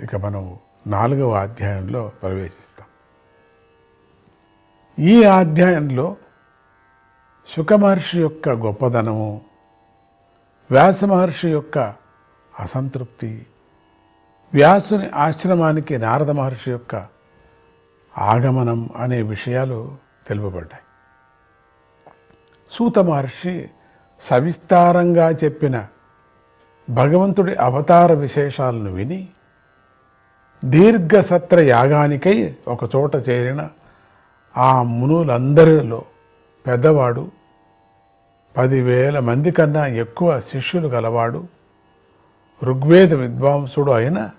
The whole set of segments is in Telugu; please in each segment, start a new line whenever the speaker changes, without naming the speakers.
ఇక మనం నాలుగవ అధ్యాయంలో ప్రవేశిస్తాం. ఈ అధ్యాయంలో శుకమహర్షి యొక్క గొప్పదనము వ్యాస మహర్షి యొక్క అసంతృప్తి వ్యాసుని ఆశ్రమానికి నారద మహర్షి యొక్క ఆగమనం అనే విషయాలు తెలుపబడ్డాయి. సూత మహర్షి సవిస్తారంగా చెప్పిన భగవంతుడి అవతార విశేషాలను విని దీర్ఘసత్ర యాగానికై ఒకచోట చేరిన ఆ మునులందరిలో పెద్దవాడు పదివేల మంది కన్నా ఎక్కువ శిష్యులు గలవాడు ఋగ్వేద విద్వాంసుడు అయిన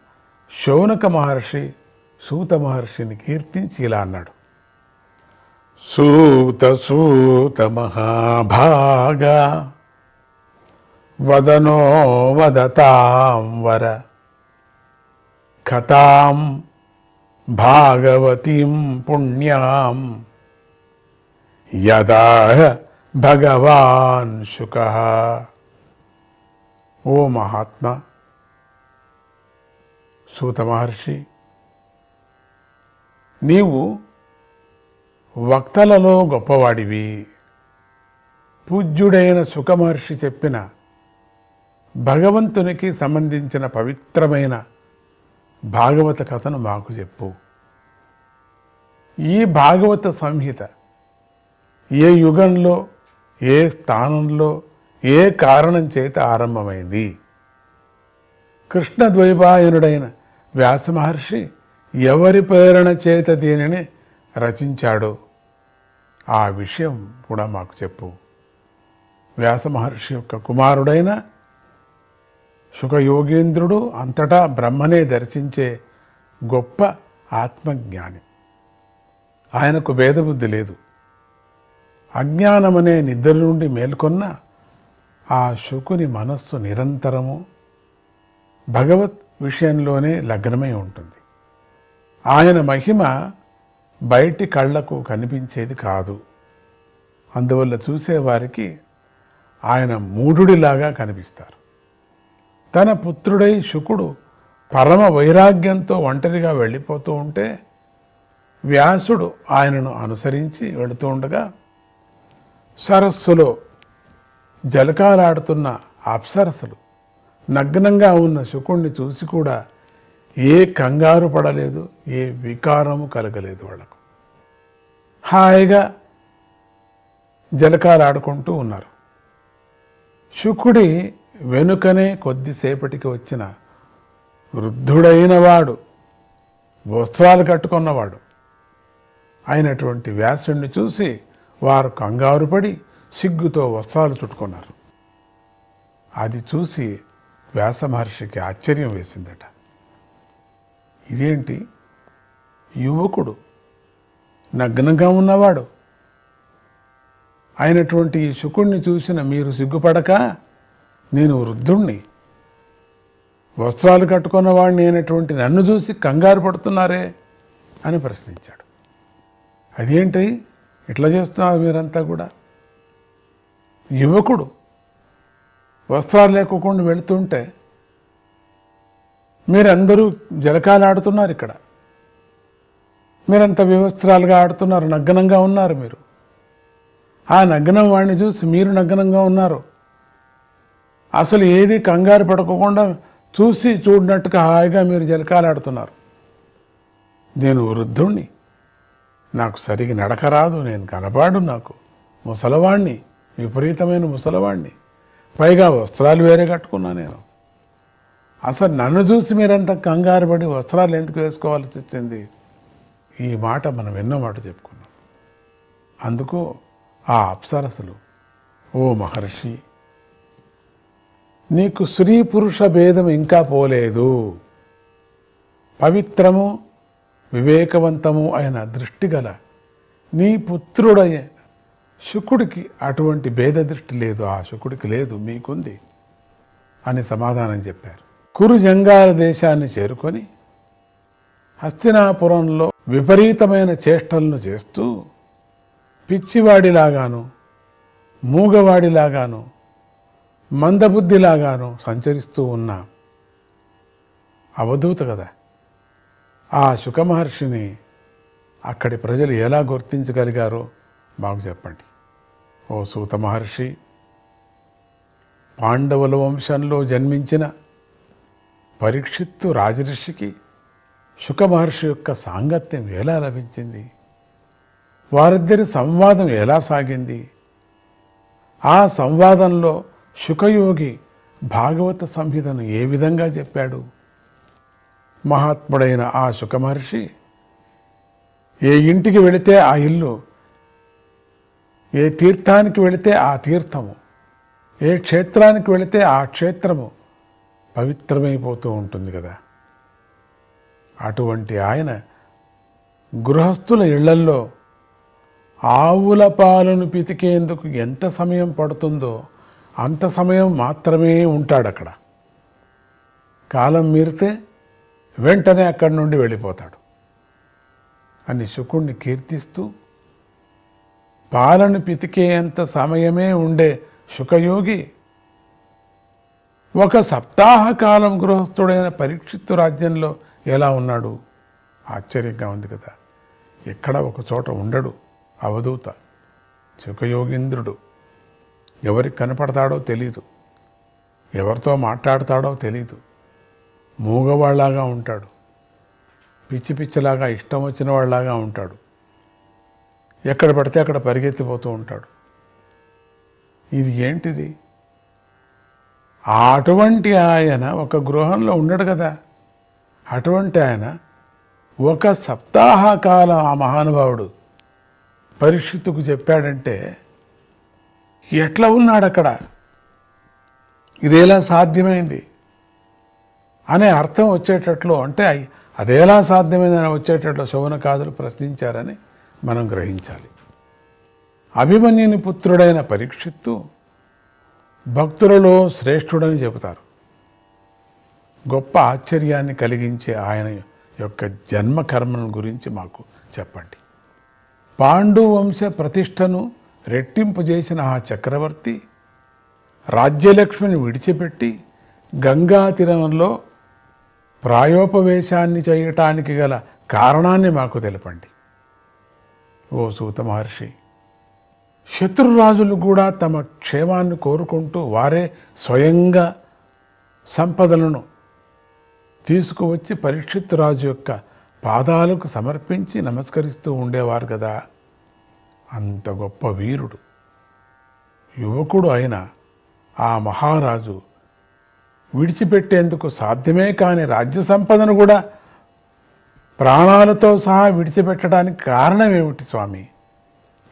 శౌనక మహర్షి సూత మహర్షిని కీర్తించి ఇలా అన్నాడు. సూత సూత మహాభాగ వదనో వదతాం వర కథాం భాగవతీం పుణ్యాం యదా భగవాన్ శుక. ఓ మహాత్మా సూత మహర్షి నీవు వక్తలలో గొప్పవాడివి. పూజ్యుడైన సుఖమహర్షి చెప్పిన భగవంతునికి సంబంధించిన పవిత్రమైన భాగవత కథను మాకు చెప్పు. ఈ భాగవత సంహిత ఏ యుగంలో ఏ స్థానంలో ఏ కారణం చేత ఆరంభమైంది? కృష్ణ ద్వైపాయనుడైన వ్యాస మహర్షి ఎవరి ప్రేరణ చేత దీనిని రచించాడో? ఆ విషయం కూడా మాకు చెప్పు. వ్యాసమహర్షి యొక్క కుమారుడైన సుఖయోగేంద్రుడు అంతటా బ్రహ్మనే దర్శించే గొప్ప ఆత్మజ్ఞాని. ఆయనకు భేదబుద్ధి లేదు. అజ్ఞానమనే నిద్ర నుండి మేల్కొన్న ఆ శుకుని మనస్సు నిరంతరము భగవత్ విషయంలోనే లగ్నమై ఉంటుంది. ఆయన మహిమ బయటి కళ్ళకు కనిపించేది కాదు. అందువల్ల చూసేవారికి ఆయన మూఢుడిలాగా కనిపిస్తారు. తన పుత్రుడై శుకుడు పరమ వైరాగ్యంతో ఒంటరిగా వెళ్ళిపోతూ ఉంటే వ్యాసుడు ఆయనను అనుసరించి వెళుతూ ఉండగా సరస్సులో జలకాలాడుతున్న అప్సరసలు నగ్నంగా ఉన్న శుకుణ్ణి చూసి కూడా ఏ కంగారు పడలేదు ఏ వికారము కలగలేదు వాళ్ళకు. హాయిగా జలకాలాడుకుంటూ ఉన్నారు. శుకుడి వెనుకనే కొద్దిసేపటికి వచ్చిన వృద్ధుడైన వాడు వస్త్రాలు కట్టుకున్నవాడు. అయినటువంటి వ్యాసుడిని చూసి వారు కంగారు పడి సిగ్గుతో వస్త్రాలు చుట్టుకున్నారు. అది చూసి వ్యాస మహర్షికి ఆశ్చర్యం వేసిందట. ఇదేంటి? యువకుడు నగ్నంగా ఉన్నవాడు. అయినటువంటి ఈ శుకుణ్ణి చూసిన మీరు సిగ్గుపడక నేను వృద్ధుణ్ణి. వస్త్రాలు కట్టుకున్న వాడిని అయినటువంటి నన్ను చూసి కంగారు పడుతున్నారే అని ప్రశ్నించాడు. అదేంటి? ఇట్లా చేస్తున్నారు మీరంతా కూడా? యువకుడు వస్త్రాలు లేకోకుండా వెళుతుంటే మీరందరూ జలకాలు ఆడుతున్నారు ఇక్కడ. మీరంత వివస్త్రాలుగా ఆడుతున్నారు నగ్నంగా ఉన్నారు మీరు. ఆ నగ్నం వాడిని చూసి మీరు నగ్నంగా ఉన్నారు. అసలు ఏది కంగారు పడకుండా చూసి చూడనట్టుగా హాయిగా మీరు జలకాలాడుతున్నారు. నేను వృద్ధుణ్ణి. నాకు సరిగి నడక రాదు నేను కనపాడు నాకు. ముసలవాణ్ణి విపరీతమైన ముసలవాణ్ణి. పైగా వస్త్రాలు వేరే కట్టుకున్నా నేను. అసలు నన్ను చూసి మీరంతా కంగారు పడి వస్త్రాలు ఎందుకు వేసుకోవాల్సి వచ్చింది? ఈ మాట మనం ఎన్నో మాట చెప్పుకున్నాం. అందుకు ఆ అప్సరసులు ఓ మహర్షి నీకు స్త్రీ పురుష భేదం ఇంకా పోలేదు. పవిత్రము వివేకవంతము అయిన దృష్టి గల నీ పుత్రుడయ్య శుకుడికి అటువంటి భేద దృష్టి లేదు. ఆ శుకుడికి లేదు మీకుంది అని సమాధానం చెప్పారు. కురు జంగాల దేశాన్ని చేరుకొని హస్తినాపురంలో విపరీతమైన చేష్టలను చేస్తూ పిచ్చివాడిలాగాను మూగవాడిలాగాను మందబుద్ధిలాగాను సంచరిస్తూ ఉన్న అవధూత కదా ఆ శుకమహర్షిని అక్కడి ప్రజలు ఎలా గుర్తించగలిగారో మాకు చెప్పండి. ఓ సూత మహర్షి పాండవుల వంశంలో జన్మించిన పరీక్షిత్తు రాజర్షికి శుకమహర్షి యొక్క సాంగత్యం ఎలా లభించింది? వారిద్దరి సంవాదం ఎలా సాగింది? ఆ సంవాదంలో శుకయోగి భాగవత సంహితను ఏ విధంగా చెప్పాడు? మహాత్ముడైన ఆ శుకమహర్షి ఏ ఇంటికి వెళితే ఆ ఇల్లు ఏ తీర్థానికి వెళితే ఆ తీర్థము ఏ క్షేత్రానికి వెళితే ఆ క్షేత్రము పవిత్రమైపోతూ ఉంటుంది కదా. అటువంటి ఆయన గృహస్థుల ఇళ్ళల్లో ఆవుల పాలను పితికేందుకు ఎంత సమయం పడుతుందో అంత సమయం మాత్రమే ఉంటాడు అక్కడ కాలం మీరితే వెంటనే అక్కడి నుండి వెళ్ళిపోతాడు. అని శుకుణ్ణి కీర్తిస్తూ పాలను పితికేంత సమయమే ఉండే శుకయోగి ఒక సప్తాహ కాలం గృహస్థుడైన పరీక్షిత్తు రాజ్యంలో ఎలా ఉన్నాడు? ఆశ్చర్యంగా ఉంది కదా. ఎక్కడ ఒక చోట ఉండడు అవధూత శుకయోగీంద్రుడు. ఎవరికి కనపడతాడో తెలియదు ఎవరితో మాట్లాడతాడో తెలియదు మూగవాళ్ళాగా ఉంటాడు. పిచ్చి పిచ్చిలాగా ఇష్టం వచ్చిన వాళ్ళలాగా ఉంటాడు. ఎక్కడ పడితే అక్కడ పరిగెత్తిపోతూ ఉంటాడు. ఇది ఏంటిది? అటువంటి ఆయన ఒక గృహంలో ఉన్నాడు కదా. అటువంటి ఆయన ఒక సప్తాహ కాలం ఆ మహానుభావుడు పరీక్షిత్తుకు చెప్పాడంటే ఎట్లా ఉన్నాడు అక్కడ ఇదేలా సాధ్యమైంది? అనే అర్థం వచ్చేటట్లు అంటే అదేలా సాధ్యమైందని వచ్చేటట్లు శౌనకాదులు ప్రశ్నించారని మనం గ్రహించాలి. అభిమన్యుని పుత్రుడైన పరీక్షిత్తు భక్తులలో శ్రేష్ఠుడని చెబుతారు. గొప్ప ఆశ్చర్యాన్ని కలిగించే ఆయన యొక్క జన్మ కర్మను గురించి మాకు చెప్పండి. పాండు వంశ ప్రతిష్టను రెట్టింపు చేసిన ఆ చక్రవర్తి రాజ్యలక్ష్మిని విడిచిపెట్టి గంగా తీరంలో ప్రాయోపవేశాన్ని చేయటానికి గల కారణాన్ని మాకు తెలపండి. ఓ సూత మహర్షి శత్రురాజులు కూడా తమ క్షేమాన్ని కోరుకుంటూ వారే స్వయంగా సంపదలను తీసుకువచ్చి పరీక్షిత్ రాజు యొక్క పాదాలకు సమర్పించి నమస్కరిస్తూ ఉండేవారు కదా. అంత గొప్ప వీరుడు. యువకుడు అయిన ఆ మహారాజు విడిచిపెట్టేందుకు సాధ్యమే కాని రాజ్య సంపదను కూడా ప్రాణాలతో సహా విడిచిపెట్టడానికి కారణం ఏమిటి స్వామి?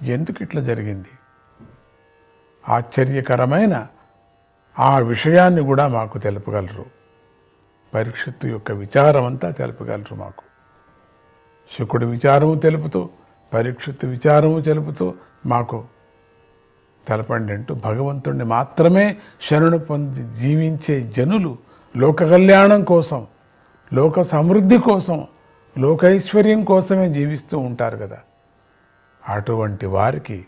ఎందుకు ఇట్లా జరిగింది? ఆశ్చర్యకరమైన ఆ విషయాన్ని కూడా మాకు తెలుపగలరు. పరీక్షత్తు యొక్క విచారం అంతా తెలుపగలరు మాకు. శుకుడి విచారము తెలుపుతూ పరీక్షిత్తు విచారము తెలుపుతూ మాకు తెలపండి అంటూ భగవంతుణ్ణి మాత్రమే శరణు పొంది జీవించే జనులు లోక కళ్యాణం కోసం లోక సమృద్ధి కోసం లోకైశ్వర్యం కోసమే జీవిస్తూ ఉంటారు కదా. అటువంటి వారికి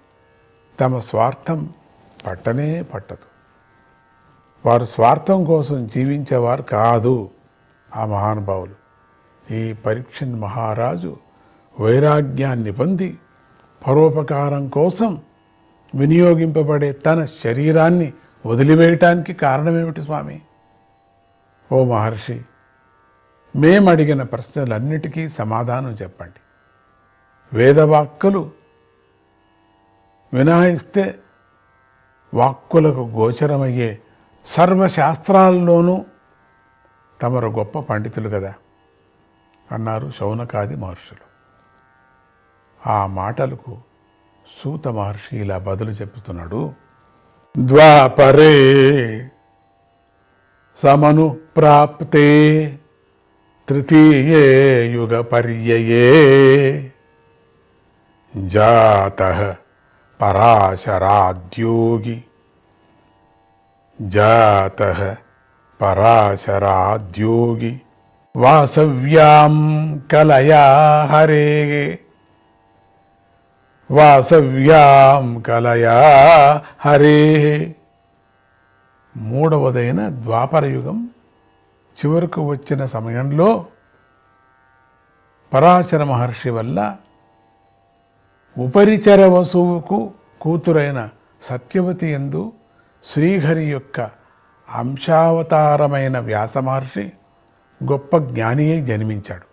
తమ స్వార్థం పట్టనే పట్టదు. వారు స్వార్థం కోసం జీవించేవారు కాదు ఆ మహానుభావులు. ఈ పరీక్షణ్ మహారాజు వైరాగ్యాన్ని పొంది పరోపకారం కోసం వినియోగింపబడే తన శరీరాన్ని వదిలివేయటానికి కారణమేమిటి స్వామి? ఓ మహర్షి మేము అడిగిన ప్రశ్నలన్నిటికీ సమాధానం చెప్పండి. వేదవాక్కులు వినాయిస్తే వాక్కులకు గోచరమయ్యే సర్వశాస్త్రాల్లోనూ తమరు గొప్ప పండితులు కదా? అన్నారు శౌనకాది మహర్షులు. ఆ మాటలకు సూత మహర్షి ఇలా బదులు చెప్తున్నాడు. ద్వాపరే సమను ప్రాప్తే తృతీయే యుగ పర్యయే జాత పరాశరాద్యోగి జాత పరాశరాద్యోగి వాసవ్యాం కలయా హరే వాసవ్యాం కలయా హరే. మూడవదైన ద్వాపర యుగం. చివరకు వచ్చిన సమయంలో పరాశర మహర్షి వల్ల ఉపరిచర వసువుకు కూతురైన సత్యవతి ఎందు శ్రీహరి యొక్క అంశావతారమైన వ్యాస మహర్షి గొప్ప జ్ఞాని జన్మించాడు.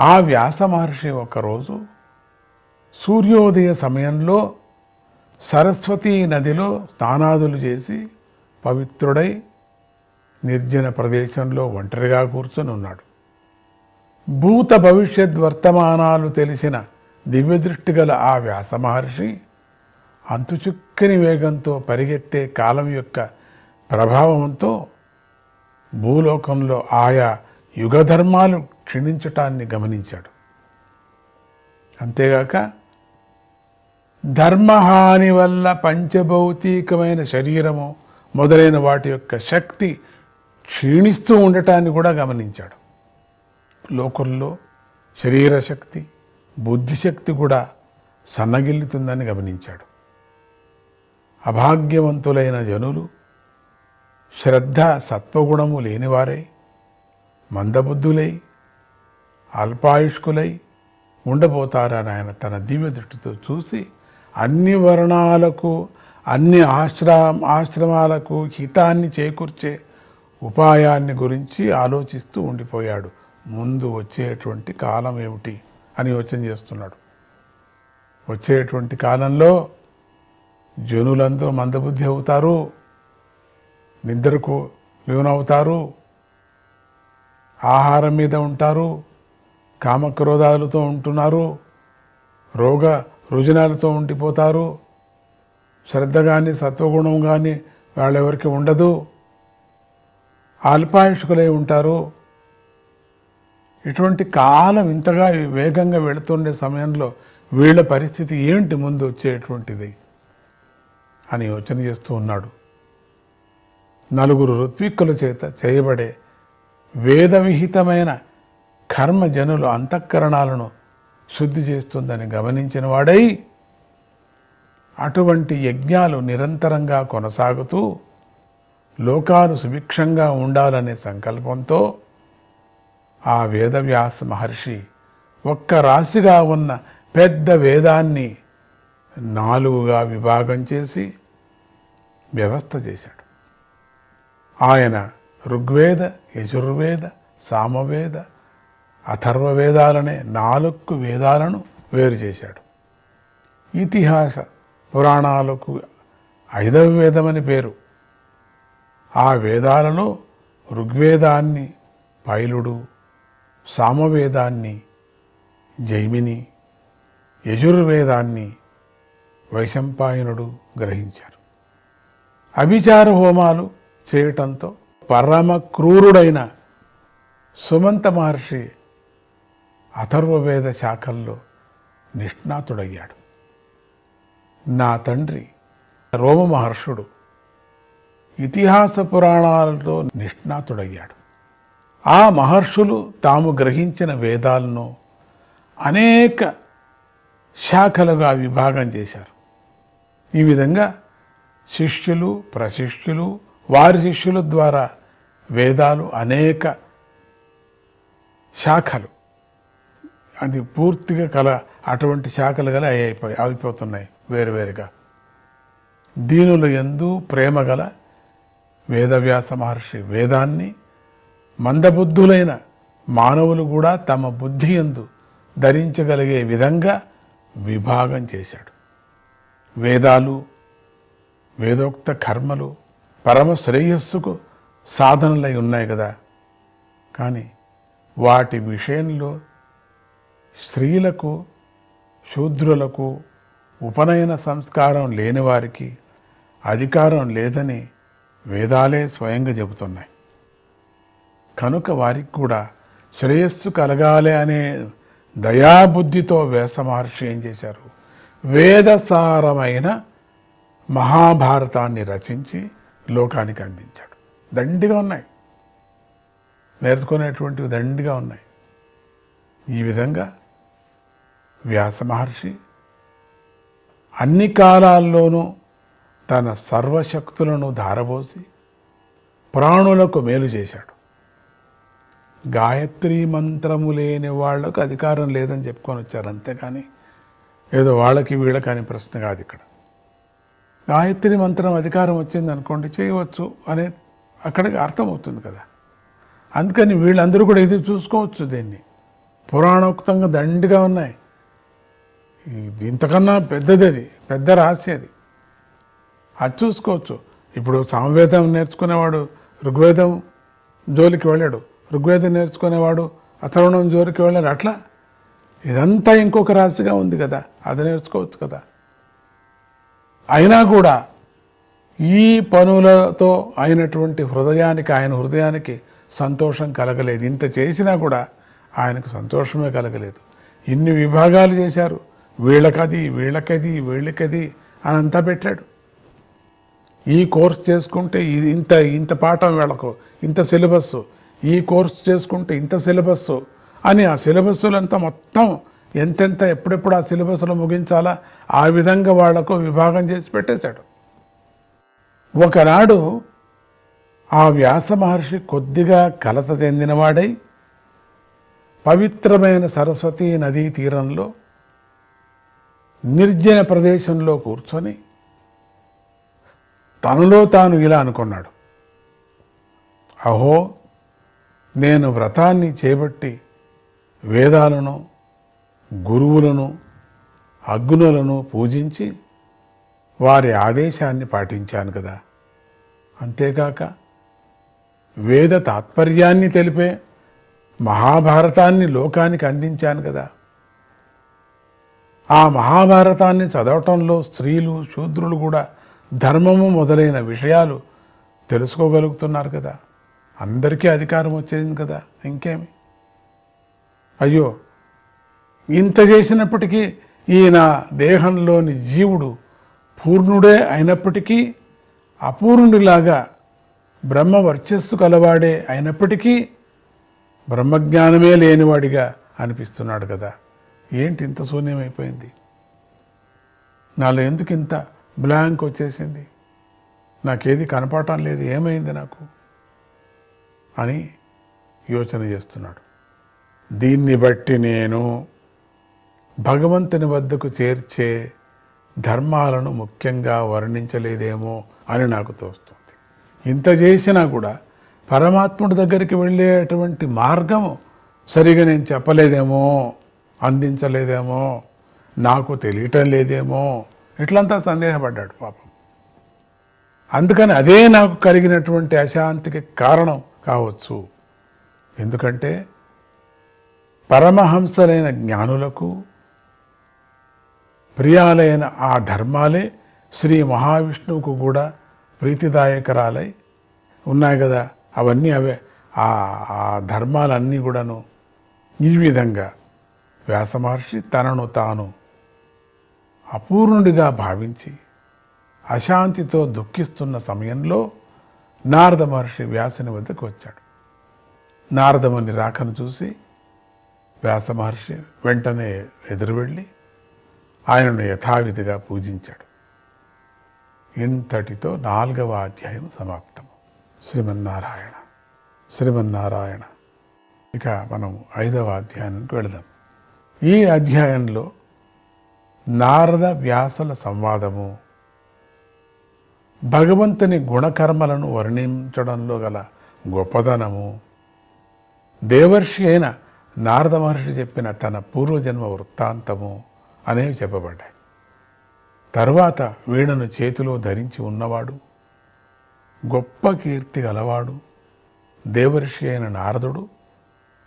ఆ వ్యాస మహర్షి ఒకరోజు సూర్యోదయ సమయంలో సరస్వతీ నదిలో స్నానాదులు చేసి పవిత్రుడై నిర్జన ప్రదేశంలో ఒంటరిగా కూర్చొని ఉన్నాడు. భూత భవిష్యత్ వర్తమానాలు తెలిసిన దివ్యదృష్టి గల ఆ వ్యాస మహర్షి అంతుచుక్కని వేగంతో పరిగెత్తే కాలం యొక్క ప్రభావంతో భూలోకంలో ఆయా యుగధర్మాలు క్షీణించటాన్ని గమనించాడు. అంతేగాక ధర్మహాని వల్ల పంచభౌతికమైన శరీరము మొదలైన వాటి యొక్క శక్తి క్షీణిస్తూ ఉండటాన్ని కూడా గమనించాడు. లోకంలో శరీర శక్తి బుద్ధిశక్తి కూడా సన్నగిల్లుతుందని గమనించాడు. అభాగ్యవంతులైన జనులు శ్రద్ధ సత్వగుణము లేనివారై మందబుద్ధులై అల్పాయుష్కులై ఉండబోతారని ఆయన తన దివ్య దృష్టితో చూసి అన్ని వర్ణాలకు అన్ని ఆశ్రా ఆశ్రమాలకు హితాన్ని చేకూర్చే ఉపాయాన్ని గురించి ఆలోచిస్తూ ఉండిపోయాడు. ముందు వచ్చేటువంటి కాలం ఏమిటి అని యోచన చేస్తున్నాడు. వచ్చేటువంటి కాలంలో జనులందరూ మందబుద్ధి అవుతారు నిద్రకు లీనవుతారు ఆహారం మీద ఉంటారు కామక్రోధాలతో ఉంటున్నారు రోగ రుజునాలతో ఉండిపోతారు. శ్రద్ధ కానీ సత్వగుణం కానీ వాళ్ళెవరికి ఉండదు. అల్పాయుషుకులై ఉంటారు. ఇటువంటి కాలం ఇంతగా వేగంగా వెళుతుండే సమయంలో వీళ్ళ పరిస్థితి ఏంటి ముందు వచ్చేటువంటిది అని యోచన చేస్తూ ఉన్నాడు. నలుగురు ఋత్విక్కుల చేత చేయబడే వేదవిహితమైన కర్మ జనులు అంతఃకరణాలను శుద్ధి చేస్తుందని గమనించిన వాడై అటువంటి యజ్ఞాలు నిరంతరంగా కొనసాగుతూ లోకాలు సుభిక్షంగా ఉండాలనే సంకల్పంతో ఆ వేదవ్యాస మహర్షి ఒక్క రాశిగా ఉన్న పెద్ద వేదాన్ని నాలుగుగా విభాగం చేసి వ్యవస్థ చేశాడు. ఆయన ఋగ్వేద యజుర్వేద సామవేద అథర్వ వేదాలనే నాలుగు వేదాలను వేరు చేశాడు. ఇతిహాస పురాణాలకు ఐదవ వేదమని పేరు. ఆ వేదాలలో ఋగ్వేదాన్ని పైలుడు సామవేదాన్ని జైమిని యజుర్వేదాన్ని వైశంపాయనుడు గ్రహించారు. అభిచార హోమాలు చేయటంతో పరమ క్రూరుడైన సుమంత మహర్షి అథర్వవేద శాఖల్లో నిష్ణాతుడయ్యాడు. నా తండ్రి రోమ మహర్షుడు ఇతిహాస పురాణాలతో నిష్ణాతుడయ్యాడు. ఆ మహర్షులు తాము గ్రహించిన వేదాలను అనేక శాఖలుగా విభాగం చేశారు. ఈ విధంగా శిష్యులు ప్రశిష్యులు వారి శిష్యుల ద్వారా వేదాలు అనేక శాఖలు అది పూర్తిగా కల అటువంటి శాఖలు గల అయిపోయి అయిపోతున్నాయి వేరువేరుగా దీనుల ఎందు ప్రేమ గల వేదవ్యాస మహర్షి వేదాన్ని మందబుద్ధులైన మానవులు కూడా తమ బుద్ధి ఎందు ధరించగలిగే విధంగా విభాగం చేశాడు. వేదాలు వేదోక్త కర్మలు పరమ శ్రేయస్సుకు సాధనలై ఉన్నాయి కదా. కానీ వాటి విషయంలో స్త్రీలకు శూద్రులకు ఉపనయన సంస్కారం లేని వారికి అధికారం లేదని వేదాలే స్వయంగా చెబుతున్నాయి. కనుక వారికి కూడా శ్రేయస్సు కలగాలి అనే దయాబుద్ధితో వేస మహర్షి ఏం చేశారు? వేదసారమైన మహాభారతాన్ని రచించి లోకానికి అందించాడు. దండిగా ఉన్నాయి. నేర్చుకునేటువంటివి దండిగా ఉన్నాయి. ఈ విధంగా వ్యాస మహర్షి అన్ని కాలాల్లోనూ తన సర్వశక్తులను ధారబోసి ప్రాణులకు మేలు చేశాడు. గాయత్రి మంత్రము లేని వాళ్ళకు అధికారం లేదని చెప్పుకొని వచ్చారు అంతేకాని ఏదో వాళ్ళకి వీళ్ళకి అనే ప్రశ్న కాదు ఇక్కడ. గాయత్రి మంత్రం అధికారం వచ్చింది అనుకోండి చేయవచ్చు అనే అక్కడికి అర్థమవుతుంది కదా. అందుకని వీళ్ళందరూ కూడా ఇది చూసుకోవచ్చు దీన్ని. పురాణోక్తంగా దండిగా ఉన్నాయి. ఇంతకన్నా పెద్దది అది పెద్ద రహస్యం అది. అది చూసుకోవచ్చు. ఇప్పుడు సామవేదం నేర్చుకునేవాడు ఋగ్వేదం జోలికి వెళ్ళాడు. ఋగ్వేదం నేర్చుకునేవాడు అథర్వణం జోలికి వెళ్ళాడు. అట్లా? ఇదంతా ఇంకొక రాశిగా ఉంది కదా. అది నేర్చుకోవచ్చు కదా. అయినా కూడా ఈ పనులతో అయినటువంటి హృదయానికి ఆయన హృదయానికి సంతోషం కలగలేదు. ఇంత చేసినా కూడా ఆయనకు సంతోషమే కలగలేదు. ఇన్ని విభాగాలు చేశారు. వీళ్ళకది వీళ్ళకది వీళ్ళకది అని అంతా పెట్టాడు. ఈ కోర్స్ చేసుకుంటే ఇది ఇంత ఇంత పాఠం వీళ్ళకు ఇంత సిలబస్ ఈ కోర్స్ చేసుకుంటే ఇంత సిలబస్ అని ఆ సిలబస్సులంతా మొత్తం ఎంతెంత ఎప్పుడెప్పుడు ఆ సిలబస్లో ముగించాలా ఆ విధంగా వాళ్ళకు విభాగం చేసి పెట్టేశాడు. ఒకనాడు ఆ వ్యాస మహర్షి కొద్దిగా కలత చెందినవాడై పవిత్రమైన సరస్వతీ నదీ తీరంలో నిర్జన ప్రదేశంలో కూర్చొని తనలో తాను ఇలా అనుకున్నాడు. అహో నేను వ్రతాన్ని చేపట్టి వేదాలను గురువులను అగ్నులను పూజించి వారి ఆదేశాన్ని పాటించాను కదా. అంతేకాక వేద తాత్పర్యాన్ని తెలిపే మహాభారతాన్ని లోకానికి అందించాను కదా. ఆ మహాభారతాన్ని చదవటంలో స్త్రీలు శూద్రులు కూడా ధర్మము మొదలైన విషయాలు తెలుసుకోగలుగుతున్నారు కదా. అందరికీ అధికారం వచ్చేది కదా ఇంకేమి? అయ్యో ఇంత చేసినప్పటికీ ఈయన దేహంలోని జీవుడు పూర్ణుడే అయినప్పటికీ అపూర్ణుడిలాగా బ్రహ్మ వర్చస్సు కలవాడే అయినప్పటికీ బ్రహ్మజ్ఞానమే లేనివాడిగా అనిపిస్తున్నాడు కదా. ఏంటి ఇంత శూన్యమైపోయింది? నాలో ఎందుకు ఇంత బ్లాంక్ వచ్చేసింది? నాకేది కనపడటం లేదు ఏమైంది నాకు? అని యోచన చేస్తున్నాడు. దీన్ని బట్టి నేను భగవంతుని వద్దకు చేర్చే ధర్మాలను ముఖ్యంగా వర్ణించలేదేమో అని నాకు తోస్తుంది. ఇంత చేసినా కూడా పరమాత్ముడి దగ్గరికి వెళ్ళేటువంటి మార్గము సరిగా నేను చెప్పలేదేమో అందించలేదేమో నాకు తెలియటం లేదేమో ఇట్లంతా సందేహపడ్డాడు పాపం. అందుకని అదే నాకు కలిగినటువంటి అశాంతికి కారణం కావచ్చు. ఎందుకంటే పరమహంసలైన జ్ఞానులకు ప్రియాలైన ఆ ధర్మాలే శ్రీ మహావిష్ణువుకు కూడా ప్రీతిదాయకరాలై ఉన్నాయి కదా. అవన్నీ అవే. ఆ ఆ ధర్మాలన్నీ కూడాను ఈ విధంగా వ్యాసమహర్షి తనను తాను అపూర్ణుడిగా భావించి అశాంతితో దుఃఖిస్తున్న సమయంలో నారద మహర్షి వ్యాసుని వద్దకు వచ్చాడు. నారదముని రాకను చూసి వ్యాస మహర్షి వెంటనే ఎదురు వెళ్ళి ఆయనను యథావిధిగా పూజించాడు. ఇంతటితో నాలుగవ అధ్యాయం సమాప్తం. శ్రీమన్నారాయణ శ్రీమన్నారాయణ. ఇక మనం ఐదవ అధ్యాయానికి వెళదాం. ఈ అధ్యాయంలో నారద వ్యాసల సంవాదము భగవంతుని గుణకర్మలను వర్ణించడంలో గల గొప్పదనము. దేవర్షి అయిన నారద మహర్షి చెప్పిన తన పూర్వజన్మ వృత్తాంతము అనేవి చెప్పబడ్డాయి. తరువాత వీణను చేతిలో ధరించి ఉన్నవాడు గొప్ప కీర్తి గలవాడు దేవర్షి అయిన నారదుడు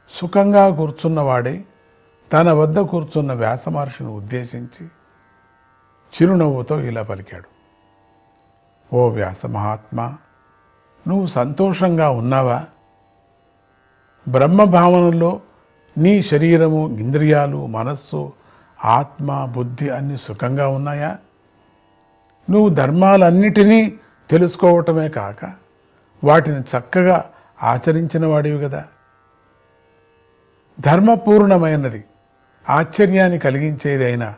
సుఖంగా కూర్చున్నవాడే తన వద్ద కూర్చున్న వ్యాస మహర్షిని ఉద్దేశించి చిరునవ్వుతో ఇలా పలికాడు. ఓ వ్యాస మహాత్మా నువ్వు సంతోషంగా ఉన్నావా? బ్రహ్మభావనలో నీ శరీరము ఇంద్రియాలు మనస్సు ఆత్మ బుద్ధి అన్ని సుఖంగా ఉన్నాయా? నువ్వు ధర్మాలన్నిటినీ తెలుసుకోవటమే కాక వాటిని చక్కగా ఆచరించిన వాడివి కదా. ధర్మపూర్ణమైనది. ఆశ్చర్యాన్ని కలిగించేదైన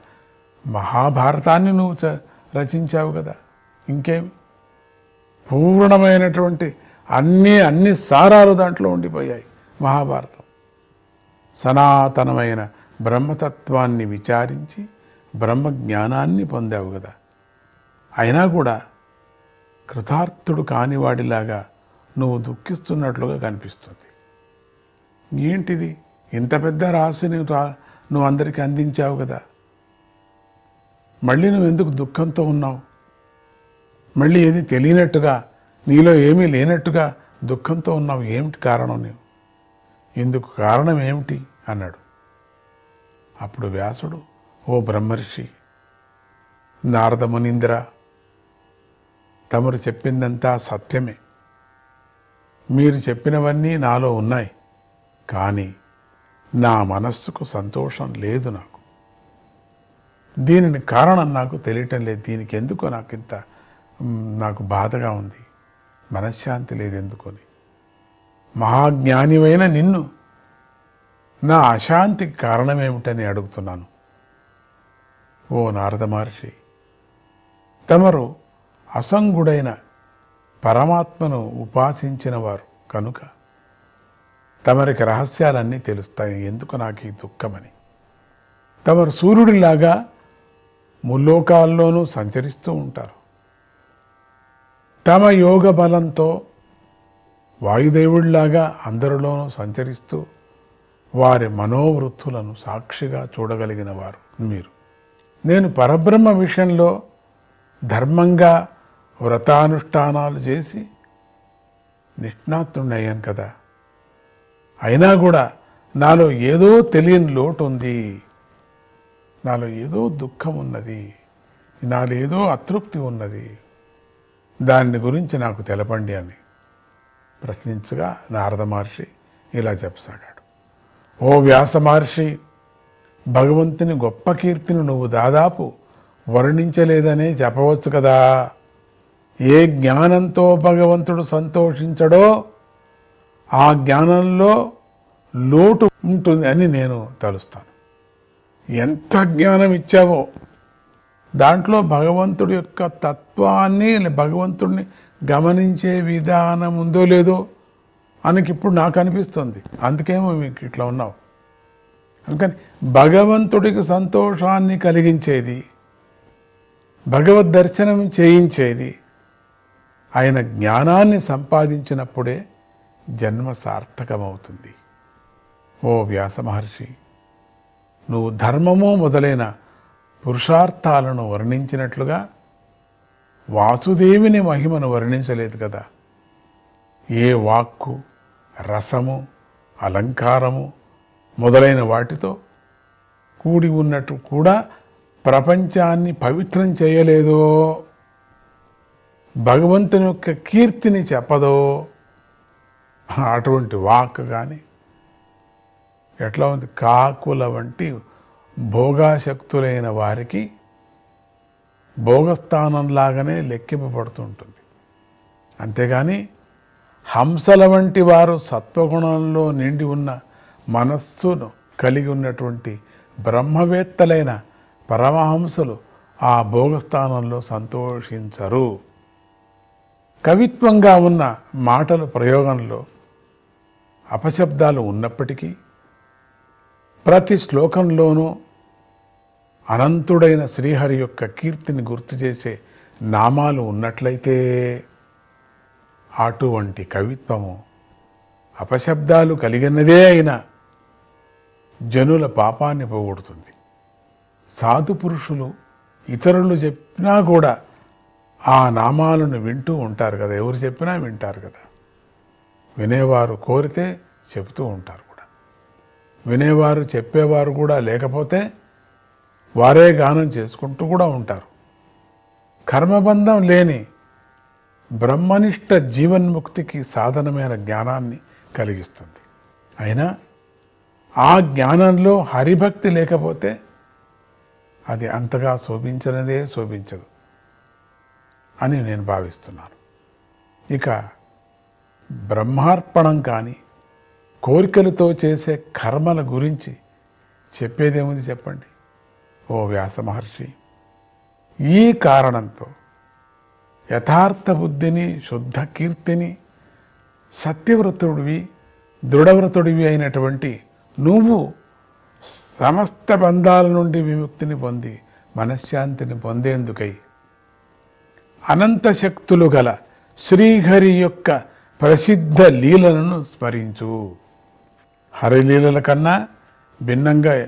మహాభారతాన్ని నువ్వు చ- రచించావు కదా. ఇంకేమి పూర్ణమైనటువంటి అన్ని అన్ని సారాలు దాంట్లో ఉండిపోయాయి మహాభారతం. సనాతనమైన బ్రహ్మతత్వాన్ని విచారించి బ్రహ్మ జ్ఞానాన్ని పొందావు కదా. అయినా కూడా కృతార్థుడు కానివాడిలాగా నువ్వు దుఃఖిస్తున్నట్లుగా కనిపిస్తుంది. ఏంటిది? ఇంత పెద్ద రాశిని రా నువ్వు అందరికీ అందించావు కదా. మళ్ళీ నువ్వు ఎందుకు దుఃఖంతో ఉన్నావు? మళ్ళీ ఏది తెలియనట్టుగా నీలో ఏమీ లేనట్టుగా దుఃఖంతో ఉన్నావు ఏమిటి కారణం నీవు? ఇందుకు కారణం ఏమిటి? అన్నాడు. అప్పుడు వ్యాసుడు ఓ బ్రహ్మర్షి నారద మునీంద్ర తమరు చెప్పిందంతా సత్యమే. మీరు చెప్పినవన్నీ నాలో ఉన్నాయి. కానీ నా మనస్సుకు సంతోషం లేదు నాకు. దీనిని కారణం నాకు తెలియటం లేదు. దీనికి ఎందుకో నాకు ఇంత నాకు బాధగా ఉంది. మనశ్శాంతి లేదు ఎందుకొని. మహాజ్ఞానివైన నిన్ను నా అశాంతికి కారణమేమిటని అడుగుతున్నాను. ఓ నారద మహర్షి తమరు అసంగుడైన పరమాత్మను ఉపాసించిన వారు కనుక తమరికి రహస్యాలన్నీ తెలుస్తాయి. ఎందుకు నాకు ఈ దుఃఖమని? తమరు సూర్యుడిలాగా ముల్లోకాల్లోనూ సంచరిస్తూ ఉంటారు. తమ యోగ బలంతో వాయుదేవుడిలాగా అందరిలోనూ సంచరిస్తూ వారి మనోవృత్తులను సాక్షిగా చూడగలిగిన వారు మీరు. నేను పరబ్రహ్మ విషయంలో ధర్మంగా వ్రతానుష్ఠానాలు చేసి నిష్ణాతుడయ్యాను కదా. అయినా కూడా నాలో ఏదో తెలియని లోటు ఉంది నాలో ఏదో దుఃఖం ఉన్నది. నాలో ఏదో అతృప్తి ఉన్నది. దాని గురించి నాకు తెలపండి అని ప్రశ్నించగా నారద మహర్షి ఇలా చెప్పసాగాడు. ఓ వ్యాస మహర్షి భగవంతుని గొప్ప కీర్తిని నువ్వు దాదాపు వర్ణించలేదనే చెప్పవచ్చు కదా. ఏ జ్ఞానంతో భగవంతుడు సంతోషించడో ఆ జ్ఞానంలో లోటు ఉంటుంది అని నేను తలుస్తాను. ఎంత జ్ఞానం ఇచ్చావో. దాంట్లో భగవంతుడి యొక్క తత్వాన్ని భగవంతుడిని గమనించే విధానం ఉందో లేదో అనకి ఇప్పుడు నాకు అనిపిస్తుంది. అందుకేమో మీకు ఇట్లా ఉన్నావు. అందుకని భగవంతుడికి సంతోషాన్ని కలిగించేది భగవద్ దర్శనం చేయించేది ఆయన జ్ఞానాన్ని సంపాదించినప్పుడే జన్మ సార్థకమవుతుంది. ఓ వ్యాస మహర్షి నువ్వు ధర్మము మొదలైన పురుషార్థాలను వర్ణించినట్లుగా వాసుదేవిని మహిమను వర్ణించలేదు కదా. ఏ వాక్కు రసము అలంకారము మొదలైన వాటితో కూడి ఉన్నట్టు కూడా ప్రపంచాన్ని పవిత్రం చేయలేదో భగవంతుని యొక్క కీర్తిని చెప్పదో అటువంటి వాక్ కానీ ఎట్లా ఉంది? కాకుల వంటి భోగాశక్తులైన వారికి భోగస్థానంలాగానే లెక్కింపబడుతుంటుంది. అంతేగాని హంసల వంటి వారు సత్వగుణంలో నిండి ఉన్న మనస్సును కలిగి ఉన్నటువంటి బ్రహ్మవేత్తలైన పరమహంసలు ఆ భోగస్థానంలో సంతోషించరు. కవిత్వంగా ఉన్న మాటల ప్రయోగంలో అపశబ్దాలు ఉన్నప్పటికీ ప్రతి శ్లోకంలోనూ అనంతుడైన శ్రీహరి యొక్క కీర్తిని గుర్తు చేసే నామాలు ఉన్నట్లయితే అటువంటి కవిత్వము అపశబ్దాలు కలిగినదే అయిన జనుల పాపాన్ని పోగొడుతుంది. సాధు పురుషులు ఇతరులు చెప్పినా కూడా ఆ నామాలను వింటూ ఉంటారు కదా ఎవరు చెప్పినా వింటారు కదా. వినేవారు కోరితే చెబుతూ ఉంటారు కూడా. వినేవారు చెప్పేవారు కూడా లేకపోతే వారే గానం చేసుకుంటూ కూడా ఉంటారు. కర్మబంధం లేని బ్రహ్మనిష్ట జీవన్ముక్తికి సాధనమైన జ్ఞానాన్ని కలిగిస్తుంది. అయినా ఆ జ్ఞానంలో హరిభక్తి లేకపోతే అది అంతగా శోభించినదే శోభించదు అని నేను భావిస్తున్నాను. ఇక బ్రహ్మార్పణం కానీ కోరికలతో చేసే కర్మల గురించి చెప్పేదేముంది చెప్పండి? ఓ వ్యాస మహర్షి ఈ కారణంతో యథార్థ బుద్ధిని శుద్ధ కీర్తిని సత్యవ్రతుడివి దృఢవ్రతుడివి అయినటువంటి నువ్వు సమస్త బంధాల నుండి విముక్తిని పొంది మనశ్శాంతిని పొందేందుకై అనంత శక్తులు గల శ్రీహరి యొక్క ప్రసిద్ధ లీలలను స్మరించు. హరిలీలల కన్నా భిన్నంగా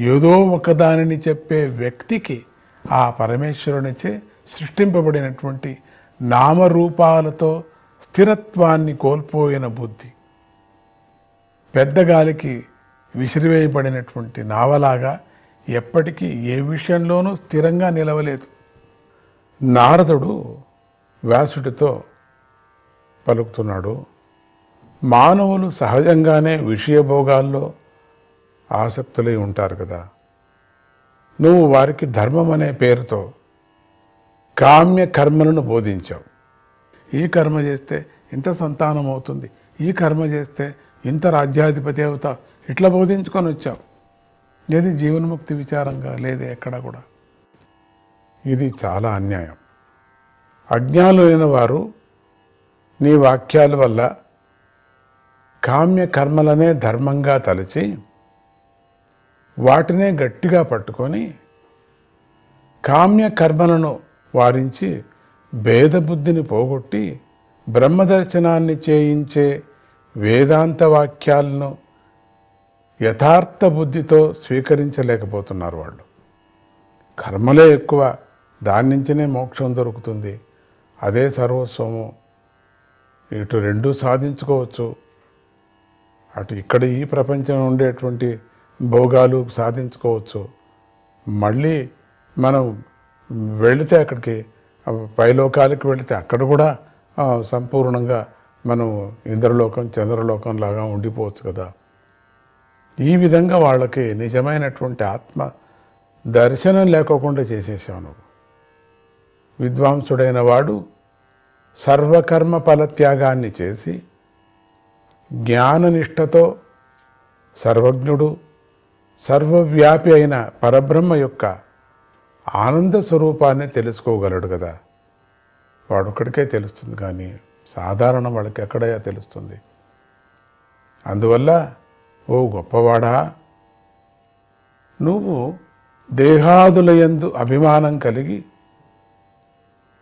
ఏదో ఒకదానిని చెప్పే వ్యక్తికి ఆ పరమేశ్వరునిచే సృష్టింపబడినటువంటి నామరూపాలతో స్థిరత్వాన్ని కోల్పోయిన బుద్ధి. పెద్ద గాలికి విసిరివేయబడినటువంటి నావలాగా ఎప్పటికీ ఏ విషయంలోనూ స్థిరంగా నిలవలేదు. నారదుడు వ్యాసుడితో పలుకుతున్నాడు. మానవులు సహజంగానే విషయభోగాల్లో ఆసక్తులై ఉంటారు కదా. నువ్వు వారికి ధర్మం అనే పేరుతో కామ్య కర్మలను బోధించావు. ఈ కర్మ చేస్తే ఇంత సంతానం అవుతుంది. ఈ కర్మ చేస్తే ఇంత రాజ్యాధిపతి అవుతా. ఇట్లా బోధించుకొని వచ్చావు. ఏది జీవన్ముక్తి విచారంగా లేదు ఎక్కడ కూడా. ఇది చాలా అన్యాయం. అజ్ఞానులైన వారు నీ వాక్యాల వల్ల కామ్య కర్మలనే ధర్మంగా తలచి వాటినే గట్టిగా పట్టుకొని కామ్య కర్మలను వారించి భేదబుద్ధిని పోగొట్టి బ్రహ్మదర్శనాన్ని చేయించే వేదాంత వాక్యాలను యథార్థ బుద్ధితో స్వీకరించలేకపోతున్నారు వాళ్ళు. కర్మలే ఎక్కువ దాని నుంచినే మోక్షం దొరుకుతుంది. అదే సర్వస్వము. ఇటు రెండూ సాధించుకోవచ్చు. అటు ఇక్కడ ఈ ప్రపంచంలో ఉండేటువంటి భోగాలు సాధించుకోవచ్చు. మళ్ళీ మనం వెళితే అక్కడికి పైలోకాలకి వెళితే అక్కడ కూడా సంపూర్ణంగా మనం ఇంద్రలోకం చంద్రలోకం లాగా ఉండిపోవచ్చు కదా. ఈ విధంగా వాళ్ళకి నిజమైనటువంటి ఆత్మ దర్శనం లేకోకుండా చేసేసావు నువ్వు. విద్వాంసుడైన వాడు సర్వకర్మ ఫలత్యాగాన్ని చేసి జ్ఞాననిష్టతో సర్వజ్ఞుడు సర్వవ్యాపి అయిన పరబ్రహ్మ యొక్క ఆనంద స్వరూపాన్ని తెలుసుకోగలడు కదా. వాడొక్కడికే తెలుస్తుంది కానీ సాధారణ వాళ్ళకి ఎక్కడయా తెలుస్తుంది? అందువల్ల ఓ గొప్పవాడా నువ్వు దేహాదులయందు అభిమానం కలిగి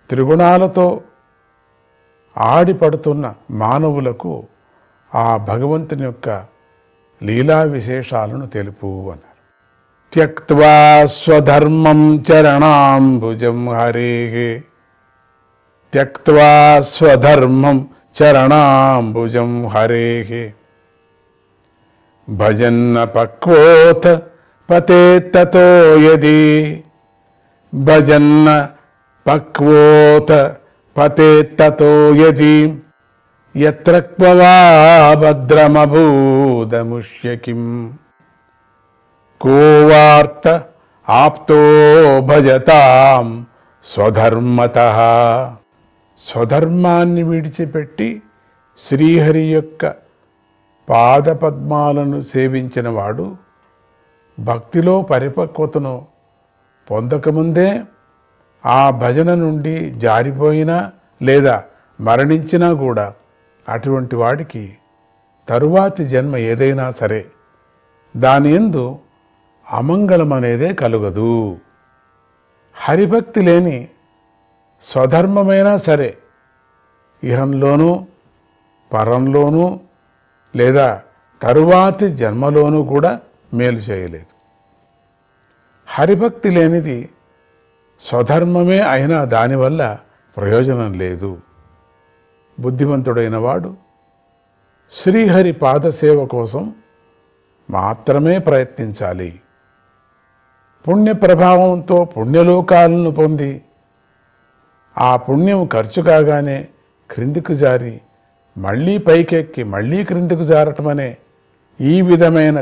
త్రిగుణాలతో ఆడిపడుతున్న మానవులకు ఆ భగవంతుని యొక్క లీలా విశేషాలను తెలుపు అన్నారు. త్యక్వా స్వధర్మం చరణాంబుజం హరే. త్యక్వా స్వధర్మం చరణాంబుజం హరే. భజన్న పక్వోత్ పతే తతో యది. భజన్న పక్వోత పతే తతో యది యత్ర క్వవా కోవార్త ఆప్తో భజతాం స్వధర్మత. స్వధర్మాన్ని విడిచిపెట్టి శ్రీహరి యొక్క పాదపద్మాలను సేవించిన వాడు భక్తిలో పరిపక్వతను పొందకముందే ఆ భజన నుండి జారిపోయినా లేదా మరణించినా కూడా అటువంటి వాడికి తరువాతి జన్మ ఏదైనా సరే దాని ఎందు అమంగళం అనేదే కలుగదు. హరిభక్తి లేని స్వధర్మమైనా సరే ఇహంలోనూ పరంలోనూ లేదా తరువాతి జన్మలోనూ కూడా మేలు చేయలేదు. హరిభక్తి లేనిది స్వధర్మమే అయినా దానివల్ల ప్రయోజనం లేదు. బుద్ధిమంతుడైన వాడు శ్రీహరి పాదసేవ కోసం మాత్రమే ప్రయత్నించాలి. పుణ్య ప్రభావంతో పుణ్యలోకాలను పొంది ఆ పుణ్యం ఖర్చు కాగానే క్రిందికి జారి మళ్ళీ పైకెక్కి మళ్ళీ క్రిందికి జారటమనే ఈ విధమైన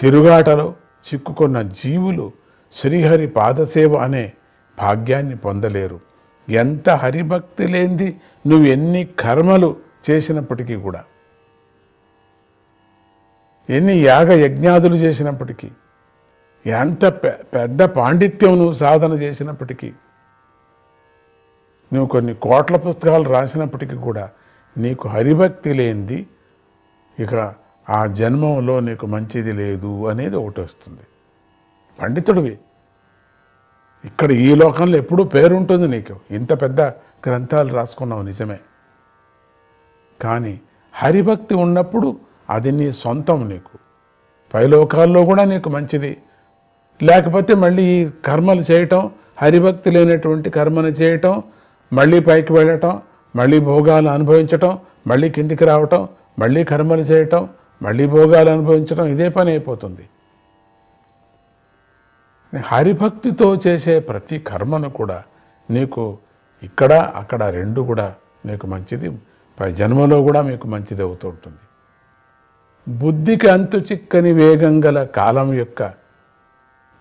తిరుగాటలో చిక్కుకున్న జీవులు శ్రీహరి పాదసేవ అనే భాగ్యాన్ని పొందలేరు. ఎంత హరిభక్తి లేనిది నువ్వు ఎన్ని కర్మలు చేసినప్పటికీ కూడా. ఎన్ని యాగ యజ్ఞాదులు చేసినప్పటికీ. ఎంత పెద్ద పాండిత్యం నువ్వు సాధన చేసినప్పటికీ. నువ్వు కొన్ని కోట్ల పుస్తకాలు రాసినప్పటికీ కూడా నీకు హరిభక్తి లేనిది ఇక ఆ జన్మంలో నీకు మంచిది లేదు అనేది ఒకటి వస్తుంది. పండితుడివి. ఇక్కడ ఈ లోకంలో ఎప్పుడూ పేరుంటుంది నీకు. ఇంత పెద్ద గ్రంథాలు రాసుకున్నావు నిజమే. కానీ హరిభక్తి ఉన్నప్పుడు అది నీ సొంతం నీకు. పైలోకాల్లో కూడా నీకు మంచిది. లేకపోతే మళ్ళీ ఈ కర్మలు చేయటం హరిభక్తి లేనటువంటి కర్మను చేయటం మళ్ళీ పైకి వెళ్ళటం మళ్ళీ భోగాలు అనుభవించటం మళ్ళీ కిందికి రావటం మళ్ళీ కర్మలు చేయటం మళ్ళీ భోగాలు అనుభవించటం ఇదే పని అయిపోతుంది. హరిభక్తితో చేసే ప్రతి కర్మను కూడా నీకు ఇక్కడ అక్కడ రెండు కూడా నీకు మంచిది. పై జన్మలో కూడా మీకు మంచిది అవుతూ ఉంటుంది. బుద్ధికి అంతు చిక్కని వేగం గల కాలం యొక్క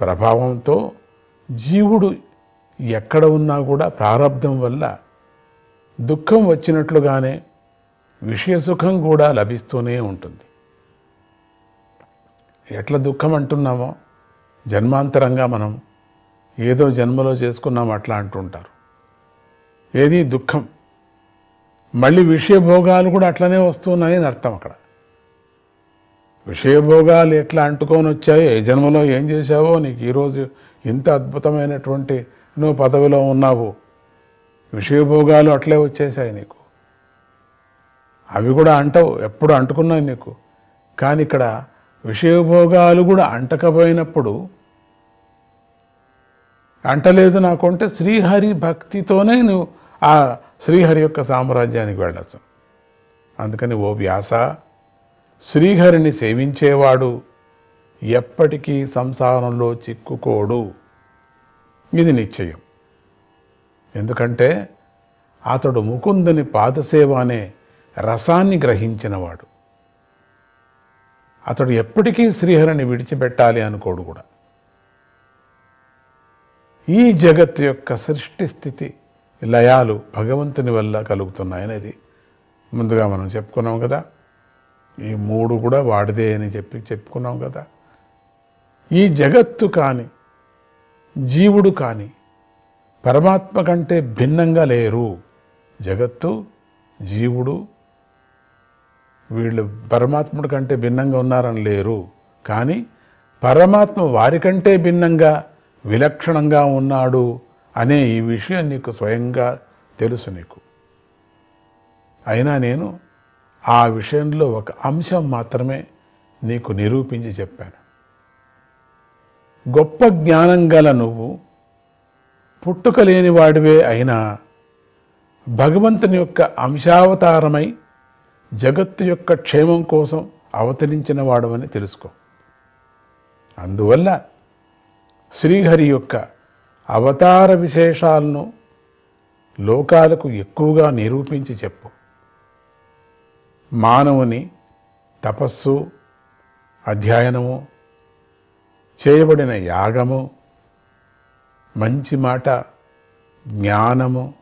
ప్రభావంతో జీవుడు ఎక్కడ ఉన్నా కూడా ప్రారంధం వల్ల దుఃఖం వచ్చినట్లుగానే విషయ సుఖం కూడా లభిస్తూనే ఉంటుంది. ఎట్లా దుఃఖం అంటున్నామో జన్మాంతరంగా మనం ఏదో జన్మలో చేసుకున్నాం అట్లా అంటుంటారు. ఏది దుఃఖం. మళ్ళీ విషయభోగాలు కూడా అట్లనే వస్తున్నాయని అర్థం అక్కడ. విషయభోగాలు ఎట్లా అంటుకొని వచ్చాయో ఏ జన్మలో ఏం చేశావో నీకు ఈరోజు ఇంత అద్భుతమైనటువంటి నువ్వు పదవిలో ఉన్నావు. విషయభోగాలు అట్లే వచ్చేసాయి నీకు. అవి కూడా అంటవు ఎప్పుడు అంటుకున్నాయి నీకు. కానీ ఇక్కడ విషయభోగాలు కూడా అంటకపోయినప్పుడు అంటలేదు నాకు అంటే శ్రీహరి భక్తితోనే నువ్వు ఆ శ్రీహరి యొక్క సామ్రాజ్యానికి వెళ్ళచ్చు. అందుకని ఓ వ్యాస శ్రీహరిని సేవించేవాడు ఎప్పటికీ సంసారంలో చిక్కుకోడు. ఇది నిశ్చయం. ఎందుకంటే అతడు ముకుందని పాదసేవ అనే రసాన్ని గ్రహించినవాడు. అతడు ఎప్పటికీ శ్రీహరిని విడిచిపెట్టాలి అనుకోడు కూడా. ఈ జగత్ యొక్క సృష్టి స్థితి లయాలు భగవంతుని వల్ల కలుగుతున్నాయనేది ముందుగా మనం చెప్పుకున్నాం కదా. ఈ మూడు కూడా వాడిదే అని చెప్పి చెప్పుకున్నాం కదా. ఈ జగత్తు కాని జీవుడు కాని పరమాత్మ కంటే భిన్నంగా లేరు. జగత్తు జీవుడు వీళ్ళు పరమాత్ముడి కంటే భిన్నంగా ఉన్నారని లేరు. కానీ పరమాత్మ వారికంటే భిన్నంగా విలక్షణంగా ఉన్నాడు అనే ఈ విషయం నీకు స్వయంగా తెలుసు నీకు. అయినా నేను ఆ విషయంలో ఒక అంశం మాత్రమే నీకు నిరూపించి చెప్పాను. గొప్ప జ్ఞానం గల నువ్వు పుట్టుక లేని వాడివే అయినా భగవంతుని యొక్క అంశావతారమై జగత్తు యొక్క క్షేమం కోసం అవతరించిన వాడవని తెలుసుకో. అందువల్ల శ్రీహరి యొక్క అవతార విశేషాలను లోకాలకు ఎక్కువగా నిరూపించి చెప్పు. మానవుని తపస్సు అధ్యయనము చేయబడిన యాగము మంచి మాట జ్ఞానము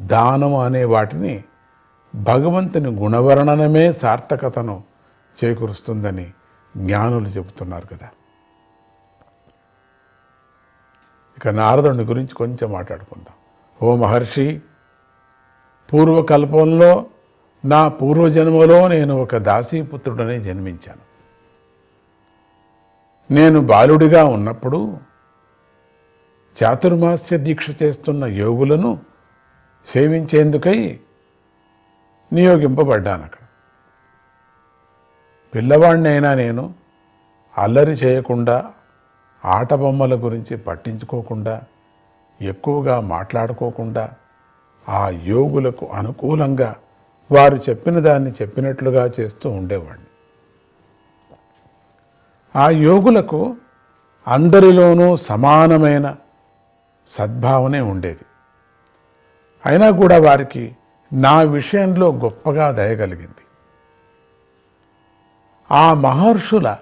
దానము అనే వాటిని భగవంతుని గుణవర్ణనమే సార్థకతను చేకూరుస్తుందని జ్ఞానులు చెబుతున్నారు కదా. ఇక నారదుని గురించి కొంచెం మాట్లాడుకుందాం. ఓ మహర్షి పూర్వకల్పంలో నా పూర్వజన్మలో నేను ఒక దాసీపుత్రుడనే జన్మించాను. నేను బాలుడిగా ఉన్నప్పుడు చాతుర్మాస్య దీక్ష చేస్తున్న యోగులను సేవించేందుకై నియోగింపబడ్డాను అక్కడ. పిల్లవాడినైనా నేను అల్లరి చేయకుండా ఆట బొమ్మల గురించి పట్టించుకోకుండా ఎక్కువగా మాట్లాడుకోకుండా ఆ యోగులకు అనుకూలంగా వారు చెప్పిన దాన్ని చెప్పినట్లుగా చేస్తూ ఉండేవాడిని. ఆ యోగులకు అందరిలోనూ సమానమైన సద్భావనే ఉండేది. అయినా కూడా వారికి నా విషయంలో గొప్పగా దయగలిగింది ఆ మహర్షుల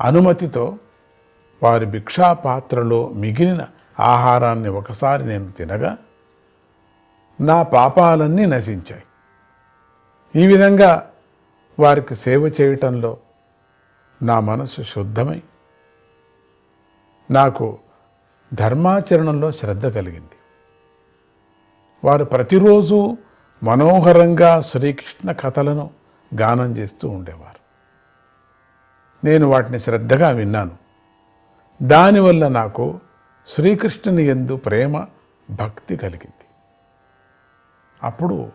అనుమతితో వారి భిక్షా పాత్రలో మిగిలిన ఆహారాన్ని ఒకసారి నేను తినగా నా పాపాలన్నీ నశించాయి. ఈ విధంగా వారికి సేవ చేయటంలో నా మనసు శుద్ధమై నాకు ధర్మాచరణంలో శ్రద్ధ కలిగింది. వారు ప్రతిరోజు మనోహరంగా శ్రీకృష్ణ కథలను గానం చేస్తూ ఉండేవారు. నేను వాటిని శ్రద్ధగా విన్నాను. దానివల్ల నాకు శ్రీకృష్ణుని ఎందు ప్రేమ భక్తి కలిగింది. అప్పుడు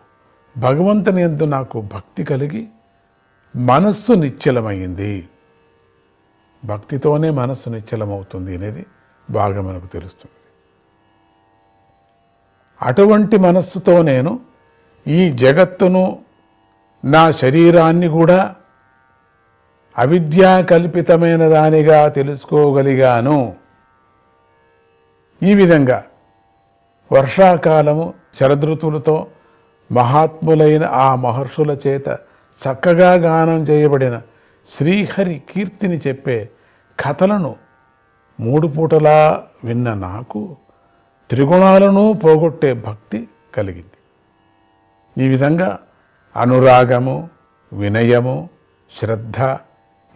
భగవంతుని ఎందు నాకు భక్తి కలిగి మనస్సు నిశ్చలమైంది. భక్తితోనే మనస్సు నిశ్చలమవుతుంది అనేది బాగా మనకు తెలుస్తుంది. అటువంటి మనస్సుతో నేను ఈ జగత్తును నా శరీరాన్ని కూడా అవిద్యా కల్పితమైన దానిగా తెలుసుకోగలిగాను. ఈ విధంగా వర్షాకాలము శరదృతులతో మహాత్ములైన ఆ మహర్షుల చేత చక్కగా గానం చేయబడిన శ్రీహరి కీర్తిని చెప్పే కథలను మూడు పూటలా విన్న నాకు త్రిగుణాలను పోగొట్టే భక్తి కలిగింది. ఈ విధంగా అనురాగము వినయము శ్రద్ధ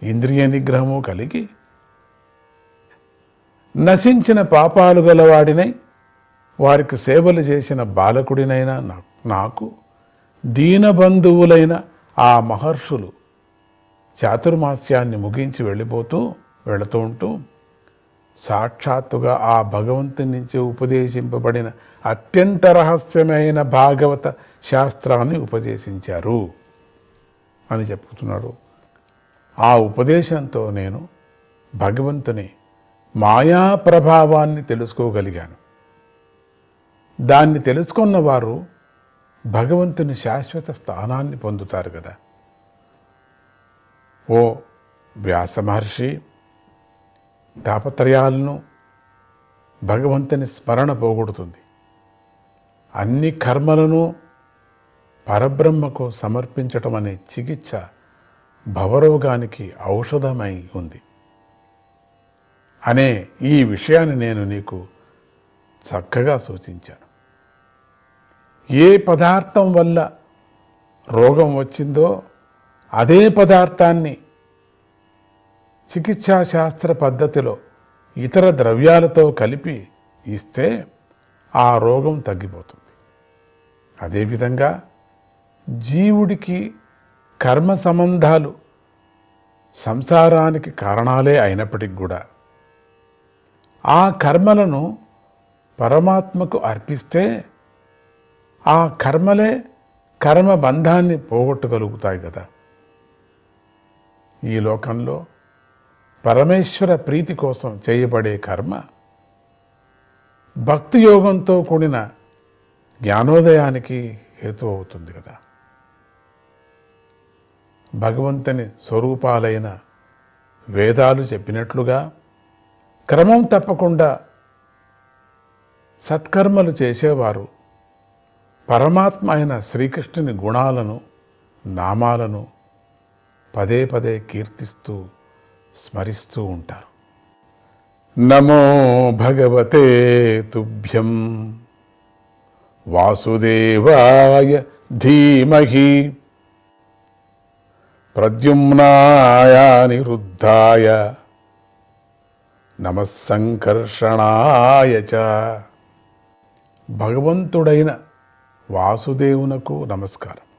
ఇంద్రియ నిగ్రహము కలిగి నశించిన పాపాలు గలవాడినై వారికి సేవలు చేసిన బాలకుడినైనా నాకు దీనబంధువులైన ఆ మహర్షులు చాతుర్మాస్యాన్ని ముగించి వెళ్ళిపోతూ వెళుతూ ఉంటూ సాక్షాత్తుగా ఆ భగవంతుని నుంచి ఉపదేశింపబడిన అత్యంత రహస్యమైన భాగవత శాస్త్రాన్ని ఉపదేశించారు అని చెప్పుతున్నాడు. ఆ ఉపదేశంతో నేను భగవంతుని మాయా ప్రభావాన్ని తెలుసుకోగలిగాను. దాన్ని తెలుసుకున్న వారు భగవంతుని శాశ్వత స్థానాన్ని పొందుతారు కదా. ఓ వ్యాస మహర్షి తాపత్రయాలను భగవంతుని స్మరణ పోగొడుతుంది. అన్ని కర్మలను పరబ్రహ్మకు సమర్పించటం అనే చికిత్స భవరోగానికి ఔషధమై ఉంది. అనే ఈ విషయాన్ని నేను నీకు చక్కగా సూచించాను. ఏ పదార్థం వల్ల రోగం వచ్చిందో అదే పదార్థాన్ని చికిత్సా శాస్త్ర పద్ధతిలో ఇతర ద్రవ్యాలతో కలిపి ఇస్తే ఆ రోగం తగ్గిపోతుంది. అదేవిధంగా జీవుడికి కర్మ సంబంధాలు సంసారానికి కారణాలే అయినప్పటికి కూడా ఆ కర్మలను పరమాత్మకు అర్పిస్తే ఆ కర్మలే కర్మ బంధాన్ని పోగొట్టగలుగుతాయి కదా. ఈ లోకంలో పరమేశ్వర ప్రీతి కోసం చేయబడే కర్మ భక్తి యోగంతో కూడిన జ్ఞానోదయానికి హేతు అవుతుంది కదా. భగవంతుని స్వరూపాలైన వేదాలు చెప్పినట్లుగా క్రమం తప్పకుండా సత్కర్మలు చేసేవారు. పరమాత్మ అయిన శ్రీకృష్ణుని గుణాలను నామాలను పదే పదే కీర్తిస్తూ స్మరిస్తూ ఉంటారు. నమో భగవతే తుభ్యం. వాసుదేవాయ ధీమహి. ప్రద్యుమ్నాయ నిరుద్ధాయ నమస్సంకర్షణాయ చ భగవంతుడైన వాసుదేవునకు నమస్కారం.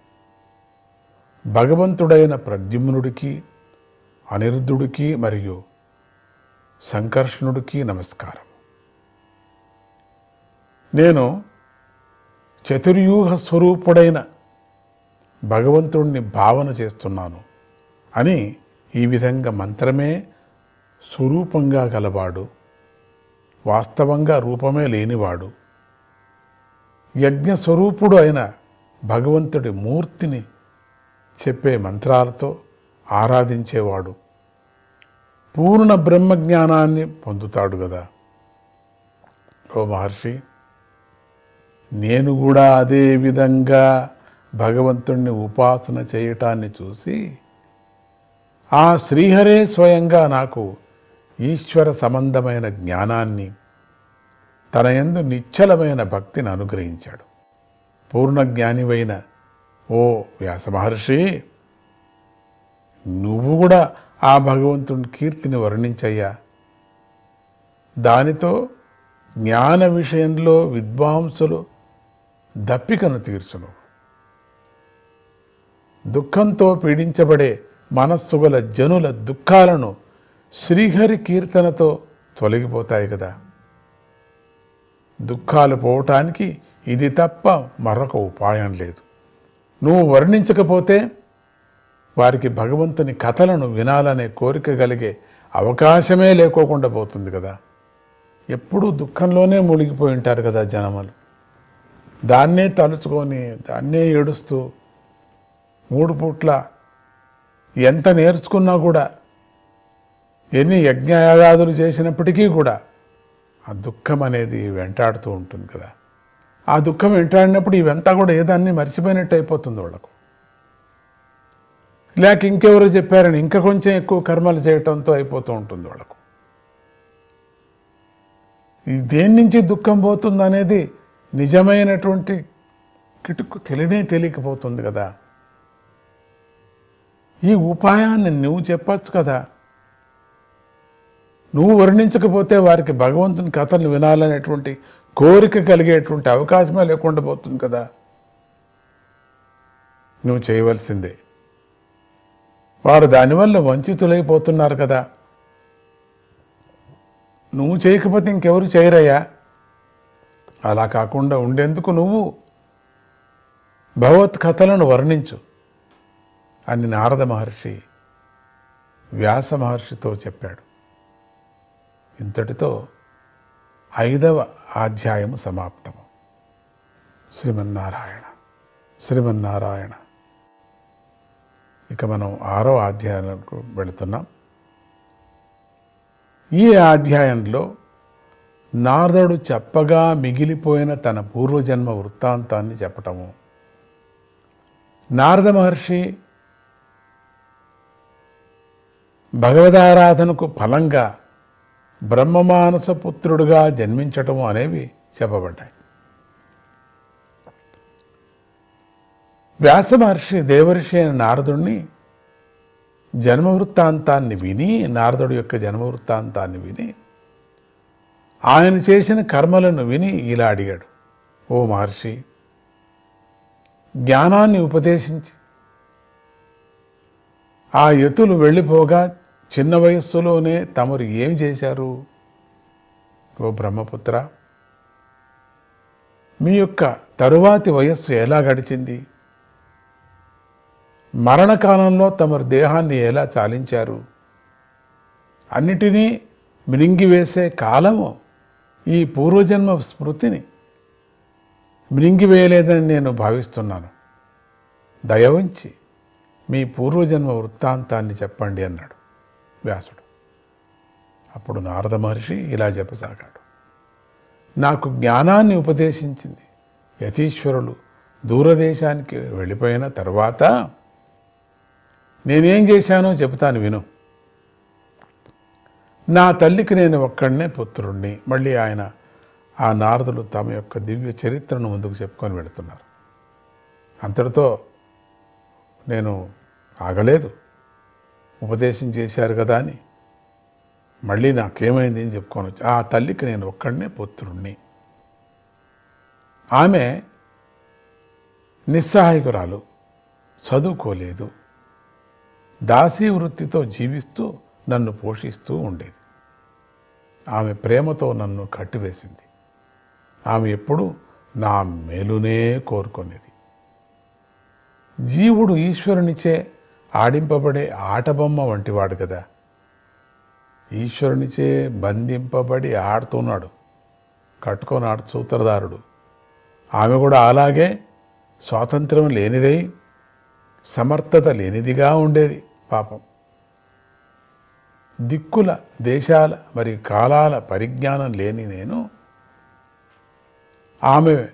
భగవంతుడైన ప్రద్యుమ్నుడికి అనిరుద్ధుడికి మరియు సంకర్షణుడికి నమస్కారం. నేను చతుర్యూహ స్వరూపుడైన భగవంతుడిని భావన చేస్తున్నాను అని ఈ విధంగా మంత్రమే స్వరూపంగా గలవాడు వాస్తవంగా రూపమే లేనివాడు యజ్ఞ స్వరూపుడు అయిన భగవంతుడి మూర్తిని చెప్పే మంత్రాలతో ఆరాధించేవాడు. పూర్ణ బ్రహ్మజ్ఞానాన్ని పొందుతాడు కదా ఓ మహర్షి నేను కూడా అదే విధంగా భగవంతుణ్ణి ఉపాసన చేయటాన్ని చూసి ఆ శ్రీహరే స్వయంగా నాకు ఈశ్వర సంబంధమైన జ్ఞానాన్ని తన యందు నిశ్చలమైన భక్తిని అనుగ్రహించాడు. పూర్ణ జ్ఞానివైన ఓ వ్యాస మహర్షి నువ్వు కూడా ఆ భగవంతుని కీర్తిని వర్ణించయ్యా. దానితో జ్ఞాన విషయంలో విద్వాంసులు దప్పికను తీర్చును. దుఃఖంతో పీడించబడే మనస్సు గల జనుల దుఃఖాలను శ్రీహరి కీర్తనతో తొలగిపోతాయి కదా. దుఃఖాలు పోవటానికి ఇది తప్ప మరొక ఉపాయం లేదు. నువ్వు వర్ణించకపోతే వారికి భగవంతుని కథలను వినాలనే కోరిక కలిగే అవకాశమే లేకోకుండా పోతుంది కదా. ఎప్పుడూ దుఃఖంలోనే మునిగిపోయి ఉంటారు కదా జనములు. దాన్నే తలుచుకొని దాన్నే ఏడుస్తూ మూడు పూట్ల ఎంత నేర్చుకున్నా కూడా ఎన్ని యజ్ఞయాగాదులు చేసినప్పటికీ కూడా ఆ దుఃఖం అనేది వెంటాడుతూ ఉంటుంది కదా. ఆ దుఃఖం వెంటాడినప్పుడు ఇవంతా కూడా ఏదాన్ని మర్చిపోయినట్టు అయిపోతుంది వాళ్ళకు. లేక ఇంకెవరు చెప్పారని ఇంకా కొంచెం ఎక్కువ కర్మలు చేయటంతో అయిపోతూ ఉంటుంది వాళ్ళకు. ఈ దేని నుంచి దుఃఖం పోతుంది అనేది నిజమైనటువంటి కిటుకు తెలియనే తెలియకపోతుంది కదా. ఈ ఉపాయాన్ని నువ్వు చెప్పచ్చు కదా. నువ్వు వర్ణించకపోతే వారికి భగవంతుని కథలు వినాలనేటువంటి కోరిక కలిగేటువంటి అవకాశమే లేకుండా పోతుంది కదా. నువ్వు చేయవలసిందే. వారు దానివల్ల వంచితులైపోతున్నారు కదా. నువ్వు చేయకపోతే ఇంకెవరు చేయరయ్యా? అలా కాకుండా ఉండేందుకు నువ్వు భగవత్ కథలను వర్ణించు. అని నారద మహర్షి వ్యాస మహర్షితో చెప్పాడు. ఇంతటితో ఐదవ అధ్యాయము సమాప్తము. శ్రీమన్నారాయణ శ్రీమన్నారాయణ. ఇక మనం ఆరో అధ్యాయానికి వెళుతున్నాం. ఈ అధ్యాయంలో నారదుడు చెప్పగా మిగిలిపోయిన తన పూర్వజన్మ వృత్తాంతాన్ని చెప్పటము. నారద మహర్షి భగవదారాధనకు ఫలంగా బ్రహ్మమానస పుత్రుడుగా జన్మించటం అనేవి చెప్పబడ్డాయి. వ్యాస మహర్షి దేవర్షి అయిన నారదుణ్ణి జన్మ వృత్తాంతాన్ని విని నారదుడి యొక్క జన్మ వృత్తాంతాన్ని విని ఆయన చేసిన కర్మలను విని ఇలా అడిగాడు. ఓ మహర్షి జ్ఞానాన్ని ఉపదేశించి ఆ యతులు వెళ్ళిపోగా చిన్న వయస్సులోనే తమరు ఏం చేశారు? ఓ బ్రహ్మపుత్ర మీ యొక్క తరువాతి వయస్సు ఎలా గడిచింది? మరణకాలంలో తమరు దేహాన్ని ఎలా చాలించారు? అన్నిటినీ మినింగివేసే కాలము ఈ పూర్వజన్మ స్మృతిని మినింగివేయలేదని నేను భావిస్తున్నాను. దయవుంచి మీ పూర్వజన్మ వృత్తాంతాన్ని చెప్పండి అన్నాడు. వ్యాసుడు. అప్పుడు నారద మహర్షి ఇలా చెప్పసాగాడు. నాకు జ్ఞానాన్ని ఉపదేశించింది. యతీశ్వరులు దూరదేశానికి వెళ్ళిపోయిన తర్వాత నేనేం చేశానో చెబుతాను విను. నా తల్లికి నేను ఒక్కడనే పుత్రుణ్ణి. మళ్ళీ ఆయన ఆ నారదులు తమ యొక్క దివ్య చరిత్రను ముందుకు చెప్పుకొని వెళుతున్నారు. అంతటితో నేను ఆగలేదు. ఉపదేశం చేశారు కదా అని. మళ్ళీ నాకేమైంది అని చెప్పుకొని వచ్చి ఆ తల్లికి నేను ఒక్కడనే పుత్రుణ్ణి. ఆమె నిస్సహాయకురాలు చదువుకోలేదు దాసీ వృత్తితో జీవిస్తూ నన్ను పోషిస్తూ ఉండేది. ఆమె ప్రేమతో నన్ను కట్టివేసింది. ఆమె ఎప్పుడూ నా మేలునే కోరుకునేది. జీవుడు ఈశ్వరునిచే ఆడింపబడే ఆటబొమ్మ వంటివాడు కదా. ఈశ్వరునిచే బంధింపబడి ఆడుతున్నాడు. కట్టుకొని ఆడు సూత్రధారుడు. ఆమె కూడా అలాగే స్వాతంత్రం లేనిదై సమర్థత లేనిదిగా ఉండేది పాపం. దిక్కుల దేశాల మరియు కాలాల పరిజ్ఞానం లేని నేను ఆమె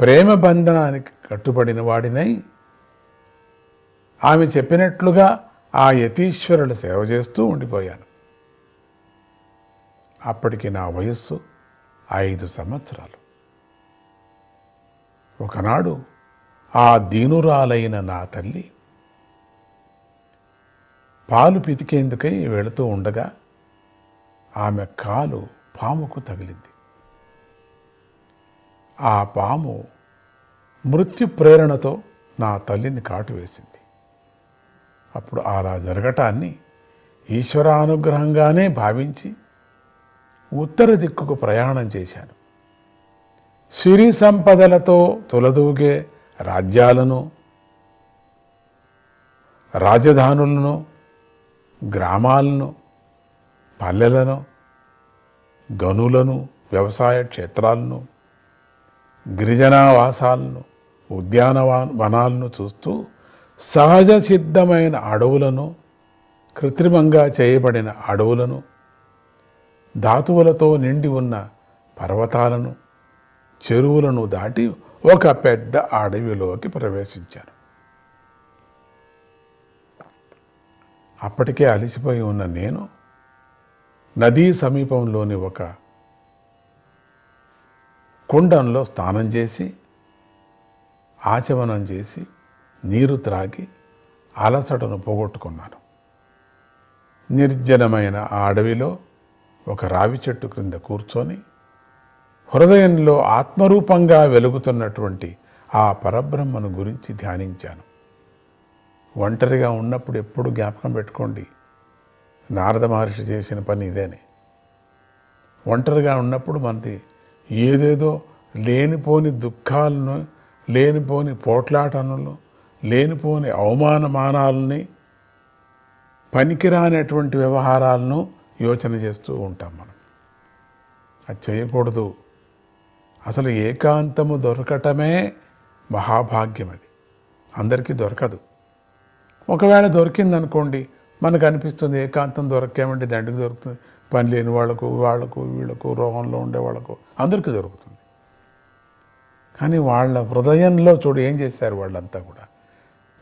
ప్రేమ బంధనానికి కట్టుబడిన వాడినై ఆమె చెప్పినట్లుగా ఆ యతీశ్వరుల సేవ చేస్తూ ఉండిపోయాను. అప్పటికి నా వయస్సు ఐదు సంవత్సరాలు. ఒకనాడు ఆ దీనురాలైన నా తల్లి పాలు పితికేందుకై వెళుతూ ఉండగా ఆమె కాలు పాముకు తగిలింది. ఆ పాము మృత్యు ప్రేరణతో నా తల్లిని కాటు వేసింది అప్పుడు అలా జరగటాన్ని ఈశ్వరానుగ్రహంగానే భావించి ఉత్తర దిక్కుకు ప్రయాణం చేశాను. సిరి సంపదలతో తొలదూగే రాజ్యాలను రాజధానులను గ్రామాలను పల్లెలను గనులను వ్యవసాయ క్షేత్రాలను గిరిజనావాసాలను ఉద్యానవా వనాలను చూస్తూ సహజ సిద్ధమైన అడవులను కృత్రిమంగా చేయబడిన అడవులను ధాతువులతో నిండి ఉన్న పర్వతాలను చెరువులను దాటి ఒక పెద్ద అడవిలోకి ప్రవేశించారు. అప్పటికే అలసిపోయి ఉన్న నేను నదీ సమీపంలోని ఒక కుండంలో స్నానం చేసి ఆచమనం చేసి నీరు త్రాగి అలసటను పోగొట్టుకున్నాను. నిర్జనమైన ఆ అడవిలో ఒక రావి చెట్టు క్రింద కూర్చొని హృదయంలో ఆత్మరూపంగా వెలుగుతున్నటువంటి ఆ పరబ్రహ్మను గురించి ధ్యానించాను. ఒంటరిగా ఉన్నప్పుడు ఎప్పుడు జ్ఞాపకం పెట్టుకోండి నారద మహర్షి చేసిన పని ఇదేనే. ఒంటరిగా ఉన్నప్పుడు మనది ఏదేదో లేనిపోని దుఃఖాలను లేనిపోని పోట్లాటలను లేనిపోని అవమానమానాలని పనికిరానటువంటి వ్యవహారాలను యోచన చేస్తూ ఉంటాం మనం. అది చేయకూడదు. అసలు ఏకాంతము దొరకటమే మహాభాగ్యం అది. అందరికీ దొరకదు. ఒకవేళ దొరికిందనుకోండి మనకు అనిపిస్తుంది ఏకాంతం దొరకేమంటే దండికి దొరుకుతుంది. పని లేని వాళ్ళకు వాళ్ళకు వీళ్ళకు రోగంలో ఉండే వాళ్ళకు అందరికీ దొరుకుతుంది. కానీ వాళ్ళ హృదయంలో చూడు ఏం చేశారు వాళ్ళంతా కూడా?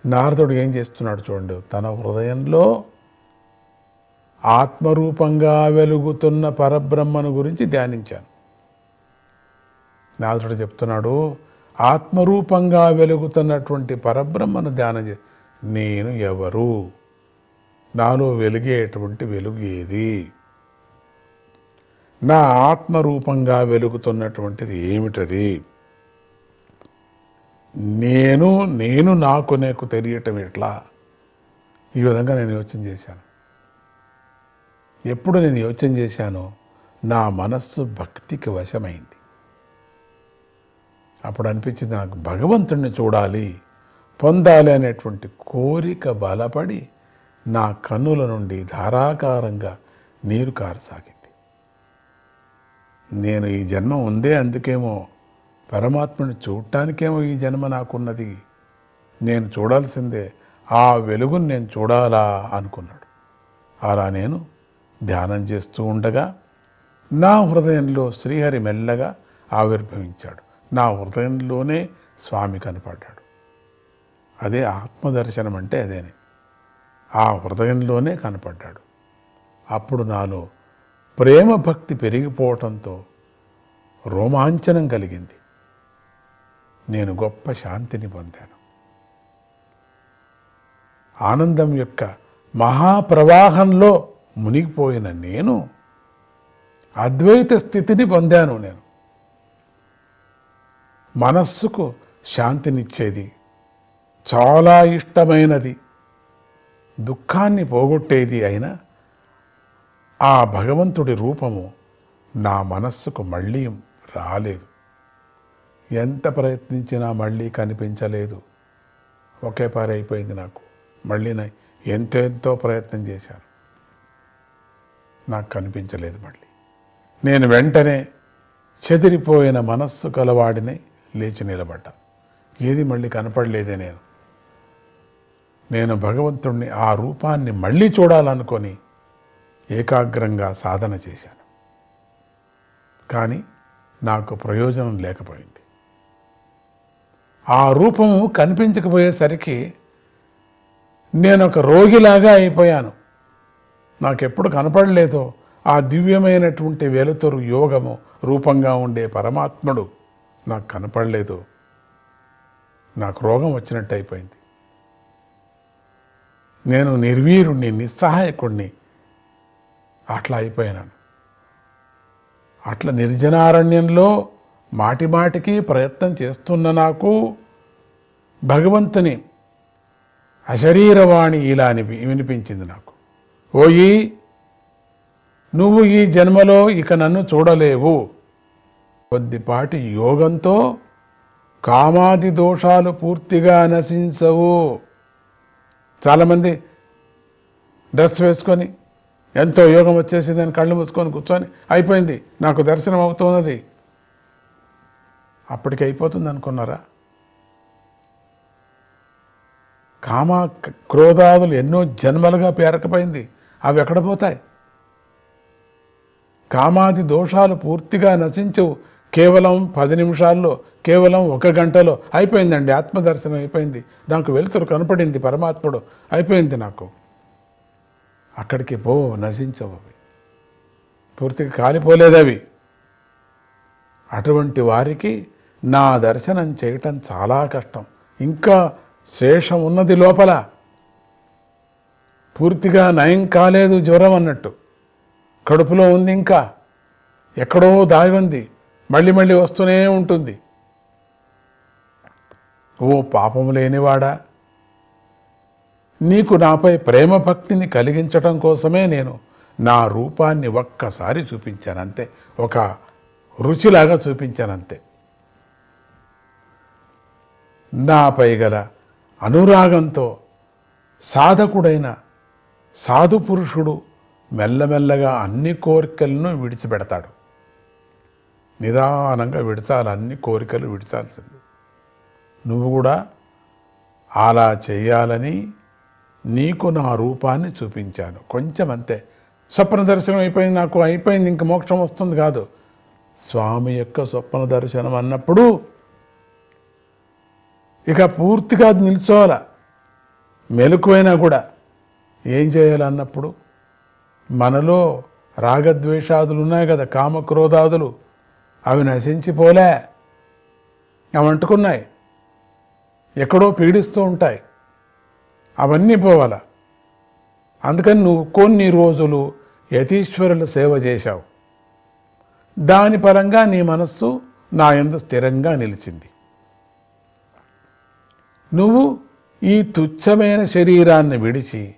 నారదుడు ఏం చేస్తున్నాడు చూడండి తన హృదయంలో ఆత్మరూపంగా వెలుగుతున్న పరబ్రహ్మను గురించి ధ్యానించాను. నారదుడు చెప్తున్నాడు ఆత్మరూపంగా వెలుగుతున్నటువంటి పరబ్రహ్మను ధ్యానం చే నేను ఎవరు? నాలో వెలిగేటువంటి వెలుగు ఏది? నా ఆత్మరూపంగా వెలుగుతున్నటువంటిది ఏమిటది? నేను నేను నాకు నాకు తెలియటం ఎట్లా? ఈ విధంగా నేను యోచన చేశాను. ఎప్పుడు నేను యోచన చేశానో నా మనస్సు భక్తికి వశమైంది. అప్పుడు అనిపించింది నాకు భగవంతుణ్ణి చూడాలి పొందాలి అనేటువంటి కోరిక బలపడి నా కన్నుల నుండి ధారాకారంగా నీరు కారసాగింది. నేను ఈ జన్మ ఉందే అందుకేమో పరమాత్మను చూడటానికేమో ఈ జన్మ నాకున్నది. నేను చూడాల్సిందే ఆ వెలుగును నేను చూడాలా అనుకున్నాడు. అలా నేను ధ్యానం చేస్తూ ఉండగా నా హృదయంలో శ్రీహరి మెల్లగా ఆవిర్భవించాడు. నా హృదయంలోనే స్వామి కనపడ్డాడు. అదే ఆత్మదర్శనం అంటే అదేనే. ఆ హృదయంలోనే కనపడ్డాడు. అప్పుడు నాలో ప్రేమ భక్తి పెరిగిపోవటంతో రోమాంచనం కలిగింది. నేను గొప్ప శాంతిని పొందాను. ఆనందం యొక్క మహాప్రవాహంలో మునిగిపోయిన నేను అద్వైత స్థితిని పొందాను నేను. మనస్సుకు శాంతినిచ్చేది చాలా ఇష్టమైనది దుఃఖాన్ని పోగొట్టేది అయినా ఆ భగవంతుడి రూపము నా మనస్సుకు మళ్ళీ రాలేదు. ఎంత ప్రయత్నించినా మళ్ళీ కనిపించలేదు. ఒకే పారైపోయింది నాకు. మళ్ళీ నా ఎంతెంతో ప్రయత్నం చేశాను. నాకు కనిపించలేదు మళ్ళీ. నేను వెంటనే చెదిరిపోయిన మనస్సు కలవాడిని లేచి నిలబడ్డా. ఏది మళ్ళీ కనపడలేదే నేను. నేను భగవంతుణ్ణి ఆ రూపాన్ని మళ్ళీ చూడాలనుకొని ఏకాగ్రంగా సాధన చేశాను. కానీ నాకు ప్రయోజనం లేకపోయింది. ఆ రూపము కనిపించకపోయేసరికి నేను ఒక రోగిలాగా అయిపోయాను. నాకెప్పుడు కనపడలేదో. ఆ దివ్యమైనటువంటి వెలుతురు యోగము రూపంగా ఉండే పరమాత్ముడు నాకు కనపడలేదు. నాకు రోగం వచ్చినట్టు అయిపోయింది. నేను నిర్వీరుణ్ణి నిస్సహాయకుణ్ణి అట్లా అయిపోయాను అట్లా నిర్జనారణ్యంలో మాటిమాటికి ప్రయత్నం చేస్తున్న నాకు భగవంతుని అశరీరవాణి ఇలా అని వినిపించింది నాకు. ఓయి నువ్వు ఈ జన్మలో ఇక నన్ను చూడలేవు. కొద్దిపాటి యోగంతో కామాది దోషాలు పూర్తిగా నశించవు. చాలామంది డ్రెస్ వేసుకొని ఎంతో యోగం వచ్చేసిందని కళ్ళు మూసుకొని కూర్చొని అయిపోయింది. నాకు దర్శనం అవుతున్నది అప్పటికి అయిపోతుంది అనుకున్నారా? కామ క్రోధాదులు ఎన్నో జన్మలుగా పేరకపోయింది. అవి ఎక్కడ పోతాయి? కామాది దోషాలు పూర్తిగా నశించవు కేవలం పది నిమిషాల్లో కేవలం ఒక గంటలో అయిపోయిందండి. ఆత్మదర్శనం అయిపోయింది. నాకు వెలుతురు కనపడింది పరమాత్ముడు. అయిపోయింది నాకు. అక్కడికి పో నశించవు అవి. పూర్తిగా కాలిపోలేదు అవి అటువంటి వారికి నా దర్శనం చేయటం చాలా కష్టం. ఇంకా శేషం ఉన్నది లోపల. పూర్తిగా నయం కాలేదు జ్వరం అన్నట్టు. కడుపులో ఉంది ఇంకా. ఎక్కడో దాగి ఉంది. మళ్ళీ మళ్ళీ వస్తూనే ఉంటుంది. ఓ పాపం లేనివాడా? నీకు నాపై ప్రేమ భక్తిని కలిగించటం కోసమే నేను నా రూపాన్ని ఒక్కసారి చూపించానంతే. ఒక రుచిలాగా చూపించానంతే. నాపై గల అనురాగంతో సాధకుడైన సాధు పురుషుడు మెల్లమెల్లగా అన్ని కోరికలను విడిచిపెడతాడు. నిదానంగా విడిచాలి అన్ని కోరికలు విడిచాల్సింది. నువ్వు కూడా అలా చేయాలని నీకు నా రూపాన్ని చూపించాను. కొంచెం అంతే. స్వప్న దర్శనం అయిపోయింది నాకు అయిపోయింది ఇంక మోక్షం వస్తుంది కాదు. స్వామి యొక్క స్వప్న దర్శనం అన్నప్పుడు ఇక పూర్తిగా అది నిల్చోవాల? మెలకువైనా కూడా ఏం చేయాలన్నప్పుడు మనలో రాగద్వేషాదులు ఉన్నాయి కదా కామక్రోధాదులు. అవి నశించిపోలే. అవి అంటుకున్నాయి. ఎక్కడో పీడిస్తూ ఉంటాయి. అవన్నీ పోవాల? అందుకని నువ్వు కొన్ని రోజులు యతీశ్వరుల సేవ చేశావు. దాని పరంగా నీ మనస్సు నా ఎందు స్థిరంగా నిలిచింది. నువ్వు ఈ తుచ్చమైన శరీరాన్ని విడిచి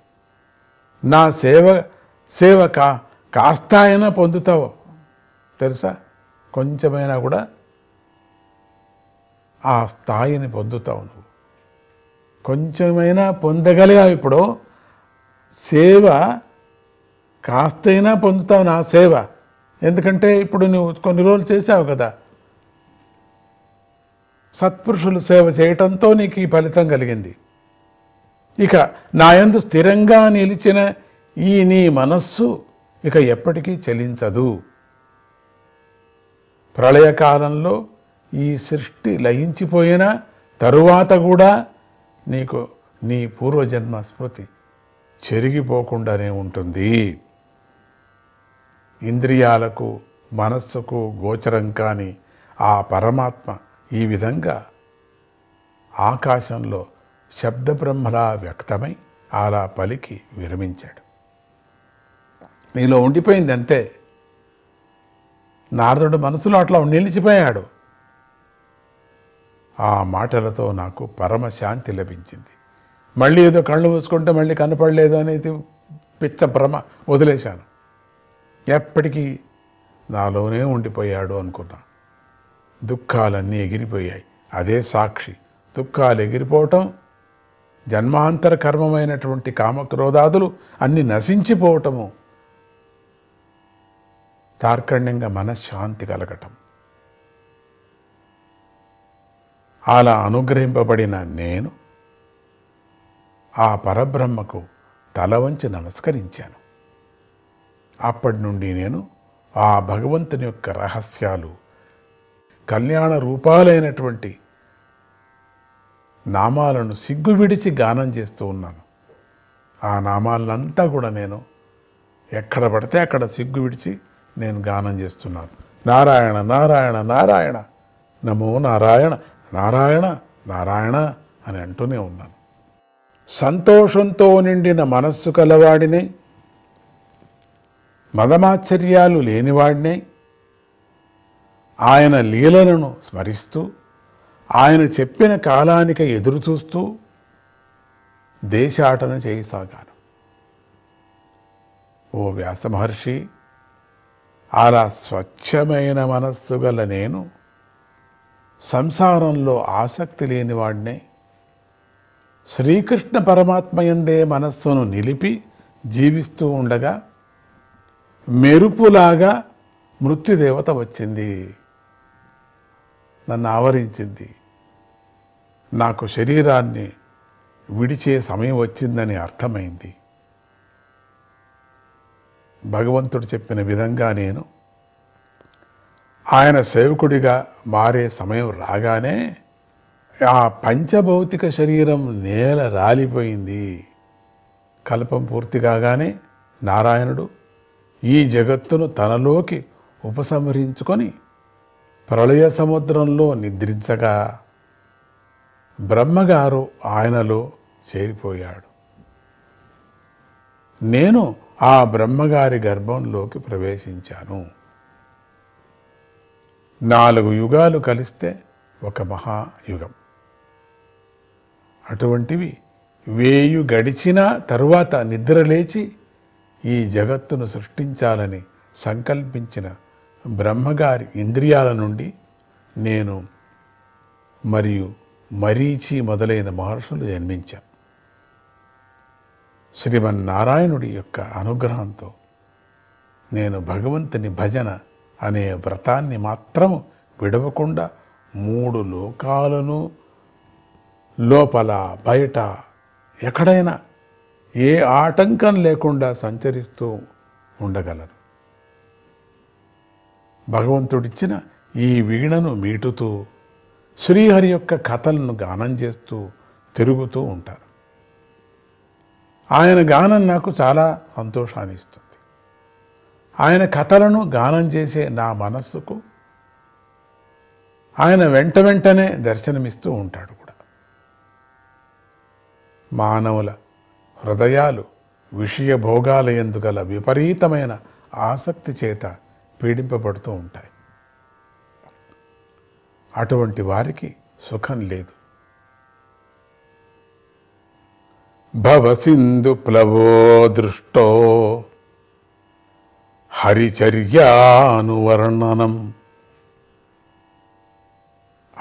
నా సేవ సేవ కా కాస్త అయినా పొందుతావు. తెలుసా? కొంచెమైనా కూడా ఆ స్థాయిని పొందుతావు నువ్వు. కొంచెమైనా పొందగలిగావు ఇప్పుడు. సేవ కాస్తైనా పొందుతావు నా సేవ. ఎందుకంటే ఇప్పుడు నువ్వు కొన్ని రోజులు చేసావు కదా. సత్పురుషులు సేవ చేయటంతో నీకు ఈ ఫలితం కలిగింది. ఇక నాయందు స్థిరంగా నిలిచిన ఈ నీ మనస్సు ఇక ఎప్పటికీ చలించదు. ప్రళయకాలంలో ఈ సృష్టి లయించిపోయిన తరువాత కూడా నీకు నీ పూర్వజన్మ స్మృతి చెరిగిపోకుండానే ఉంటుంది. ఇంద్రియాలకు మనస్సుకు గోచరం కాని ఆ పరమాత్మ ఈ విధంగా ఆకాశంలో శబ్దబ్రహ్మలా వ్యక్తమై అలా పలికి విరమించాడు. నీలో ఉండిపోయింది అంతే నారదుడు మనసులో అట్లా నిలిచిపోయాడు. ఆ మాటలతో నాకు పరమ శాంతి లభించింది. మళ్ళీ ఏదో కళ్ళు మూసుకుంటే మళ్ళీ కనపడలేదు అనేది పిచ్చ భ్రమ వదిలేశాను. ఎప్పటికీ నాలోనే ఉండిపోయాడు అనుకున్నాను. దుఃఖాలన్నీ ఎగిరిపోయాయి. అదే సాక్షి. దుఃఖాలు ఎగిరిపోవటం జన్మాంతర కర్మమైనటువంటి కామక్రోధాదులు అన్ని నశించిపోవటము. తార్కణ్యంగా మనశ్శాంతి కలగటం. అలా అనుగ్రహింపబడిన నేను ఆ పరబ్రహ్మకు తల వంచి నమస్కరించాను. అప్పటి నుండి నేను ఆ భగవంతుని యొక్క రహస్యాలు కళ్యాణ రూపాలైనటువంటి నామాలను సిగ్గు విడిచి గానం చేస్తూ ఉన్నాను. ఆ నామాలనంతా కూడా నేను ఎక్కడ పడితే అక్కడ సిగ్గు విడిచి నేను గానం చేస్తున్నాను. నారాయణ నారాయణ నారాయణ నమో నారాయణ నారాయణ నారాయణ అని అంటూనే ఉన్నాను. సంతోషంతో నిండిన మనస్సు కలవాడినే మదమాశ్చర్యాలు లేనివాడినే ఆయన లీలలను స్మరిస్తూ ఆయన చెప్పిన కాలానికి ఎదురు చూస్తూ దేశాటన చేయసాగాను. ఓ వ్యాస మహర్షి అలా స్వచ్ఛమైన మనస్సు గల నేను సంసారంలో ఆసక్తి లేనివాడినే శ్రీకృష్ణ పరమాత్మయందే మనస్సును నిలిపి జీవిస్తూ ఉండగా మెరుపులాగా మృత్యుదేవత వచ్చింది. నన్ను ఆవరించింది. నాకు శరీరాన్ని విడిచే సమయం వచ్చిందని అర్థమైంది. భగవంతుడు చెప్పిన విధంగా నేను ఆయన సేవకుడిగా మారే సమయం రాగానే ఆ పంచభౌతిక శరీరం నేల రాలిపోయింది. కల్పం పూర్తి కాగానే నారాయణుడు ఈ జగత్తును తనలోకి ఉపసంహరించుకొని ప్రళయ సముద్రంలో నిద్రించగా బ్రహ్మగారు ఆయనలో చేరిపోయాడు. నేను ఆ బ్రహ్మగారి గర్భంలోకి ప్రవేశించాను. నాలుగు యుగాలు కలిస్తే ఒక మహాయుగం. అటువంటివి వేయు గడిచిన తరువాత నిద్రలేచి ఈ జగత్తును సృష్టించాలని సంకల్పించిన బ్రహ్మగారి ఇంద్రియాల నుండి నేను మరియు మరీచి మొదలైన మహర్షులు జన్మించాం. శ్రీమన్నారాయణుడి యొక్క అనుగ్రహంతో నేను భగవంతుని భజన అనే వ్రతాన్ని మాత్రము విడవకుండా మూడు లోకాలను లోపల బయట ఎక్కడైనా ఏ ఆటంకం లేకుండా సంచరిస్తూ ఉండగలను. భగవంతుడిచ్చిన ఈ వీణను మీటుతూ శ్రీహరి యొక్క కథలను గానం చేస్తూ తిరుగుతూ ఉంటారు. ఆయన గానం నాకు చాలా సంతోషాన్ని ఇస్తుంది ఆయన కథలను గానం చేసే నా మనస్సుకు ఆయన వెంట వెంటనే దర్శనమిస్తూ ఉంటాడు కూడా. మానవుల హృదయాలు విషయ భోగాలయందు గల విపరీతమైన ఆసక్తి చేత పీడింపబడుతూ ఉంటాయి. అటువంటి వారికి సుఖం లేదు. భవసింధు ప్లవో దృష్టో హరిచర్యానువర్ణనం.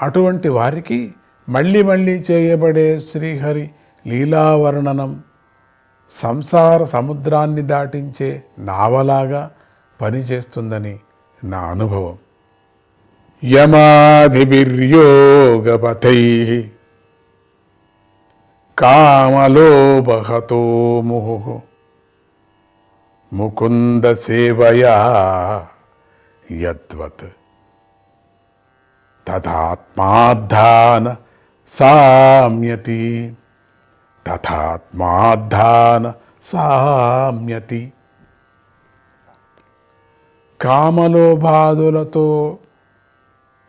అటువంటి వారికి మళ్ళీ మళ్ళీ చేయబడే శ్రీహరి లీలావర్ణనం సంసార సముద్రాన్ని దాటించే నావలాగా పనిచేస్తుందని నా అనుభవం. యమాధిభిర్యోగపథై కామలోపహతో ముహు ముకుంద సేవయా యద్వత్. తథాత్మాధాన సామ్యతి. తథాత్మాధాన సామ్యతి. కామలోభాదులతో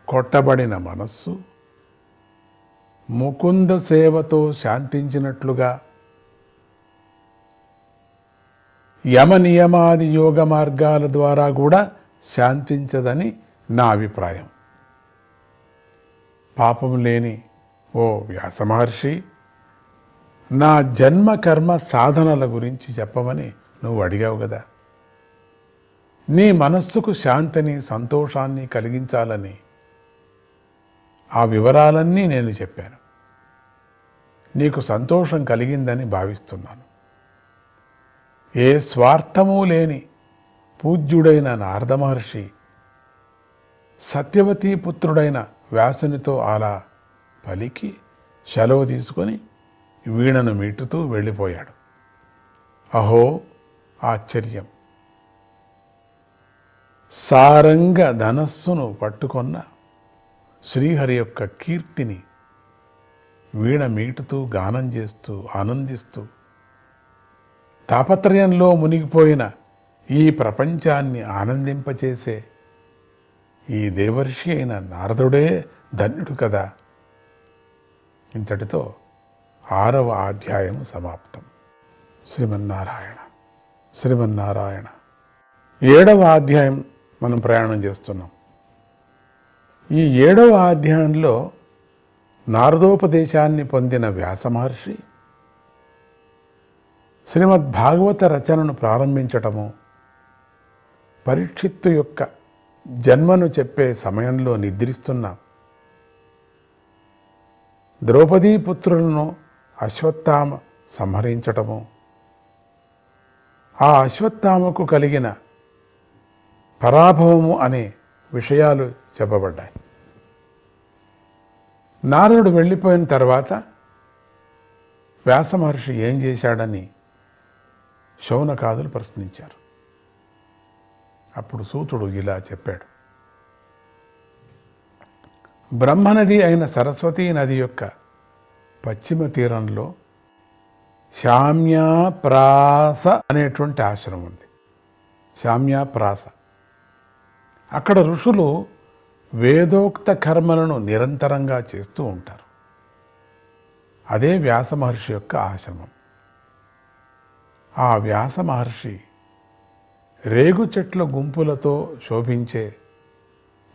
కొట్టబడిన మనస్సు ముకుంద సేవతో శాంతించినట్లుగా యమ నియమాది యోగ మార్గాల ద్వారా కూడా శాంతించదని నా అభిప్రాయం. పాపం లేని ఓ వ్యాస మహర్షి నా జన్మ కర్మ సాధనల గురించి చెప్పమని నువ్వు అడిగావు కదా. నీ మనస్సుకు శాంతిని సంతోషాన్ని కలిగించాలని ఆ వివరాలన్నీ నేను చెప్పాను. నీకు సంతోషం కలిగిందని భావిస్తున్నాను. ఏ స్వార్థమూ లేని పూజ్యుడైన నారద మహర్షి సత్యవతీ పుత్రుడైన వ్యాసునితో అలా పలికి సెలవు తీసుకొని వీణను మీటుతూ వెళ్ళిపోయాడు. అహో ఆశ్చర్యం! సారంగ ధనస్సును పట్టుకొన్న శ్రీహరి యొక్క కీర్తిని వీణ మీటుతూ గానం చేస్తూ ఆనందిస్తూ తాపత్రయంలో మునిగిపోయిన ఈ ప్రపంచాన్ని ఆనందింపచేసే ఈ దేవర్షి అయిన నారదుడే ధన్యుడు కదా. ఇంతటితో ఆరవ అధ్యాయం సమాప్తం. శ్రీమన్నారాయణ శ్రీమన్నారాయణ. ఏడవ అధ్యాయం మనం ప్రయాణం చేస్తున్నాం. ఈ ఏడవ అధ్యాయంలో నారదోపదేశాన్ని పొందిన వ్యాస మహర్షి శ్రీమద్ భాగవత రచనను ప్రారంభించటము పరీక్షిత్తు యొక్క జన్మను చెప్పే సమయంలో నిద్రిస్తున్న ద్రౌపదీ పుత్రులను అశ్వత్థామ సంహరించటము ఆ అశ్వత్థామకు కలిగిన పరాభవము అనే విషయాలు చెప్పబడ్డాయి. నారదుడు వెళ్ళిపోయిన తర్వాత వ్యాసమహర్షి ఏం చేశాడని శౌనకాదులు ప్రశ్నించారు. అప్పుడు సూతుడు ఇలా చెప్పాడు. బ్రహ్మనది అయిన సరస్వతీ నది యొక్క పశ్చిమ తీరంలో శామ్యాప్రాస అనేటువంటి ఆశ్రమం ఉంది. శామ్యాప్రాస. అక్కడ ఋషులు వేదోక్త కర్మలను నిరంతరంగా చేస్తూ ఉంటారు. అదే వ్యాస మహర్షి యొక్క ఆశ్రమం. ఆ వ్యాస మహర్షి రేగు చెట్ల గుంపులతో శోభించే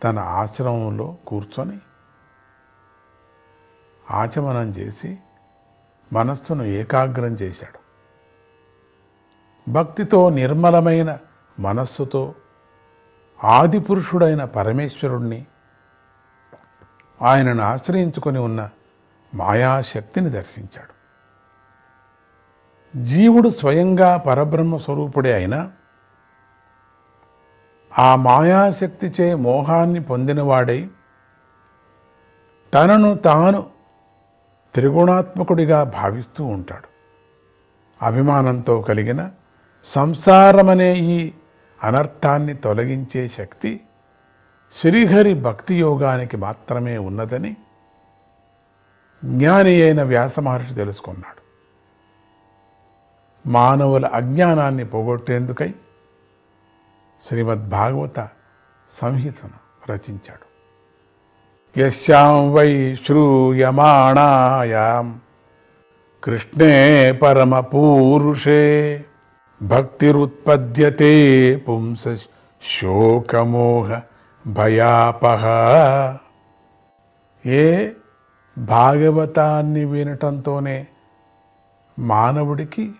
తన ఆశ్రమంలో కూర్చొని ఆచమనం చేసి మనస్సును ఏకాగ్రం చేశాడు. భక్తితో నిర్మలమైన మనస్సుతో ఆదిపురుషుడైన పరమేశ్వరుణ్ణి ఆయనను ఆశ్రయించుకొని ఉన్న మాయాశక్తిని దర్శించాడు. జీవుడు స్వయంగా పరబ్రహ్మ స్వరూపుడే అయినా ఆ మాయాశక్తిచే మోహాన్ని పొందినవాడై తనను తాను త్రిగుణాత్మకుడిగా భావిస్తూ ఉంటాడు. అభిమానంతో కలిగిన సంసారమనే ఈ అనర్థాన్ని తొలగించే శక్తి శ్రీహరి భక్తి యోగానికి మాత్రమే ఉన్నదని జ్ఞాని అయిన వ్యాస మహర్షి తెలుసుకున్నాడు. మానవుల అజ్ఞానాన్ని పోగొట్టేందుకై శ్రీమద్భాగవత సంహితను రచించాడు. యశ్యాం వై శ్రూయమాణాయాం కృష్ణే పరమపూరుషే భక్తిరుత్పద్యతే పుంస శోకమోహ భయాపహ. ఏ భాగవతాన్ని వినటంతోనే మానవుడికి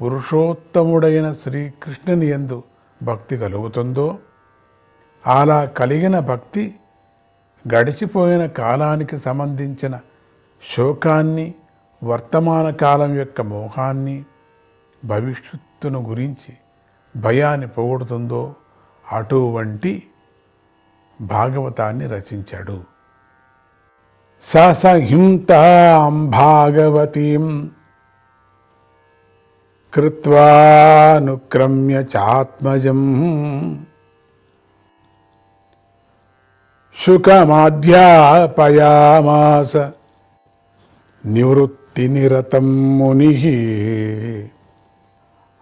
పురుషోత్తముడైన శ్రీకృష్ణుని యందు భక్తి కలుగుతుందో అలా కలిగిన భక్తి గడిచిపోయిన కాలానికి సంబంధించిన శోకాన్ని వర్తమాన కాలం యొక్క మోహాన్ని భవిష్యత్తును గురించి భయాన్ని పోగొడుతుందో అటువంటి భాగవతాన్ని రచించాడు. ససహింతాం భాగవతీం కృత్వానుక్రమ్య చాత్మజం శుకమాధ్యాపయామాస నివృత్తి నిరతం ముని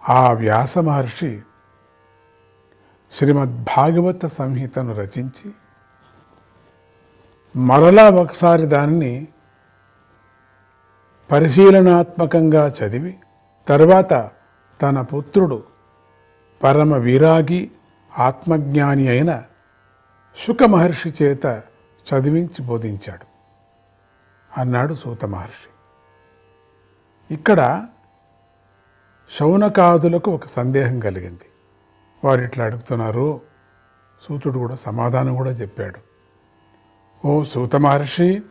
ఆ వ్యాస మహర్షి శ్రీమద్భాగవత సంహితను రచించి మరలా ఒకసారి దానిని పరిశీలనాత్మకంగా చదివి తర్వాత తన పుత్రుడు పరమ విరాగి ఆత్మజ్ఞాని అయిన శుకమహర్షి చేత చదివించి బోధించాడు. అన్నాడు సూత మహర్షి. ఇక్కడ శౌనకాదులకు ఒక సందేహం కలిగింది. వారు ఇట్లా అడుగుతున్నారు. సూతుడు కూడా సమాధానం కూడా చెప్పాడు. ఓ సూత మహర్షి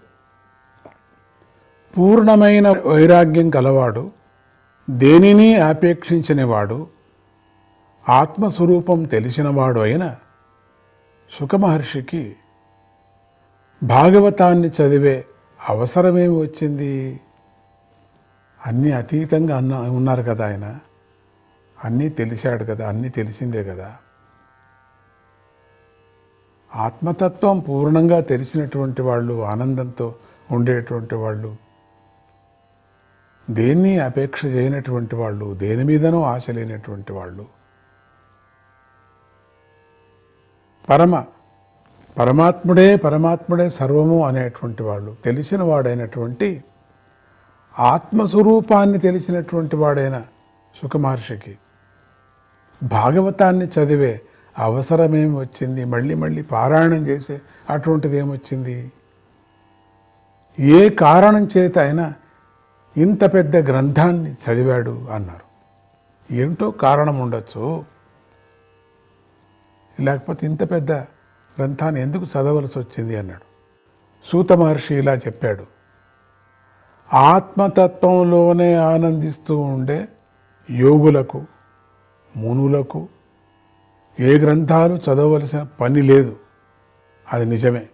పూర్ణమైన వైరాగ్యం గలవాడు దేనిని ఆపేక్షించినవాడు ఆత్మస్వరూపం తెలిసినవాడు అయిన సుఖమహర్షికి భాగవతాన్ని చదివే అవసరమేమి వచ్చింది? అన్నీ అతీతంగా అన్న ఉన్నారు కదా ఆయన. అన్నీ తెలిసాడు కదా అన్నీ తెలిసిందే కదా. ఆత్మతత్వం పూర్ణంగా తెలిసినటువంటి వాళ్ళు ఆనందంతో ఉండేటువంటి వాళ్ళు దేన్ని అపేక్ష చేయనటువంటి వాళ్ళు దేని మీదనూ ఆశ లేనటువంటి వాళ్ళు. పరమ పరమాత్ముడే పరమాత్ముడే సర్వము అనేటువంటి వాళ్ళు తెలిసిన వాడైనటువంటి ఆత్మస్వరూపాన్ని తెలిసినటువంటి వాడైన సుఖమహర్షికి భాగవతాన్ని చదివే అవసరమేమి వచ్చింది? మళ్ళీ మళ్ళీ పారాయణం చేసే అటువంటిది ఏమొచ్చింది? ఏ కారణం చేత అయినా ఇంత పెద్ద గ్రంథాన్ని చదివాడు అన్నారు. ఏంటో కారణం ఉండొచ్చు. లేకపోతే ఇంత పెద్ద గ్రంథాన్ని ఎందుకు చదవలసి వచ్చింది అన్నాడు. సూత మహర్షి ఇలా చెప్పాడు. ఆత్మతత్వంలోనే ఆనందిస్తూ ఉండే యోగులకు మునులకు ఏ గ్రంథాలు చదవలసిన పని లేదు. అది నిజమే.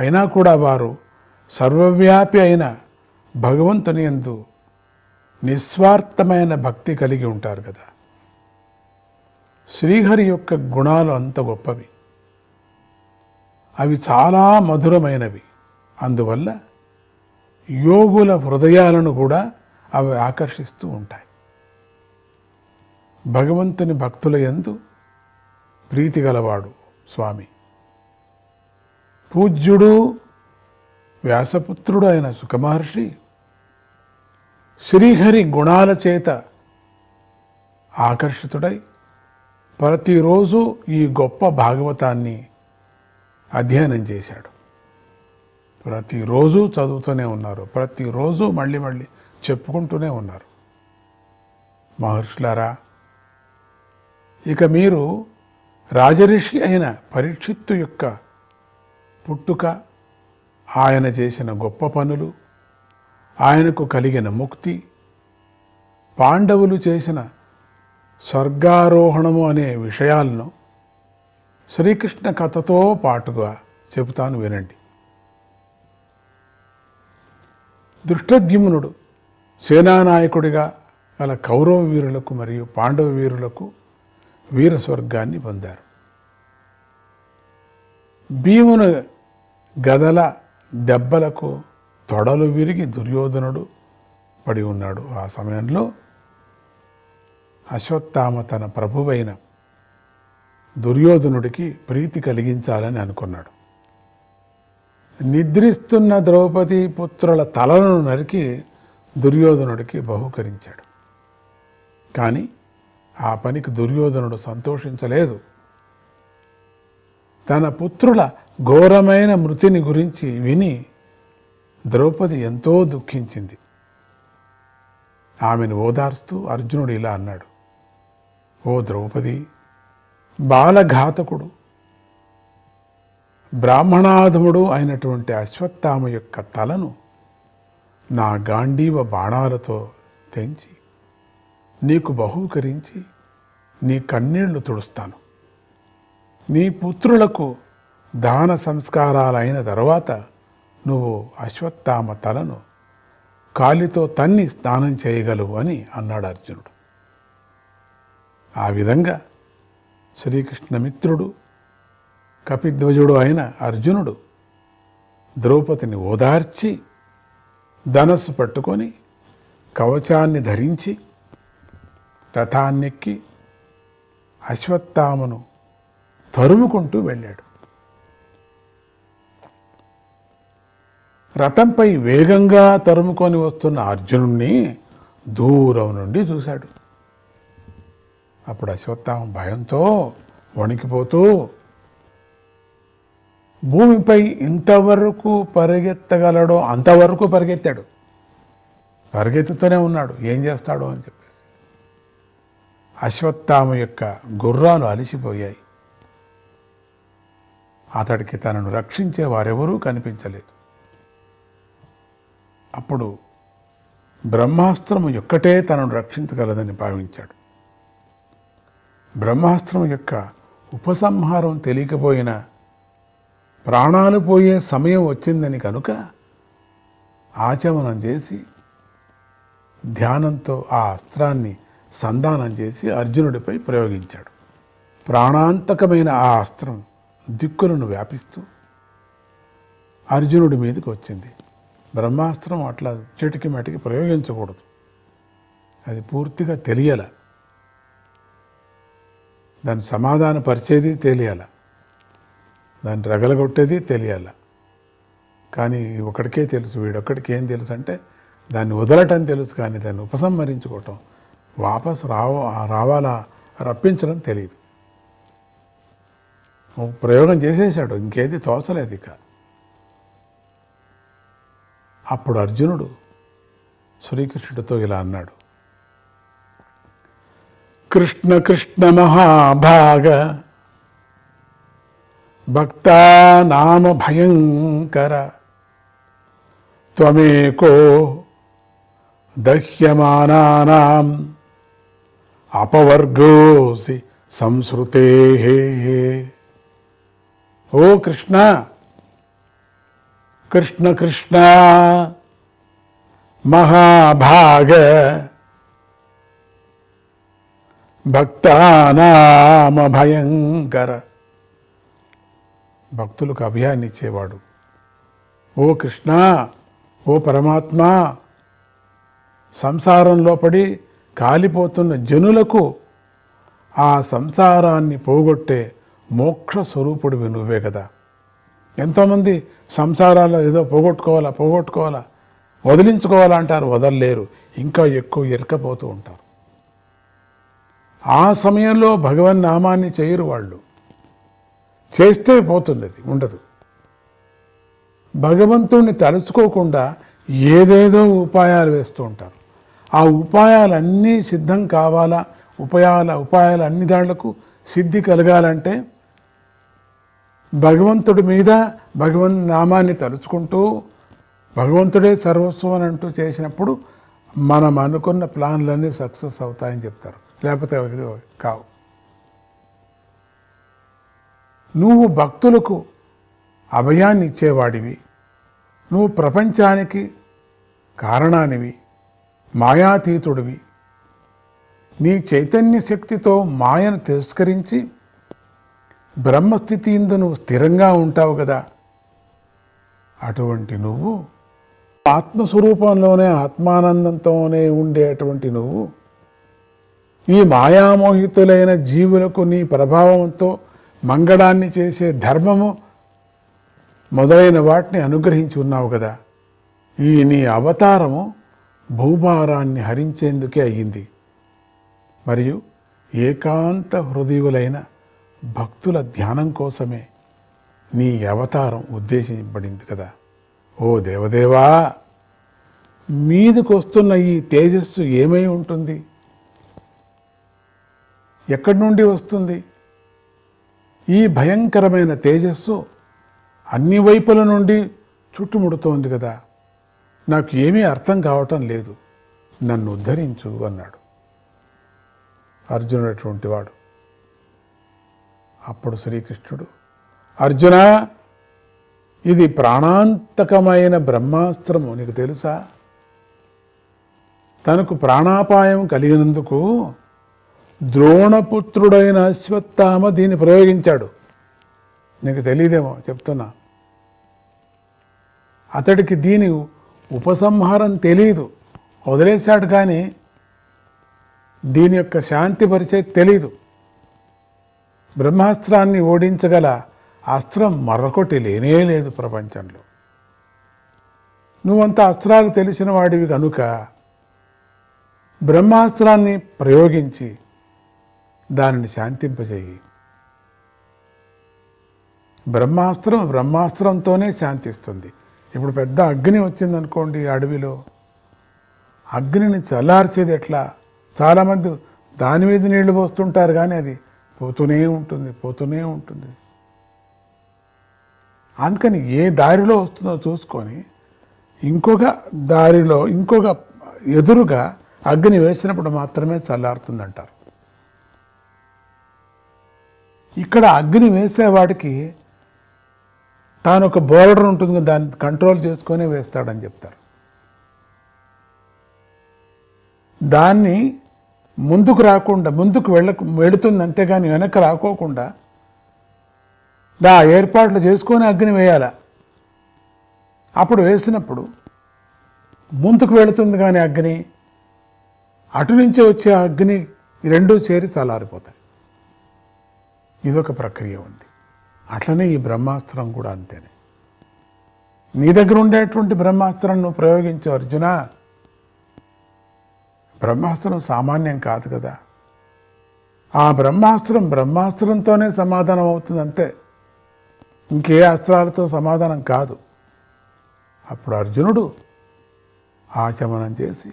అయినా కూడా వారు సర్వవ్యాపి అయిన భగవంతుని ఎందు నిస్వార్థమైన భక్తి కలిగి ఉంటారు కదా. శ్రీహరి యొక్క గుణాలు అంత గొప్పవి. అవి చాలా మధురమైనవి. అందువల్ల యోగుల హృదయాలను కూడా అవి ఆకర్షిస్తూ ఉంటాయి. భగవంతుని భక్తుల యందు ప్రీతి గలవాడు స్వామి. పూజ్యుడు వ్యాసపుత్రుడు అయిన సుఖమహర్షి శ్రీహరి గుణాల చేత ఆకర్షితుడై ప్రతిరోజు ఈ గొప్ప భాగవతాన్ని అధ్యయనం చేశాడు. ప్రతిరోజు చదువుతూనే ఉన్నారు. ప్రతిరోజు మళ్ళీ మళ్ళీ చెప్పుకుంటూనే ఉన్నారు. మహర్షులారా ఇక మీరు రాజరిషి అయిన పరీక్షిత్తు యొక్క పుట్టుక ఆయన చేసిన గొప్ప పనులు ఆయనకు కలిగిన ముక్తి పాండవులు చేసిన స్వర్గారోహణము అనే విషయాలను శ్రీకృష్ణ కథతో పాటుగా చెబుతాను వినండి. దృష్టద్యుమ్నుడు. సేనానాయకుడిగా గల కౌరవ వీరులకు మరియు పాండవ వీరులకు వీర స్వర్గాన్ని పొందారు. భీమును గదల దెబ్బలకు తొడలు విరిగి దుర్యోధనుడు పడి ఉన్నాడు. ఆ సమయంలో అశ్వత్థామ తన ప్రభువైన దుర్యోధనుడికి ప్రీతి కలిగించాలని అనుకున్నాడు. నిద్రిస్తున్న ద్రౌపది పుత్రుల తలను నరికి దుర్యోధనుడికి బహుకరించాడు. కానీ ఆ పనికి దుర్యోధనుడు సంతోషించలేదు. తన పుత్రుల ఘోరమైన మృతిని గురించి విని ద్రౌపది ఎంతో దుఃఖించింది. ఆమెను ఓదార్స్తూ అర్జునుడు ఇలా అన్నాడు ఓ ద్రౌపది బాలఘాతకుడు బ్రాహ్మణాధముడు అయినటువంటి అశ్వత్థామ యొక్క తలను నా గాంధీవ బాణాలతో తెంచి నీకు బహూకరించి నీ కన్నీళ్ళు తుడుస్తాను. నీ పుత్రులకు దాన సంస్కారాలైన తర్వాత నువ్వు అశ్వత్థామ తలను కాలితో తన్ని స్నానం చేయగలవు అని అన్నాడు అర్జునుడు. ఆ విధంగా శ్రీకృష్ణమిత్రుడు కపిధ్వజుడు అయిన అర్జునుడు ద్రౌపదిని ఓదార్చి ధనస్సు పట్టుకొని కవచాన్ని ధరించి రథాన్నెక్కి అశ్వత్థామను తరుముకుంటూ వెళ్ళాడు. రథంపై వేగంగా తరుముకొని వస్తున్న అర్జునుణ్ణి దూరం నుండి చూశాడు. అప్పుడు అశ్వత్థామ భయంతో వణికిపోతూ భూమిపై ఇంతవరకు పరిగెత్తగలడో అంతవరకు పరిగెత్తాడు. పరిగెత్తుతూనే ఉన్నాడు. ఏం చేస్తాడో అని చెప్పేసి. అశ్వత్థామ యొక్క గుర్రాలు అలిసిపోయాయి. అతడికి తనను రక్షించే వారెవరూ కనిపించలేదు. అప్పుడు బ్రహ్మాస్త్రము ఒక్కటే తనను రక్షించగలదని భావించాడు. బ్రహ్మాస్త్రం యొక్క ఉపసంహారం తెలియకపోయినా ప్రాణాలు పోయే సమయం వచ్చిందని కనుక ఆచమనం చేసి ధ్యానంతో ఆ అస్త్రాన్ని సంధానం చేసి అర్జునుడిపై ప్రయోగించాడు. ప్రాణాంతకమైన ఆ అస్త్రం దిక్కులను వ్యాపిస్తూ అర్జునుడి మీదకి వచ్చింది. బ్రహ్మాస్త్రం అట్లా చెటికి మటికి ప్రయోగించకూడదు. అది పూర్తిగా తెలియాల. దాని సమాధాన పరిచేది తెలియాల. దాన్ని రగలగొట్టేది తెలియాల. కానీ ఒకడికే తెలుసు వీడొక్కడికి ఏం తెలుసు అంటే దాన్ని వదలటం తెలుసు కానీ దాన్ని ఉపసంహరించుకోవటం వాపసు రావ రావాలా రప్పించడం తెలియదు. ప్రయోగం చేసేసాడు ఇంకేది తోచలేదు ఇక. అప్పుడు అర్జునుడు శ్రీకృష్ణుడితో ఇలా అన్నాడు. కృష్ణ కృష్ణ మహాభాగ भक्ता नाम भयंकर। त्वमेको दह्यमानानाम अपवर्गोसि संस्रुते हे ओ कृष्णा, कृष्ण कृष्ण, महाभाग। भक्ता नाम भयंकर। భక్తులకు అభయాన్ని ఇచ్చేవాడు. ఓ కృష్ణ ఓ పరమాత్మ సంసారంలో పడి కాలిపోతున్న జనులకు ఆ సంసారాన్ని పోగొట్టే మోక్ష స్వరూపుడివి నువ్వే కదా. ఎంతోమంది సంసారాల్లో ఏదో పోగొట్టుకోవాలా పోగొట్టుకోవాలా వదిలించుకోవాలా అంటారు వదలలేరు ఇంకా ఎక్కువ ఇరకపోతూ ఉంటారు. ఆ సమయంలో భగవన్ నామాన్ని చేయరు వాళ్ళు. చేస్తే పోతుంది అది ఉండదు. భగవంతుణ్ణి తలుచుకోకుండా ఏదేదో ఉపాయాలు వేస్తూ ఉంటారు. ఆ ఉపాయాలన్నీ సిద్ధం కావాలా? ఉపాయాల ఉపాయాలు అన్ని దాళ్ళకు సిద్ధి కలగాలంటే భగవంతుడి మీద భగవన్ నామాన్ని తలుచుకుంటూ భగవంతుడే సర్వస్వం అని అంటూ చేసినప్పుడు మనం అనుకున్న ప్లాన్లన్నీ సక్సెస్ అవుతాయని చెప్తారు. లేకపోతే కావు. నువ్వు భక్తులకు అభయాన్ని ఇచ్చేవాడివి నువ్వు ప్రపంచానికి కారణానివి మాయాతీతుడివి. నీ చైతన్య శక్తితో మాయను తిరస్కరించి బ్రహ్మస్థితి ఇందు నువ్వు స్థిరంగా ఉంటావు కదా. అటువంటి నువ్వు ఆత్మస్వరూపంలోనే ఆత్మానందంతోనే ఉండేటువంటి నువ్వు ఈ మాయామోహితులైన జీవులకు నీ ప్రభావంతో మంగళాన్ని చేసే ధర్మము మొదలైన వాటిని అనుగ్రహించి ఉన్నావు కదా. ఈ నీ అవతారము భూభారాన్ని హరించేందుకే అయ్యింది. మరియు ఏకాంత హృదయులైన భక్తుల ధ్యానం కోసమే నీ అవతారం ఉద్దేశించబడింది కదా. ఓ దేవదేవా మీదకు వస్తున్న ఈ తేజస్సు ఏమై ఉంటుంది? ఎక్కడి నుండి వస్తుంది? ఈ భయంకరమైన తేజస్సు అన్ని వైపుల నుండి చుట్టుముడుతోంది కదా. నాకు ఏమీ అర్థం కావటం లేదు. నన్ను ఉద్ధరించు అన్నాడు. అర్జునటువంటి వాడు. అప్పుడు శ్రీకృష్ణుడు అర్జున ఇది ప్రాణాంతకమైన బ్రహ్మాస్త్రము నీకు తెలుసా? తనకు ప్రాణాపాయం కలిగినందుకు ద్రోణపుత్రుడైన అశ్వత్థామ దీన్ని ప్రయోగించాడు. నీకు తెలియదేమో చెప్తున్నా. అతడికి దీని ఉపసంహారం తెలియదు వదిలేశాడు కానీ దీని యొక్క శాంతి పరిచయం తెలీదు. బ్రహ్మాస్త్రాన్ని ఓడించగల అస్త్రం మరొకటి లేనే లేదు ప్రపంచంలో. నువ్వంత అస్త్రాలు తెలిసిన వాడివి కనుక బ్రహ్మాస్త్రాన్ని ప్రయోగించి దానిని శాంతింపజేయి. బ్రహ్మాస్త్రం బ్రహ్మాస్త్రంతోనే శాంతిస్తుంది. ఇప్పుడు పెద్ద అగ్ని వచ్చిందనుకోండి అడవిలో. అగ్నిని చల్లార్చేది ఎట్లా? చాలామంది దాని మీద నీళ్ళు పోస్తుంటారు కానీ అది పోతూనే ఉంటుంది పోతూనే ఉంటుంది. అందుకని ఏ దారిలో వస్తుందో చూసుకొని ఇంకొక దారిలో ఇంకొక ఎదురుగా అగ్ని వేసినప్పుడు మాత్రమే చల్లారుతుందంటారు. ఇక్కడ అగ్ని వేసేవాడికి తాను ఒక బోర్డర్ ఉంటుంది దాన్ని కంట్రోల్ చేసుకొని వేస్తాడని చెప్తారు. దాన్ని ముందుకు రాకుండా ముందుకు వెళ్ళ వెళుతుంది అంతేగాని వెనక్కి రాకోకుండా దా ఏర్పాట్లు చేసుకొని అగ్ని వేయాల. అప్పుడు వేసినప్పుడు ముందుకు వెళుతుంది కానీ అగ్ని అటు నుంచి వచ్చే అగ్ని రెండూ చేరి చల్లారిపోతాయి. ఇదొక ప్రక్రియ ఉంది. అట్లనే ఈ బ్రహ్మాస్త్రం కూడా అంతేనే. నీ దగ్గర ఉండేటువంటి బ్రహ్మాస్త్రం నువ్వు ప్రయోగించు అర్జున. బ్రహ్మాస్త్రం సామాన్యం కాదు కదా. ఆ బ్రహ్మాస్త్రం బ్రహ్మాస్త్రంతోనే సమాధానం అవుతుంది అంతే. ఇంకే అస్త్రాలతో సమాధానం కాదు. అప్పుడు అర్జునుడు ఆచమనం చేసి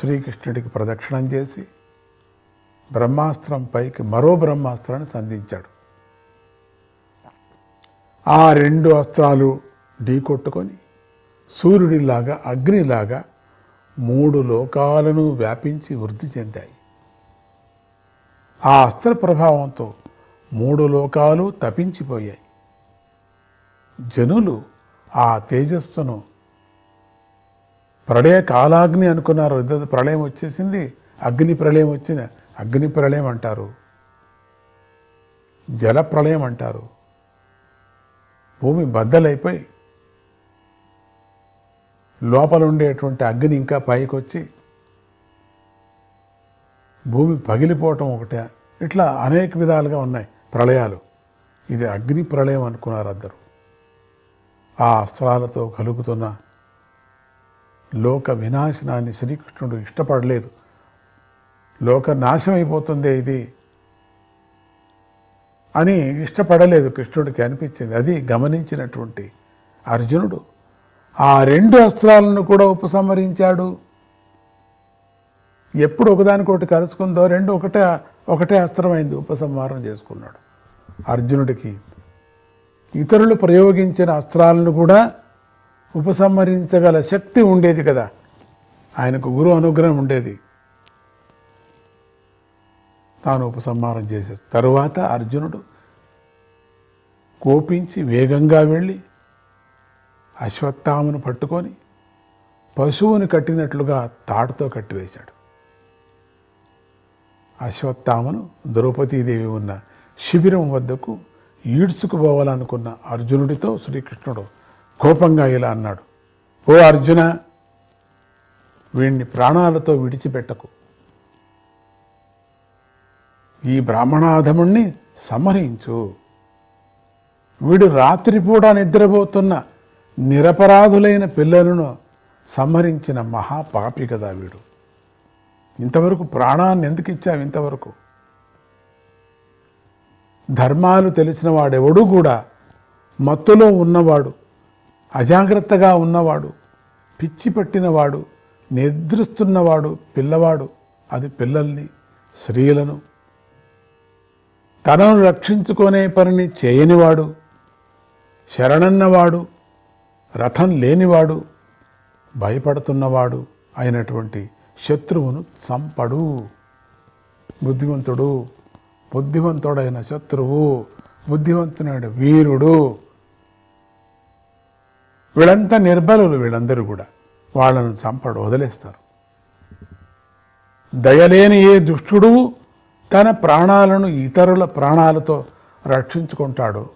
శ్రీకృష్ణుడికి ప్రదక్షిణం చేసి బ్రహ్మాస్త్రం పైకి మరో బ్రహ్మాస్త్రాన్ని సంధించాడు. ఆ రెండు అస్త్రాలు ఢీకొట్టుకొని సూర్యుడిలాగా అగ్నిలాగా మూడు లోకాలను వ్యాపించి వృద్ధి చెందాయి. ఆ అస్త్ర ప్రభావంతో మూడు లోకాలు తపించిపోయాయి. జనులు ఆ తేజస్సును ప్రళయ కాలాగ్ని అనుకున్నారు. ఇద్దరు ప్రళయం వచ్చేసింది అగ్ని ప్రళయం వచ్చింది. అగ్ని ప్రళయం అంటారు జల ప్రళయం అంటారు భూమి బద్దలైపోయి లోపల ఉండేటువంటి అగ్ని ఇంకా పైకి వచ్చి భూమి పగిలిపోవటం ఒకటే. ఇట్లా అనేక విధాలుగా ఉన్నాయి ప్రళయాలు. ఇది అగ్ని ప్రళయం అనుకున్నారు అందరు. ఆ అస్త్రాలతో కలుగుతున్న లోక వినాశనాన్ని శ్రీకృష్ణుడు ఇష్టపడలేదు. లోక నాశమైపోతుందే అయిపోతుంది ఇది అని ఇష్టపడలేదు కృష్ణుడికి అనిపించింది. అది గమనించినటువంటి అర్జునుడు ఆ రెండు అస్త్రాలను కూడా ఉపసంహరించాడు. ఎప్పుడు ఒకదానికొకటి కలుసుకుందో రెండు ఒకటే ఒకటే అస్త్రమైంది ఉపసంహారం చేసుకున్నాడు. అర్జునుడికి ఇతరులు ప్రయోగించిన అస్త్రాలను కూడా ఉపసంహరించగల శక్తి ఉండేది కదా. ఆయనకు గురు అనుగ్రహం ఉండేది. తాను ఉపసంహారం చేశాడు. తరువాత అర్జునుడు కోపించి వేగంగా వెళ్ళి అశ్వత్థామను పట్టుకొని పశువుని కట్టినట్లుగా తాడుతో కట్టివేశాడు. అశ్వత్థామను ద్రౌపదీదేవి ఉన్న శిబిరం వద్దకు ఈడ్చుకుపోవాలనుకున్న అర్జునుడితో శ్రీకృష్ణుడు కోపంగా ఇలా అన్నాడు ఓ అర్జున వీణ్ణి ప్రాణాలతో విడిచిపెట్టకు. ఈ బ్రాహ్మణాధముణ్ణి సంహరించు వీడు రాత్రిపూట నిద్రపోతున్న నిరపరాధులైన పిల్లలను సంహరించిన మహాపాపి కదా వీడు. ఇంతవరకు ప్రాణాన్ని ఎందుకు ఇచ్చావు ఇంతవరకు? ధర్మాలు తెలిసిన వాడెవడూ కూడా మత్తులో ఉన్నవాడు అజాగ్రత్తగా ఉన్నవాడు పిచ్చి పట్టినవాడు నిద్రిస్తున్నవాడు పిల్లవాడు అది పిల్లల్ని స్త్రీలను తనను రక్షించుకునే పనిని చేయనివాడు శరణన్నవాడు రథం లేనివాడు భయపడుతున్నవాడు అయినటువంటి శత్రువును చంపడు. బుద్ధివంతుడు బుద్ధివంతుడైన శత్రువు బుద్ధివంతుడైన వీరుడు. వీళ్ళంతా నిర్బలులు వీళ్ళందరూ కూడా. వాళ్ళను చంపడు వదిలేస్తారు. దయలేని ఏ దుష్టుడు తన ప్రాణాలను ఇతరుల ప్రాణాలతో రక్షించుకుంటాడో.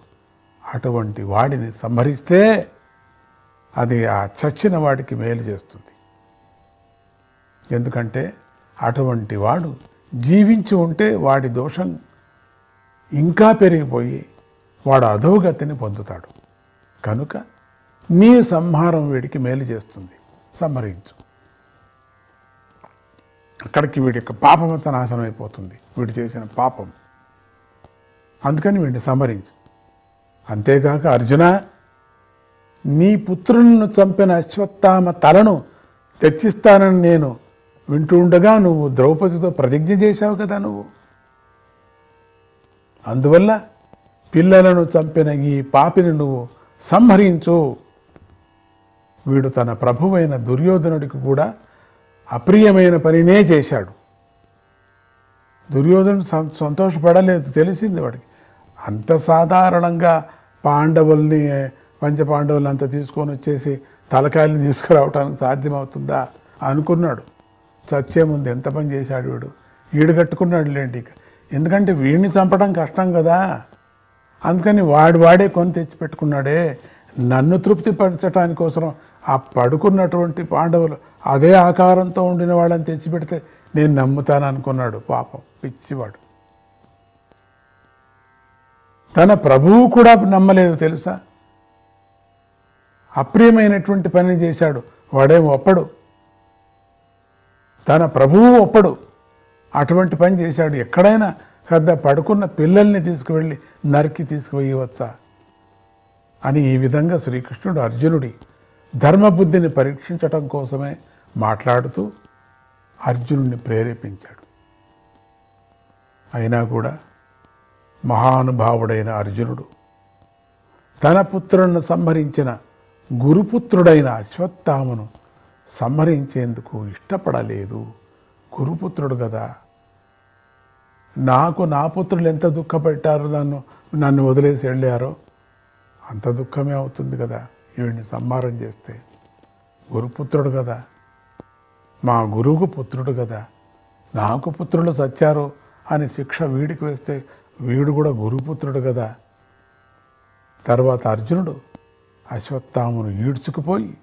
అటువంటి వాడిని సంహరిస్తే అది ఆ చచ్చిన వాడికి మేలు చేస్తుంది. ఎందుకంటే అటువంటి వాడు జీవించి ఉంటే వాడి దోషం ఇంకా పెరిగిపోయి వాడు అధోగతిని పొందుతాడు. కనుక నీ సంహారం వీడికి మేలు చేస్తుంది. సంహరించు. అక్కడికి వీడి యొక్క పాపం అంతా నాశనం అయిపోతుంది. వీడు చేసిన పాపం. అందుకని వీడిని సంహరించు. అంతేగాక అర్జున నీ పుత్రులను చంపిన అశ్వత్థామ తలను తెచ్చిస్తానని నేను వింటూ ఉండగా నువ్వు ద్రౌపదితో ప్రతిజ్ఞ చేశావు కదా నువ్వు. అందువల్ల పిల్లలను చంపిన ఈ పాపిని నువ్వు సంహరించు. వీడు తన ప్రభువైన దుర్యోధనుడికి కూడా అప్రియమైన పనినే చేశాడు. దుర్యోధను సంతోషపడలేదు తెలిసింది వాడికి. అంత సాధారణంగా పాండవుల్ని పంచ పాండవుల్ని అంత తీసుకొని వచ్చేసి తలకాయలు తీసుకురావటానికి సాధ్యమవుతుందా అనుకున్నాడు. చచ్చే ముందు ఎంత పని చేశాడు వీడు? ఈడు కట్టుకున్నాడు లేండి ఇక. ఎందుకంటే వీడిని చంపడం కష్టం కదా. అందుకని వాడు వాడే కొని తెచ్చిపెట్టుకున్నాడే. నన్ను తృప్తి కోసం ఆ పడుకున్నటువంటి పాండవులు అదే ఆకారంతో ఉండిన వాళ్ళని తెచ్చిపెడితే నేను నమ్ముతాను అనుకున్నాడు పాపం పిచ్చివాడు. తన ప్రభువు కూడా నమ్మలేదు తెలుసా? అప్రియమైనటువంటి పని చేశాడు వాడేం ఒప్పడు. తన ప్రభువు ఒప్పడు అటువంటి పని చేశాడు. ఎక్కడైనా పెద్ద పడుకున్న పిల్లల్ని తీసుకువెళ్ళి నరికి తీసుకువేయవచ్చా అని ఈ విధంగా శ్రీకృష్ణుడు అర్జునుడి ధర్మబుద్ధిని పరీక్షించటం కోసమే మాట్లాడుతూ అర్జునుడిని ప్రేరేపించాడు. అయినా కూడా మహానుభావుడైన అర్జునుడు తన పుత్రులను సంహరించిన గురుపుత్రుడైన అశ్వత్థామను సంహరించేందుకు ఇష్టపడలేదు. గురుపుత్రుడు కదా. నాకు నా పుత్రులు ఎంత దుఃఖపెట్టారో? నన్ను నన్ను వదిలేసి వెళ్ళారో అంత దుఃఖమే అవుతుంది కదా వీడిని సంహారం చేస్తే. గురుపుత్రుడు కదా. మా గురువుకు పుత్రుడు కదా. నాకు పుత్రులు చచ్చారు అని శిక్ష వీడికి వేస్తే వీడు కూడా గురుపుత్రుడు కదా. తర్వాత అర్జునుడు అశ్వత్థామును ఈడ్చుకుపోయి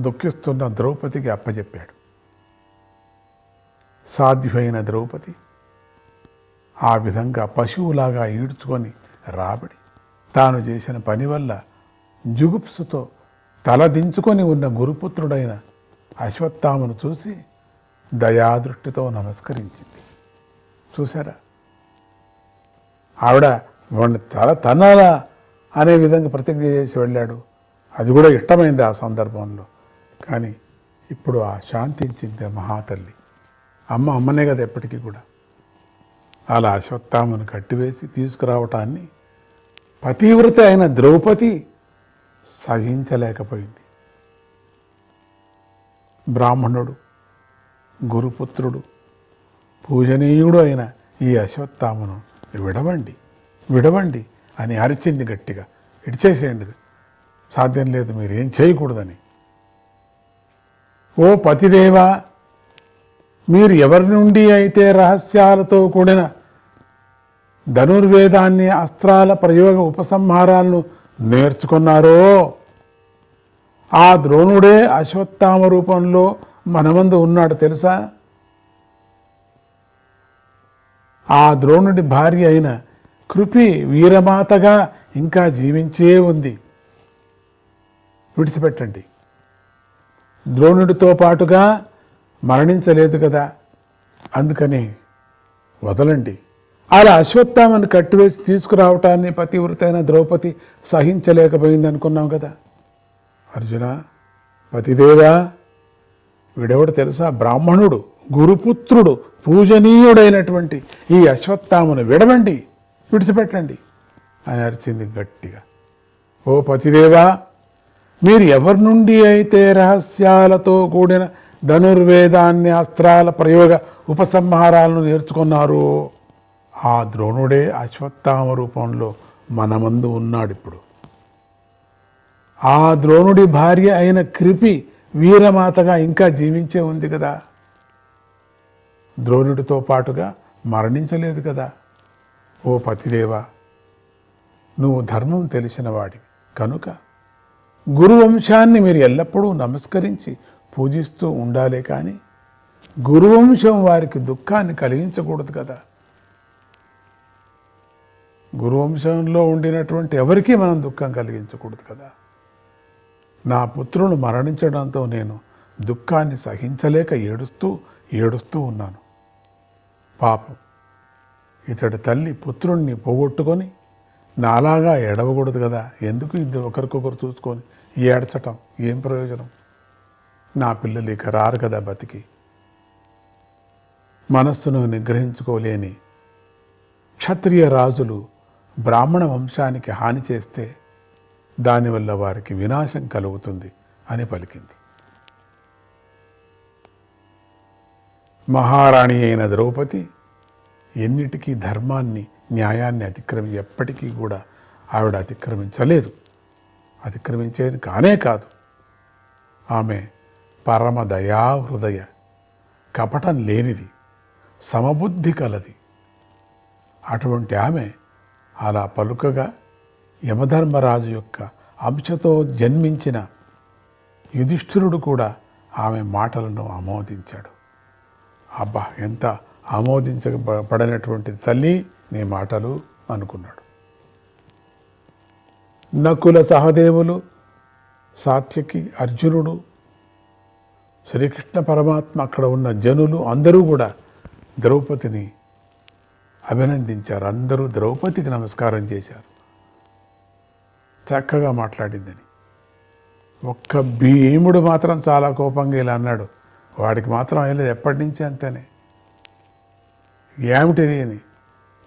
దుఃఖిస్తున్న ద్రౌపదికి అప్పచెప్పాడు సాధ్యమైన ద్రౌపది ఆ విధంగా పశువులాగా ఈడ్చుకొని రాబడి తాను చేసిన పని వల్ల జుగుప్సుతో తలదించుకొని ఉన్న గురుపుత్రుడైన అశ్వత్థామను చూసి దయాదృష్టితో నమస్కరించింది. చూసారా ఆవిడ వాడిని తల తనాలా అనే విధంగా ప్రతిజ్ఞ చేసి వెళ్ళాడు. అది కూడా ఇష్టమైంది ఆ సందర్భంలో. కానీ ఇప్పుడు ఆ శాంతించింది మహాతల్లి. అమ్మ అమ్మనే కదా ఎప్పటికీ కూడా. అలా అశ్వత్థామను కట్టివేసి తీసుకురావటాన్ని పతివ్రత అయిన ద్రౌపది సహించలేకపోయింది. బ్రాహ్మణుడు గురుపుత్రుడు పూజనీయుడు అయిన ఈ అశ్వత్థామను విడవండి విడవండి అని అరిచింది గట్టిగా. ఇడిచేసేయండి సాధ్యం లేదు మీరేం చేయకూడదని. ఓ పతిదేవా మీరు ఎవరి నుండి అయితే రహస్యాలతో కూడిన ధనుర్వేదాన్ని అస్త్రాల ప్రయోగ ఉపసంహారాలను నేర్చుకున్నారో ఆ ద్రోణుడే అశ్వత్థామ రూపంలో మనమందు ఉన్నాడు తెలుసా? ఆ ద్రోణుడి భార్య అయిన కృపి వీరమాతగా ఇంకా జీవించే ఉంది. విడిచిపెట్టండి. ద్రోణుడితో పాటుగా మరణించలేదు కదా. అందుకని వదలండి. అలా అశ్వత్థామను కట్టివేసి తీసుకురావటాన్ని పతివృతైన ద్రౌపది సహించలేకపోయింది అనుకున్నాం కదా. అర్జున పతిదేవా వీడెవడు తెలుసా? బ్రాహ్మణుడు గురుపుత్రుడు పూజనీయుడైనటువంటి ఈ అశ్వత్థామును విడవండి విడిచిపెట్టండి అని అరిచింది గట్టిగా. ఓ పతిదేవా మీరు ఎవరి నుండి అయితే రహస్యాలతో కూడిన ధనుర్వేదాన్ని అస్త్రాల ప్రయోగ ఉపసంహారాలను నేర్చుకున్నారో ఆ ద్రోణుడే అశ్వత్థామ రూపంలో మన ముందు ఉన్నాడు ఇప్పుడు ఆ ద్రోణుడి భార్య అయిన కృపి వీరమాతగా ఇంకా జీవించే ఉంది కదా. ద్రోణుడితో పాటుగా మరణించలేదు కదా. ఓ పతిదేవా నువ్వు ధర్మం తెలిసినవాడి కనుక గురువంశాన్ని మీరు ఎల్లప్పుడూ నమస్కరించి పూజిస్తూ ఉండాలే కానీ గురువంశం వారికి దుఃఖాన్ని కలిగించకూడదు కదా. గురువంశంలో ఉండినటువంటి ఎవరికీ మనం దుఃఖం కలిగించకూడదు కదా. నా పుత్రుడు మరణించడంతో నేను దుఃఖాన్ని సహించలేక ఏడుస్తూ ఏడుస్తూ ఉన్నాను. పాపం. ఇతడి తల్లి పుత్రుణ్ణి పోగొట్టుకొని నాలాగా ఏడవకూడదు కదా ఎందుకు ఇద్దరు ఒకరికొకరు చూసుకొని ఏడ్చటం? ఏం ప్రయోజనం? నా పిల్లలు ఇక రారు కదా బతికి. మనస్సును నిగ్రహించుకోలేని క్షత్రియ రాజులు బ్రాహ్మణ వంశానికి హాని చేస్తే దానివల్ల వారికి వినాశం కలుగుతుంది అని పలికింది. మహారాణి అయిన ద్రౌపది ఎన్నిటికీ ధర్మాన్ని న్యాయాన్ని అతిక్రమి ఎప్పటికీ కూడా ఆవిడ అతిక్రమించలేదు. అతిక్రమించేది కానే కాదు. ఆమె పరమ దయా హృదయ కపటం లేనిది సమబుద్ధి కలది. అటువంటి ఆమె అలా పలుకగా యమధర్మరాజు యొక్క అంశతో జన్మించిన యుధిష్ఠిరుడు కూడా ఆమె మాటలను ఆమోదించాడు. అబ్బా ఎంత ఆమోదించబడినటువంటి తల్లి నీ మాటలు అనుకున్నాడు. నకుల సహదేవులు సాత్యకి అర్జునుడు శ్రీకృష్ణ పరమాత్మ అక్కడ ఉన్న జనులు అందరూ కూడా ద్రౌపదిని అభినందించారు. అందరూ ద్రౌపదికి నమస్కారం చేశారు. చక్కగా మాట్లాడిందని. ఒక్క భీముడు మాత్రం చాలా కోపంగా ఇలా అన్నాడు. వాడికి మాత్రం అయ్యలేదు ఎప్పటి నుంచి అంతేనే? ఏమిటిది అని.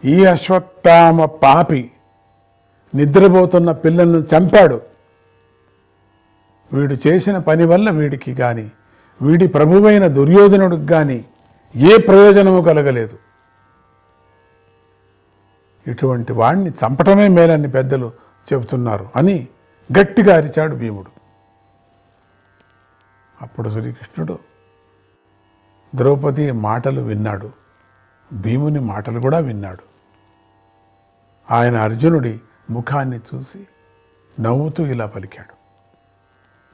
ఈ అశ్వత్థామ పాపి నిద్రపోతున్న పిల్లలను చంపాడు. వీడు చేసిన పని వల్ల వీడికి కానీ వీడి ప్రభువైన దుర్యోధనుడికి కానీ ఏ ప్రయోజనము కలగలేదు. ఇటువంటి వాణ్ణి చంపటమే మేలని పెద్దలు చెబుతున్నారు అని గట్టిగా అరిచాడు భీముడు. అప్పుడు శ్రీకృష్ణుడు ద్రౌపది మాటలు విన్నాడు. భీముని మాటలు కూడా విన్నాడు. ఆయన అర్జునుడి ముఖాన్ని చూసి నవ్వుతూ ఇలా పలికాడు.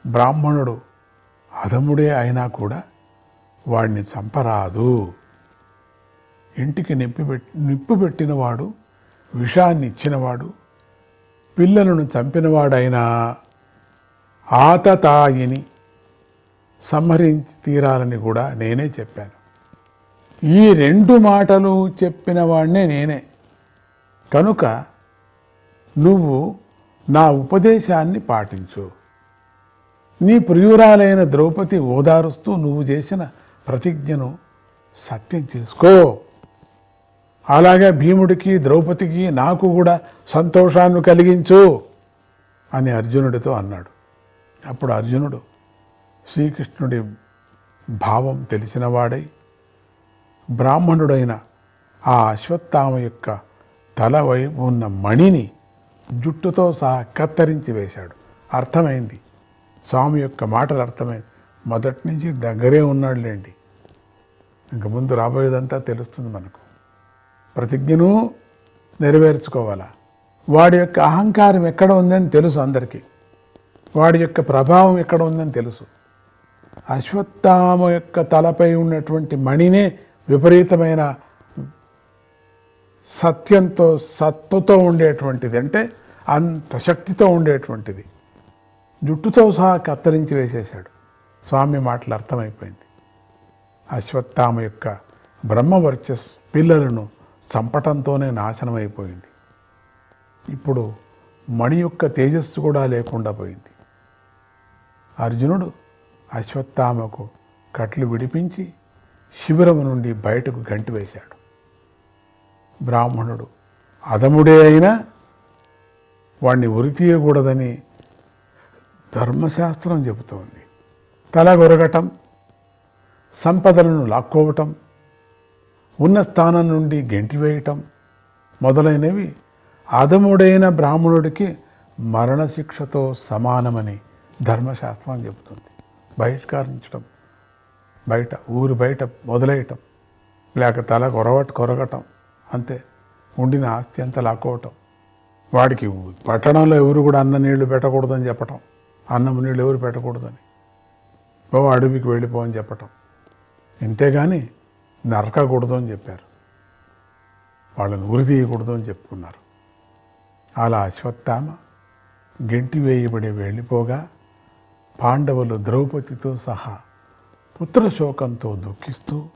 బ్రాహ్మణుడు అధముడే అయినా కూడా వాడిని చంపరాదు. ఇంటికి నిప్పి పెట్టి నిప్పు పెట్టినవాడు విషాన్ని ఇచ్చినవాడు పిల్లలను చంపినవాడైనా ఆతతాయిని సంహరించి తీరాలని కూడా నేనే చెప్పాను. ఈ రెండు మాటలు చెప్పిన వాడినే నేనే. కనుక నువ్వు నా ఉపదేశాన్ని పాటించు. నీ ప్రియురాలైన ద్రౌపది ఓదారుస్తూ నువ్వు చేసిన ప్రతిజ్ఞను సత్యం చేసుకో. అలాగే భీముడికి ద్రౌపదికి నాకు కూడా సంతోషాన్ని కలిగించు అని అర్జునుడితో అన్నాడు. అప్పుడు అర్జునుడు శ్రీకృష్ణుడి భావం తెలిసినవాడై బ్రాహ్మణుడైన ఆ అశ్వత్థామ యొక్క తల వైపు ఉన్న మణిని జుట్టుతో సహా కత్తరించి వేశాడు. అర్థమైంది. స్వామి యొక్క మాటలు అర్థమైంది మొదటి నుంచి దగ్గరే ఉన్నాడులేండి. ఇంక ముందు రాబోయేదంతా తెలుస్తుంది మనకు. ప్రతిజ్ఞను నెరవేర్చుకోవాలా? వాడి యొక్క అహంకారం ఎక్కడ ఉందని తెలుసు అందరికీ. వాడి యొక్క ప్రభావం ఎక్కడ ఉందని తెలుసు. అశ్వత్థామ యొక్క తలపై ఉన్నటువంటి మణినే విపరీతమైన సత్యంతో సత్తుతో ఉండేటువంటిది. అంటే అంత శక్తితో ఉండేటువంటిది. జుట్టుతో సహా కత్తిరించి వేసేశాడు. స్వామి మాటలు అర్థమైపోయింది. అశ్వత్థామ యొక్క బ్రహ్మవర్చస్ పిల్లలను చంపటంతోనే నాశనమైపోయింది. ఇప్పుడు మణి యొక్క తేజస్సు కూడా లేకుండా పోయింది. అర్జునుడు అశ్వత్థామకు కట్లు విడిపించి శిబిరము నుండి బయటకు గంటి వేశాడు. బ్రాహ్మణుడు అదముడే అయినా వాణ్ణి ఉరి తీయకూడదని ధర్మశాస్త్రం చెబుతోంది. తల గొరగటం సంపదలను లాక్కోవటం ఉన్న స్థానం నుండి గెంటివేయటం మొదలైనవి అధముడైన బ్రాహ్మణుడికి మరణశిక్షతో సమానమని ధర్మశాస్త్రం చెబుతుంది. బహిష్కరించడం బయట ఊరు బయట మొదలేయటం లేక తల కొరవట్ కొరగటం అంతే. ఉండిన ఆస్తి అంతా లాక్కోవటం. వాడికి పట్టణంలో ఎవరు కూడా అన్న నీళ్ళు పెట్టకూడదని చెప్పటం అన్నం నీళ్ళు ఎవరు పెట్టకూడదని. బాబు అడవికి వెళ్ళిపోవని చెప్పటం. ఇంతేగాని నరకకూడదు అని చెప్పారు. వాళ్ళని ఉరి తీయకూడదు అని చెప్పుకున్నారు. అలా అశ్వత్థామ గెంటి వేయబడి వెళ్ళిపోగా పాండవులు ద్రౌపదితో సహా పుత్రశోకంతో దుఃఖిస్తూ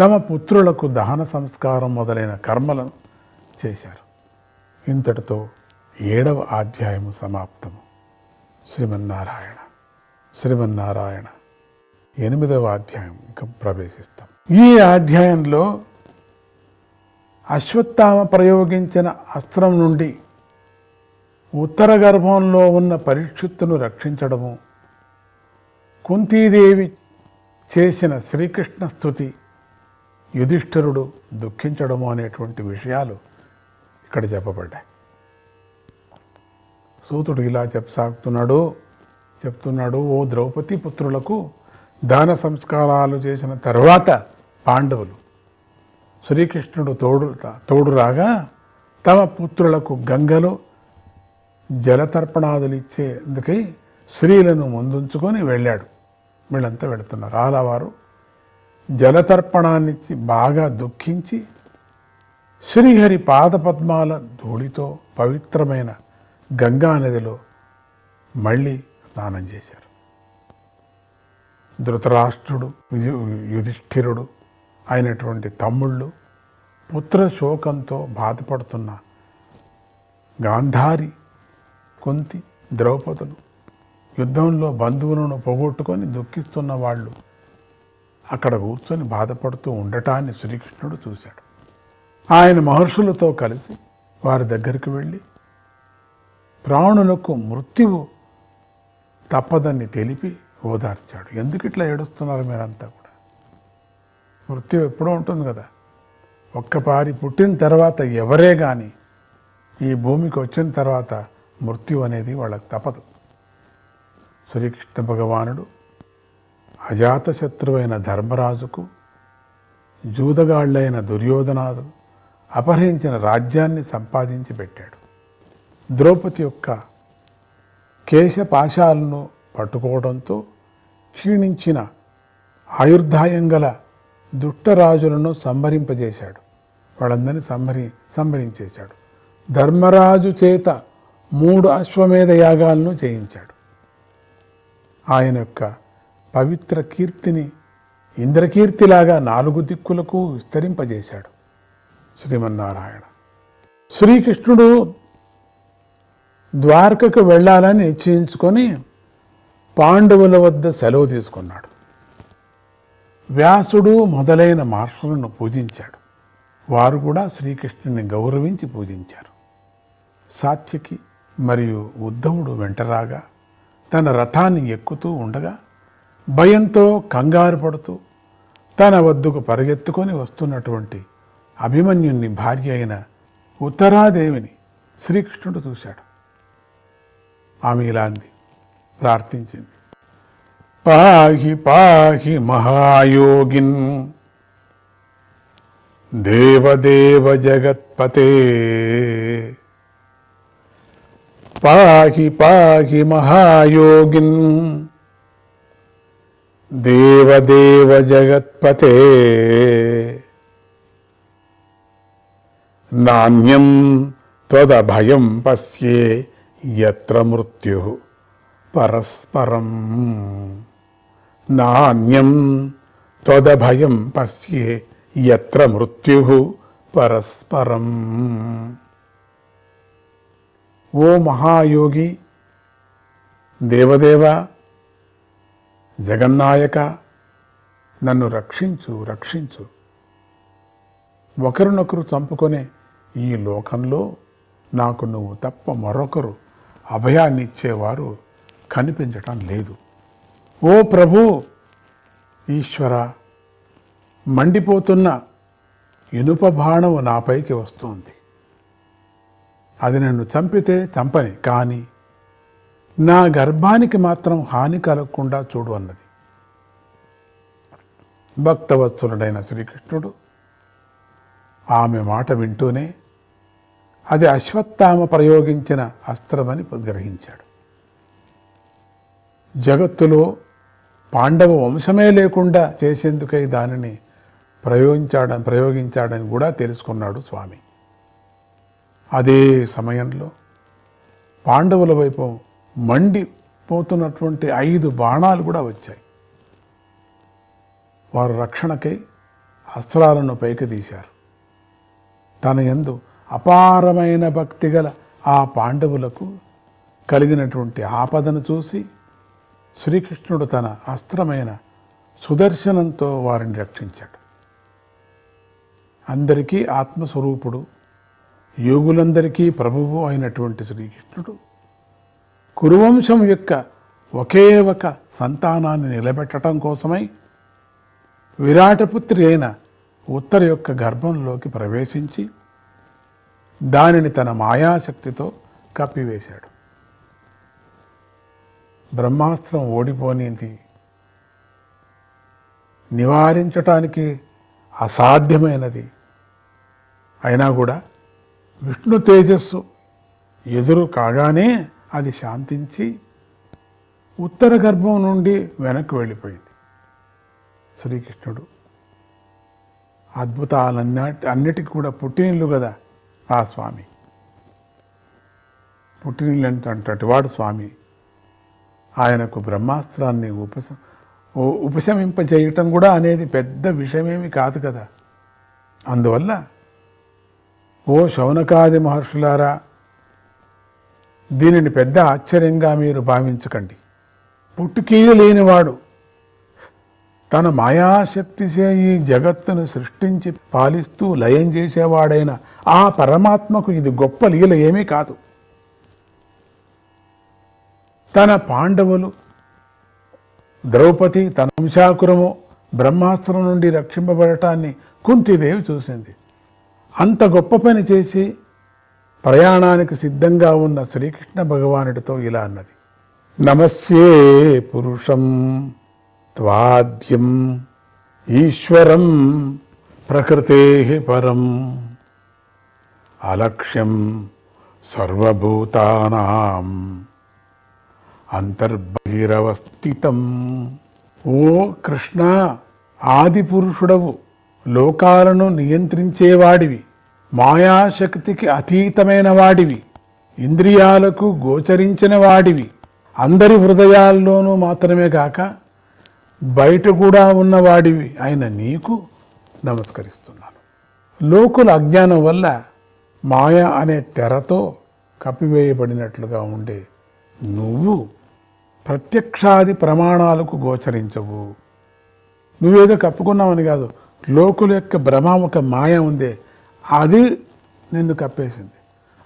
తమ పుత్రులకు దహన సంస్కారం మొదలైన కర్మలను చేశారు. ఇంతటితో ఏడవ అధ్యాయము సమాప్తము. శ్రీమన్నారాయణ శ్రీమన్నారాయణ. ఎనిమిదవ అధ్యాయం ఇంకా ప్రవేశిస్తాం. ఈ అధ్యాయంలో అశ్వత్థామ ప్రయోగించిన అస్త్రం నుండి ఉత్తర గర్భంలో ఉన్న పరీక్షిత్తును రక్షించడము కుంతీదేవి చేసిన శ్రీకృష్ణ స్థుతి యుధిష్ఠరుడు దుఃఖించడము అనేటువంటి విషయాలు ఇక్కడ చెప్పబడ్డాయి. సూతుడు ఇలా చెప్పసాగుతున్నాడు చెప్తున్నాడు ఓ ద్రౌపది పుత్రులకు దాన సంస్కారాలు చేసిన తర్వాత పాండవులు శ్రీకృష్ణుడు తోడు తోడు రాగా తమ పుత్రులకు గంగలో జలతర్పణాదులు ఇచ్చేందుకై స్త్రీలను ముందుంచుకొని వెళ్ళాడు. వీళ్ళంతా వెళుతున్నారు. ఆలవారు జలతర్పణాన్నిచ్చి బాగా దుఃఖించి శ్రీహరి పాదపద్మాల ధూళితో పవిత్రమైన గంగా నదిలో మళ్ళీ స్నానం చేశారు. ధృతరాష్ట్రుడు యుధిష్ఠిరుడు అయినటువంటి తమ్ముళ్ళు పుత్ర శోకంతో బాధపడుతున్న గాంధారి కుంతి ద్రౌపదులు యుద్ధంలో బంధువులను పోగొట్టుకొని దుఃఖిస్తున్న వాళ్ళు అక్కడ కూర్చొని బాధపడుతూ ఉండటాన్ని శ్రీకృష్ణుడు చూశాడు. ఆయన మహర్షులతో కలిసి వారి దగ్గరికి వెళ్ళి ప్రాణులకు మృత్యువు తప్పదని తెలిపి ఓదార్చాడు. ఎందుకు ఇట్లా ఏడుస్తున్నారు మీరంతా కూడా? మృత్యు ఎప్పుడూ ఉంటుంది కదా. ఒక్కపారి పుట్టిన తర్వాత ఎవరే కానీ ఈ భూమికి వచ్చిన తర్వాత మృత్యు అనేది వాళ్ళకి తప్పదు. శ్రీకృష్ణ భగవానుడు అజాతశత్రువైన ధర్మరాజుకు జూదగాళ్ళైన దుర్యోధనాదు అపహరించిన రాజ్యాన్ని సంపాదించి పెట్టాడు. ద్రౌపది యొక్క కేశపాశాలను పట్టుకోవడంతో క్షీణించిన ఆయుర్దాయం గల దుష్టరాజులను సంహరింపజేశాడు వాళ్ళందరినీ సంహరి సంహరించేశాడు ధర్మరాజు చేత మూడు అశ్వమేధ యాగాలను చేయించాడు. ఆయన యొక్క పవిత్ర కీర్తిని ఇంద్రకీర్తిలాగా నాలుగు దిక్కులకు విస్తరింపజేశాడు. శ్రీమన్నారాయణ. శ్రీకృష్ణుడు ద్వారకకు వెళ్ళాలని నిశ్చయించుకొని పాండవుల వద్ద సెలవు తీసుకున్నాడు. వ్యాసుడు మొదలైన మహర్షులను పూజించాడు. వారు కూడా శ్రీకృష్ణుని గౌరవించి పూజించారు. సాత్యకి మరియు ఉద్ధవుడు వెంటరాగా తన రథాన్ని ఎక్కుతూ ఉండగా భయంతో కంగారు పడుతూ తన వద్దకు పరిగెత్తుకొని వస్తున్నటువంటి అభిమన్యుని భార్య అయిన ఉత్తరాదేవిని శ్రీకృష్ణుడు చూశాడు. ఆమె ఇలా అంది ప్రార్థించింది పాహి పాహి మహాయోగిన్ దేవదేవ జగత్పతే పాహి పాహి మహాయోగిన్ దేవదేవ జగత్పతే నాణ్యం త్వదభయం పశ్యే యత్ర మృత్యు పరస్పరం నాణ్యం త్వదభయం పశ్యే ఎత్ర మృత్యు పరస్పరం ఓ మహాయోగి దేవదేవ జగన్నాయక నన్ను రక్షించు రక్షించు. ఒకరినొకరు చంపుకొనే ఈ లోకంలో నాకు నువ్వు తప్ప మరొకరు అభయాన్నిచ్చేవారు కనిపించటం లేదు. ఓ ప్రభు ఈశ్వర మండిపోతున్న ఇనుప బాణము నాపైకి వస్తుంది. అది నన్ను చంపితే చంపని కానీ నా గర్భానికి మాత్రం హాని కలగకుండా చూడు అన్నది. భక్తవత్సలుడైన శ్రీకృష్ణుడు ఆమె మాట వింటూనే అది అశ్వత్థామ ప్రయోగించిన అస్త్రమని గ్రహించాడు. జగత్తులో పాండవ వంశమే లేకుండా చేసేందుకై దానిని ప్రయోగించాడని ప్రయోగించాడని కూడా తెలుసుకున్నాడు స్వామి. అదే సమయంలో పాండవుల వైపు మండిపోతున్నటువంటి ఐదు బాణాలు కూడా వచ్చాయి. వారు రక్షణకై అస్త్రాలను పైకి తీశారు. తన యందు అపారమైన భక్తి గల ఆ పాండవులకు కలిగినటువంటి ఆపదను చూసి శ్రీకృష్ణుడు తన అస్త్రమైన సుదర్శనంతో వారిని రక్షించాడు. అందరికీ ఆత్మస్వరూపుడు యోగులందరికీ ప్రభువు అయినటువంటి శ్రీకృష్ణుడు కురువంశం యొక్క ఒకే ఒక సంతానాన్ని నిలబెట్టడం కోసమై విరాటపుత్రి అయిన ఉత్తర యొక్క గర్భంలోకి ప్రవేశించి దానిని తన మాయాశక్తితో కప్పివేశాడు. బ్రహ్మాస్త్రం ఓడిపోనిది. నివారించటానికి అసాధ్యమైనది. అయినా కూడా విష్ణు తేజస్సు ఎదురు కాగానే అది శాంతించి ఉత్తర గర్భం నుండి వెనక్కి వెళ్ళిపోయింది. శ్రీకృష్ణుడు అద్భుతాలన్నటి అన్నిటికీ కూడా పుట్టినిల్లు కదా ఆ స్వామి. పుట్టినిల్లు అంటే వాడు స్వామి. ఆయనకు బ్రహ్మాస్త్రాన్ని ఉపశ ఉ- ఉపశమింపజేయటం కూడా అనేది పెద్ద విషయమేమి కాదు కదా. అందువల్ల ఓ శౌనకాది మహర్షులారా దీనిని పెద్ద ఆశ్చర్యంగా మీరు భావించకండి. పుట్టుకీయ లేనివాడు తన మాయాశక్తిచే ఈ జగత్తును సృష్టించి పాలిస్తూ లయం చేసేవాడైన ఆ పరమాత్మకు ఇది గొప్ప లీల ఏమీ కాదు. తన పాండవులు. ద్రౌపది తన వంశాకురము బ్రహ్మాస్త్రం నుండి రక్షింపబడటాన్ని కుంతిదేవి చూసింది. అంత గొప్ప పని చేసి ప్రయాణానికి సిద్ధంగా ఉన్న శ్రీకృష్ణ భగవానుడితో ఇలా అన్నది. నమస్యే పురుషం త్వాద్యం ఈశ్వరం ప్రకృతే పరం అలక్ష్యం సర్వభూతానాం అంతర్బహిరవస్థితం. ఓ కృష్ణ ఆది పురుషుడవు లోకాలను నియంత్రించేవాడివి మాయాశక్తికి అతీతమైన వాడివి ఇంద్రియాలకు గోచరించిన వాడివి అందరి హృదయాల్లోనూ మాత్రమే కాక బయట కూడా ఉన్నవాడివి అయిన నీకు నమస్కరిస్తున్నాను. లోకుల అజ్ఞానం వల్ల మాయ అనే తెరతో కప్పివేయబడినట్లుగా ఉండే నువ్వు ప్రత్యక్షాది ప్రమాణాలకు గోచరించవు. నువ్వేదో కప్పుకున్నావని కాదు లోకుల యొక్క భ్రమ ఒక మాయ ఉందే అది నిన్ను కప్పేసింది.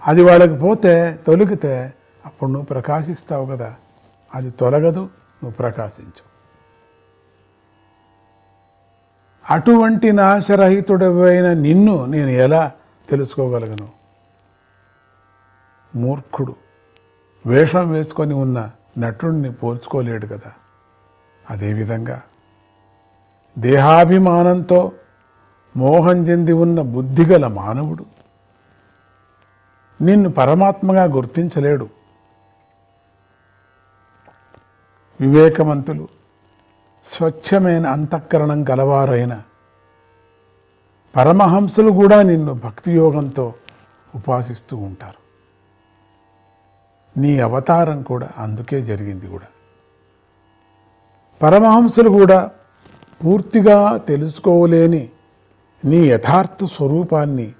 అది వాళ్ళకి పోతే తొలగితే అప్పుడు నువ్వు ప్రకాశిస్తావు కదా. అది తొలగదు నువ్వు ప్రకాశించు అటువంటి నాశరహితుడవైన నిన్ను నేను ఎలా తెలుసుకోగలను? మూర్ఖుడు. వేషం వేసుకొని ఉన్న నటుడిని పోల్చుకోలేడు కదా. అదేవిధంగా దేహాభిమానంతో మోహం చెంది ఉన్న బుద్ధిగల మానవుడు నిన్ను పరమాత్మగా గుర్తించలేడు. వివేకవంతులు స్వచ్ఛమైన అంతఃకరణం గలవారైన పరమహంసలు కూడా నిన్ను భక్తియోగంతో ఉపాసిస్తూ ఉంటారు. నీ అవతారం కూడా అందుకే జరిగింది కూడా. పరమహంసులు కూడా పూర్తిగా తెలుసుకోలేని నీ యథార్థ స్వరూపాన్ని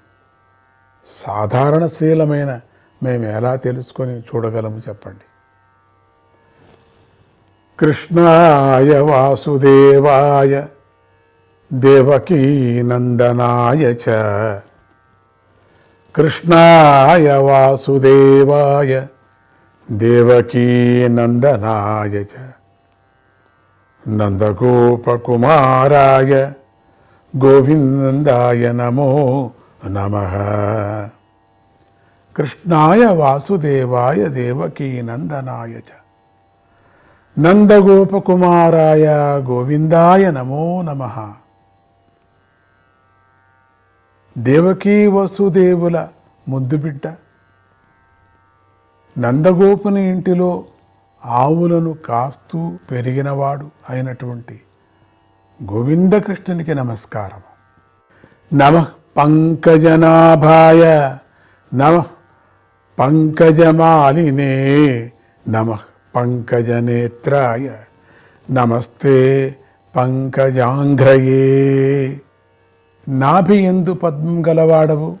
సాధారణశీలమైన మేము ఎలా తెలుసుకొని చూడగలము చెప్పండి. కృష్ణాయ వాసుదేవాయ దేవకీ నందనాయ చ. కృష్ణాయ వాసుదేవాయ దేవకీ నందనాయ చ. నందగోపకుమారాయ గోవిందాయ నమో నమ. కృష్ణాయ వాసుదేవాయ దేవకీ నందనాయ చ. నందగోపకుమారాయ గోవిందాయ నమో నమ. దేవకీ వసుదేవుల ముద్దుబిడ్డ నందగోపుని ఇంటిలో ఆవులను కాస్తూ పెరిగినవాడు అయినటువంటి గోవిందకృష్ణునికి నమస్కారం. నమ పంకజనాభాయ నమ పంకజమాలినే నమ పంకజనేత్రాయ నమస్తే పంకజాంఘ్రయే. నాభి ఎందు పద్మం గలవాడవు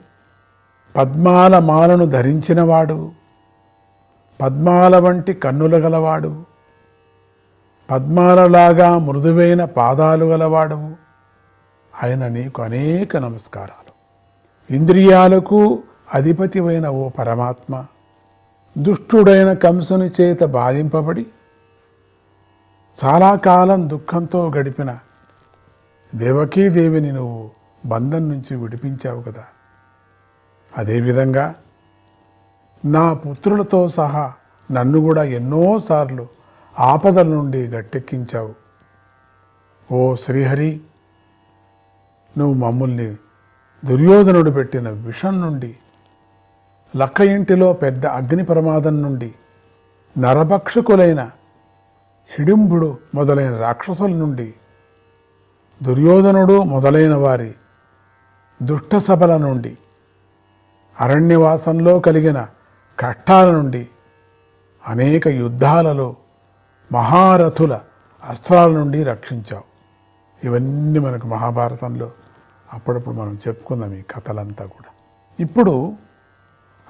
పద్మాల మాలను ధరించినవాడు పద్మాల వంటి కన్నులు గలవాడు. పద్మాలలాగా మృదువైన పాదాలు గలవాడవు ఆయన నీకు అనేక నమస్కారాలు. ఇంద్రియాలకు అధిపతివైన ఓ పరమాత్మ. దుష్టుడైన కంసుని చేత బాధింపబడి చాలా కాలం దుఃఖంతో గడిపిన దేవకీదేవిని నువ్వు బంధం నుంచి విడిపించావు కదా. అదేవిధంగా నా పుత్రులతో సహా నన్ను కూడా ఎన్నోసార్లు ఆపదల నుండి గట్టెక్కించావు. ఓ శ్రీహరి నువ్వు మమ్మల్ని దుర్యోధనుడు పెట్టిన విషం నుండి లక్క ఇంటిలో పెద్ద అగ్ని ప్రమాదం నుండి నరభక్షకులైన హిడింబుడు మొదలైన రాక్షసుల నుండి దుర్యోధనుడు మొదలైన వారి దుష్ట సభల నుండి అరణ్యవాసంలో కలిగిన కష్టాల నుండి అనేక యుద్ధాలలో మహారథుల అస్త్రాల నుండి రక్షించావు. ఇవన్నీ మనకు మహాభారతంలో అప్పుడప్పుడు మనం చెప్పుకుందాం ఈ కథలంతా కూడా. ఇప్పుడు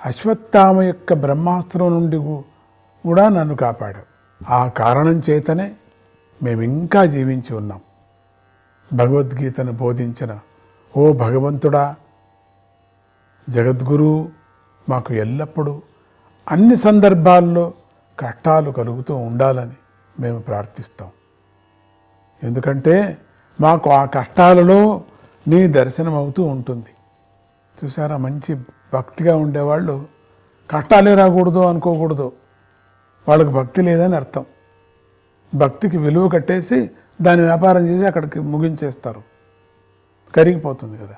అశ్వత్థామ యొక్క బ్రహ్మాస్త్రం నుండి కూడా నన్ను కాపాడావు. ఆ కారణం చేతనే మేము ఇంకా జీవించి ఉన్నాం. భగవద్గీతను బోధించిన ఓ భగవంతుడా జగద్గురు మాకు ఎల్లప్పుడూ అన్ని సందర్భాల్లో కష్టాలు కలుగుతూ ఉండాలని మేము ప్రార్థిస్తాం. ఎందుకంటే మాకు ఆ కష్టాలలో నీ దర్శనం అవుతూ ఉంటుంది. చూసారా మంచి భక్తిగా ఉండేవాళ్ళు కష్టాలే రాకూడదు అనుకోకూడదు. వాళ్ళకి భక్తి లేదని అర్థం. భక్తికి విలువ కట్టేసి దాని వ్యాపారం చేసి అక్కడికి ముగించేస్తారు. కరిగిపోతుంది కదా.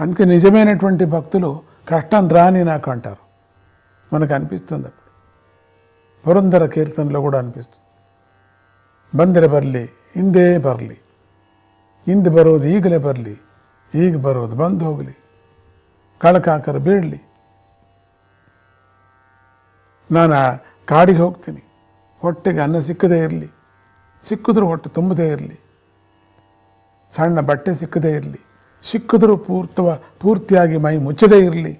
అందుకే నిజమైనటువంటి భక్తులు కష్టం రాని నాకు అంటారు. మనకు అనిపిస్తుంది అప్పుడు పురంధర కీర్తనలో కూడా ಅನಿಪಿಸ್ತು ಬಂದರೆ ಬರಲಿ ಹಿಂದೇ ಬರಲಿ ಹಿಂದೆ ಬರೋದು ಈಗಲೇ ಬರಲಿ ಈಗ ಬರೋದು ಬಂದು ಹೋಗಲಿ ಕಳಕಾಕರ ಬೀಳಲಿ ನಾನು ಆ ಕಾಡಿಗೆ ಹೋಗ್ತೀನಿ ಹೊಟ್ಟೆಗೆ ಅನ್ನ ಸಿಕ್ಕದೇ ಇರಲಿ ಸಿಕ್ಕಿದ್ರೂ ಹೊಟ್ಟೆ ತುಂಬದೇ ಇರಲಿ ಸಣ್ಣ ಬಟ್ಟೆ ಸಿಕ್ಕದೇ ಇರಲಿ ಸಿಕ್ಕಿದ್ರೂ ಪೂರ್ತವ ಪೂರ್ತಿಯಾಗಿ ಮೈ ಮುಚ್ಚದೇ ಇರಲಿ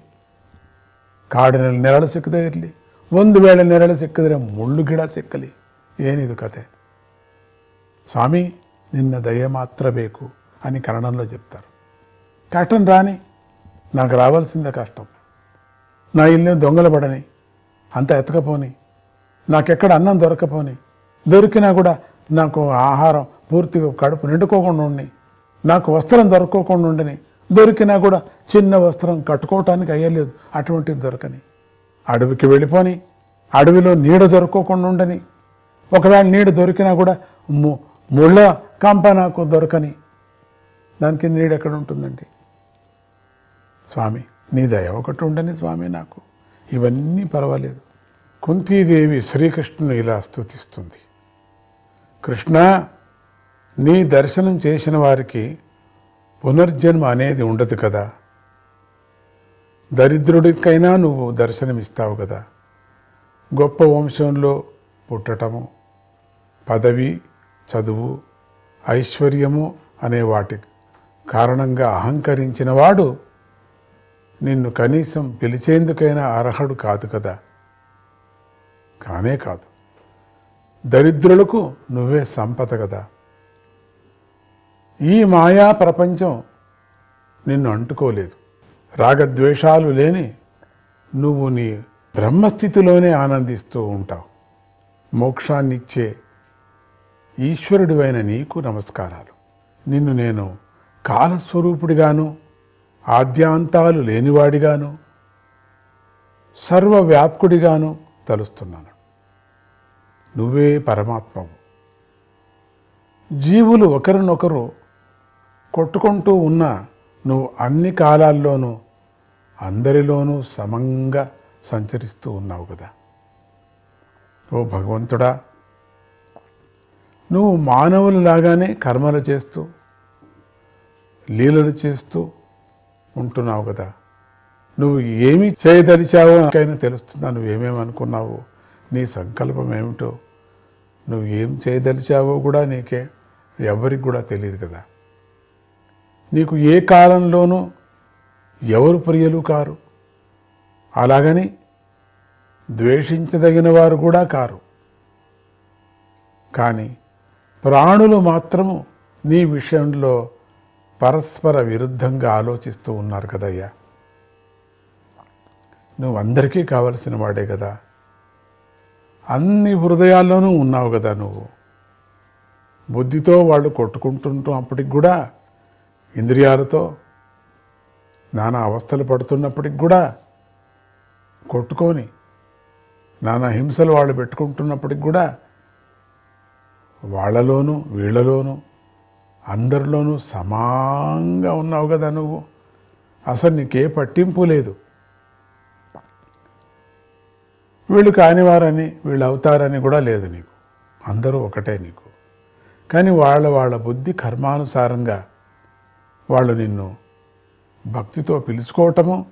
ಕಾಡಿನಲ್ಲಿ ನೆರಳು ಸಿಕ್ಕದೇ ಇರಲಿ ಒಂದು ವೇಳೆ ನೆರಳು ಸಿಕ್ಕಿದ್ರೆ ಮುಳ್ಳು ಗಿಡ ಸಿಕ್ಕಲಿ ಏನಿದು ಕತೆ స్వామి నిన్న దయ మాత్ర బేకు అని కన్నడంలో చెప్తారు కష్టం రాని నాకు రావాల్సిందే కష్టం నా ఇల్లు దొంగలు పడని అంత ఎతకపోని నాకెక్కడ అన్నం దొరకపోని దొరికినా కూడా నాకు ఆహారం పూర్తిగా కడుపు నిండుకోకుండా ఉండి నాకు వస్త్రం దొరకకుండా ఉండని దొరికినా కూడా చిన్న వస్త్రం కట్టుకోవటానికి అయ్యలేదు. అటువంటిది దొరకని. అడవికి వెళ్ళిపోని. అడవిలో నీడ దొరకకుండా ఉండని. ఒకవేళ నీడ దొరికినా కూడా ము ముళ్ళ కంప నాకు దొరకని. దానికి నీడ ఎక్కడ ఉంటుందండి? స్వామి నీ దయ ఒకటి ఉండని స్వామి నాకు. ఇవన్నీ పర్వాలేదు. కుంతీదేవి శ్రీకృష్ణుని ఇలా స్థుతిస్తుంది కృష్ణ నీ దర్శనం చేసిన వారికి పునర్జన్మ అనేది ఉండదు కదా. దరిద్రుడికైనా నువ్వు దర్శనమిస్తావు కదా. గొప్ప వంశంలో పుట్టటము పదవి చదువు ఐశ్వర్యము అనే వాటి కారణంగా అహంకరించినవాడు నిన్ను కనీసం పిలిచేందుకైనా అర్హుడు కాదు కదా. కానే కాదు. దరిద్రులకు నువ్వే సంపద కదా. ఈ మాయా ప్రపంచం నిన్ను అంటుకోలేదు. రాగద్వేషాలు లేని నువ్వు నీ బ్రహ్మస్థితిలోనే ఆనందిస్తూ ఉంటావు. మోక్షాన్నిచ్చే ఈశ్వరుడివైన నీకు నమస్కారాలు. నిన్ను నేను కాలస్వరూపుడిగాను ఆద్యాంతాలు లేనివాడిగాను సర్వవ్యాప్కుడిగాను తలుస్తున్నాను. నువ్వే పరమాత్మవు. జీవులు ఒకరినొకరు కొట్టుకుంటూ ఉన్న నువ్వు అన్ని కాలాల్లోనూ అందరిలోనూ సమంగా సంచరిస్తూ ఉన్నావు కదా. ఓ భగవంతుడా నువ్వు మానవులలాగానే కర్మలు చేస్తూ లీలలు చేస్తూ ఉంటున్నావు కదా. నువ్వు ఏమి చేయదలిచావో నాకైనా తెలుస్తుందా? నువ్వేమేమి అనుకున్నావు? నీ సంకల్పం ఏమిటో? నువ్వు ఏం చేయదలిచావో కూడా నీకే ఎవరికి కూడా తెలియదు కదా. నీకు ఏ కాలంలోనూ ఎవరు ప్రియులు కారు? అలాగని ద్వేషించదగిన వారు కూడా కారు. కానీ ప్రాణులు మాత్రము నీ విషయంలో పరస్పర విరుద్ధంగా ఆలోచిస్తూ ఉన్నారు కదయ్యా. నువ్వు అందరికీ కావలసిన వాడే కదా. అన్ని హృదయాల్లోనూ ఉన్నావు కదా నువ్వు. బుద్ధితో వాళ్ళు కొట్టుకుంటుంటాం అప్పటికి కూడా ఇంద్రియాలతో నానా అవస్థలు పడుతున్నప్పటికి కూడా కొట్టుకొని నానా హింసలు వాళ్ళు పెట్టుకుంటున్నప్పటికి కూడా వాళ్ళలోనూ వీళ్ళలోనూ అందరిలోనూ సమానంగా ఉన్నావు కదా నువ్వు. అసలు నీకే పట్టింపు లేదు. వీళ్ళు కానివారని వీళ్ళు అవుతారని కూడా లేదు నీకు. అందరూ ఒకటే నీకు. కానీ వాళ్ళ వాళ్ళ బుద్ధి కర్మానుసారంగా వాళ్ళు నిన్ను భక్తితో పిలుచుకోవటము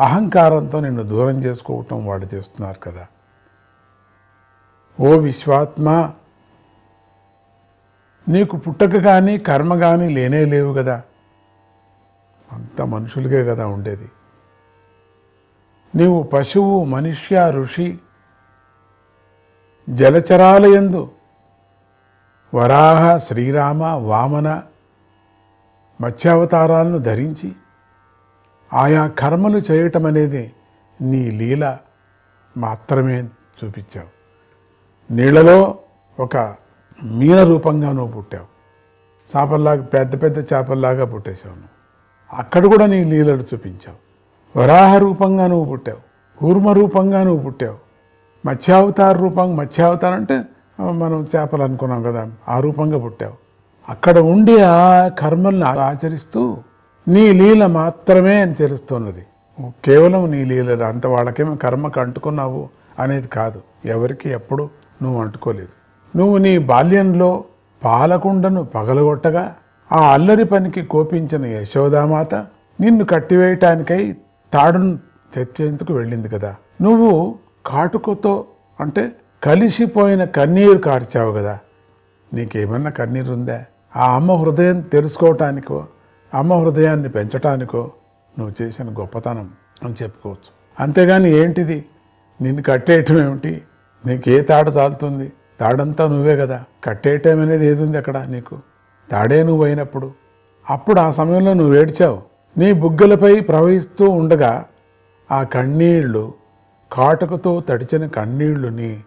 అహంకారంతో నిన్ను దూరం చేసుకోవటం వాళ్ళు చేస్తున్నారు కదా. ఓ విశ్వాత్మ నీకు పుట్టక కానీ కర్మ కానీ లేనే లేవు కదా. అంత మనుషులకే కదా ఉండేది. నీవు పశువు మనుష్య ఋషి జలచరాలయందు వరాహ శ్రీరామ వామన మత్స్యావతారాలను ధరించి ఆయా కర్మలు చేయటం అనేది నీ లీల మాత్రమే చూపించావు. నీళ్ళలో ఒక మీన రూపంగా నువ్వు పుట్టావు. చేపల్లాగా పెద్ద పెద్ద చేపల్లాగా పుట్టేశావు నువ్వు. అక్కడ కూడా నీ లీలలు చూపించావు. వరాహ రూపంగా నువ్వు పుట్టావు. కూర్మ రూపంగా నువ్వు పుట్టావు. మత్స్యావతార రూపం మత్స్యావతారం అంటే మనం చేపలు అనుకున్నాం కదా ఆ రూపంగా పుట్టావు. అక్కడ ఉండి ఆ కర్మల్ని ఆచరిస్తూ నీ లీల మాత్రమే అని తెలుస్తున్నది. కేవలం నీ లీలలు అంత వాళ్ళకేమో కర్మకు అంటుకున్నావు అనేది కాదు. ఎవరికి ఎప్పుడు నువ్వు అంటుకోలేదు. నువ్వు నీ బాల్యంలో పాలకుండను పగలగొట్టగా ఆ అల్లరి పనికి కోపించిన యశోదామాత నిన్ను కట్టివేయటానికై తాడును తెచ్చేందుకు వెళ్ళింది కదా. నువ్వు కాటుకతో అంటే కలిసిపోయిన కన్నీరు కార్చావు కదా. నీకేమన్నా కన్నీరు ఉందా ఆ అమ్మ హృదయం తెలుసుకోవటానికో అమ్మ హృదయాన్ని పెంచటానికో నువ్వు చేసిన గొప్పతనం అని చెప్పుకోవచ్చు. అంతేగాని ఏంటిది? నిన్ను కట్టేయటం ఏమిటి? నీకు ఏ తాడు తాలుతుంది? తాడంతా నువ్వే కదా. కట్టేయటం అనేది ఏది ఉంది అక్కడ నీకు? తాడే నువ్వు అయినప్పుడు. అప్పుడు ఆ సమయంలో నువ్వు ఏడ్చావు. నీ బుగ్గలపై ప్రవహిస్తూ ఉండగా ఆ కన్నీళ్ళు కాటుకతో తడిచిన కన్నీళ్ళు నీ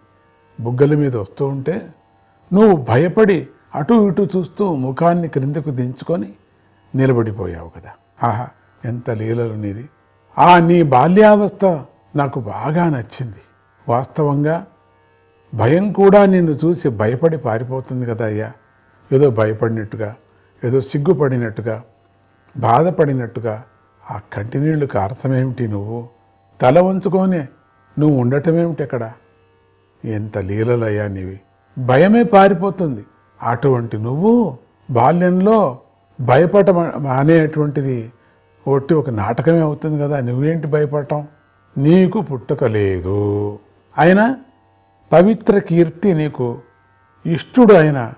బుగ్గల మీద వస్తూ ఉంటే నువ్వు భయపడి అటు ఇటు చూస్తూ ముఖాన్ని క్రిందకు దించుకొని నిలబడిపోయావు కదా. ఆహా ఎంత లీలలు నీది ఆ నీ బాల్యావస్థ నాకు బాగా నచ్చింది. వాస్తవంగా భయం కూడా నిన్ను చూసి భయపడి పారిపోతుంది కదా అయ్యా. ఏదో భయపడినట్టుగా ఏదో సిగ్గుపడినట్టుగా బాధపడినట్టుగా ఆ కంటి నీళ్ళు కారసమేమిటి నువ్వు? తల వంచుకొని నువ్వు ఉండటమేమిటి అక్కడ? ఎంత లీలలయ్యా నీవి. భయమే పారిపోతుంది. అటువంటి నువ్వు బాల్యంలో భయపడటం అనేటువంటిది ఒట్టి ఒక నాటకమే అవుతుంది కదా. నువ్వేంటి భయపడటం? నీకు పుట్టకలేదు అయినా పవిత్ర కీర్తి నీకు ఇష్టుడు అయిన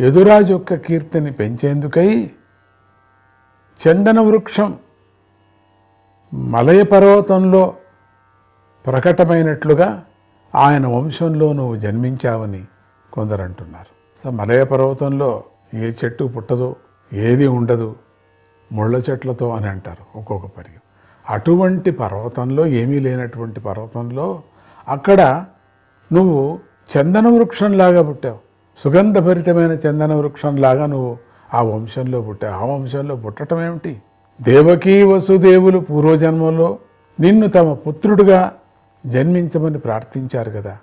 యదురాజు యొక్క కీర్తిని పెంచేందుకై చందన వృక్షం మలయ పర్వతంలో ప్రకటమైనట్లుగా ఆయన వంశంలో నువ్వు జన్మించావని కొందరు అంటున్నారు. సో మలయ పర్వతంలో ఏ చెట్టు పుట్టదు ఏది ఉండదు ముళ్ళ చెట్లతో అని అంటారు ఒక్కొక్క పరి అటువంటి పర్వతంలో ఏమీ లేనటువంటి పర్వతంలో అక్కడ నువ్వు చందన వృక్షంలాగా పుట్టావు. సుగంధభరితమైన చందన వృక్షంలాగా నువ్వు ఆ వంశంలో పుట్టావు. ఆ వంశంలో పుట్టడం ఏమిటి? దేవకీ వసుదేవులు పూర్వజన్మలో నిన్ను తమ పుత్రుడుగా జన్మించమని ప్రార్థించారు కదా.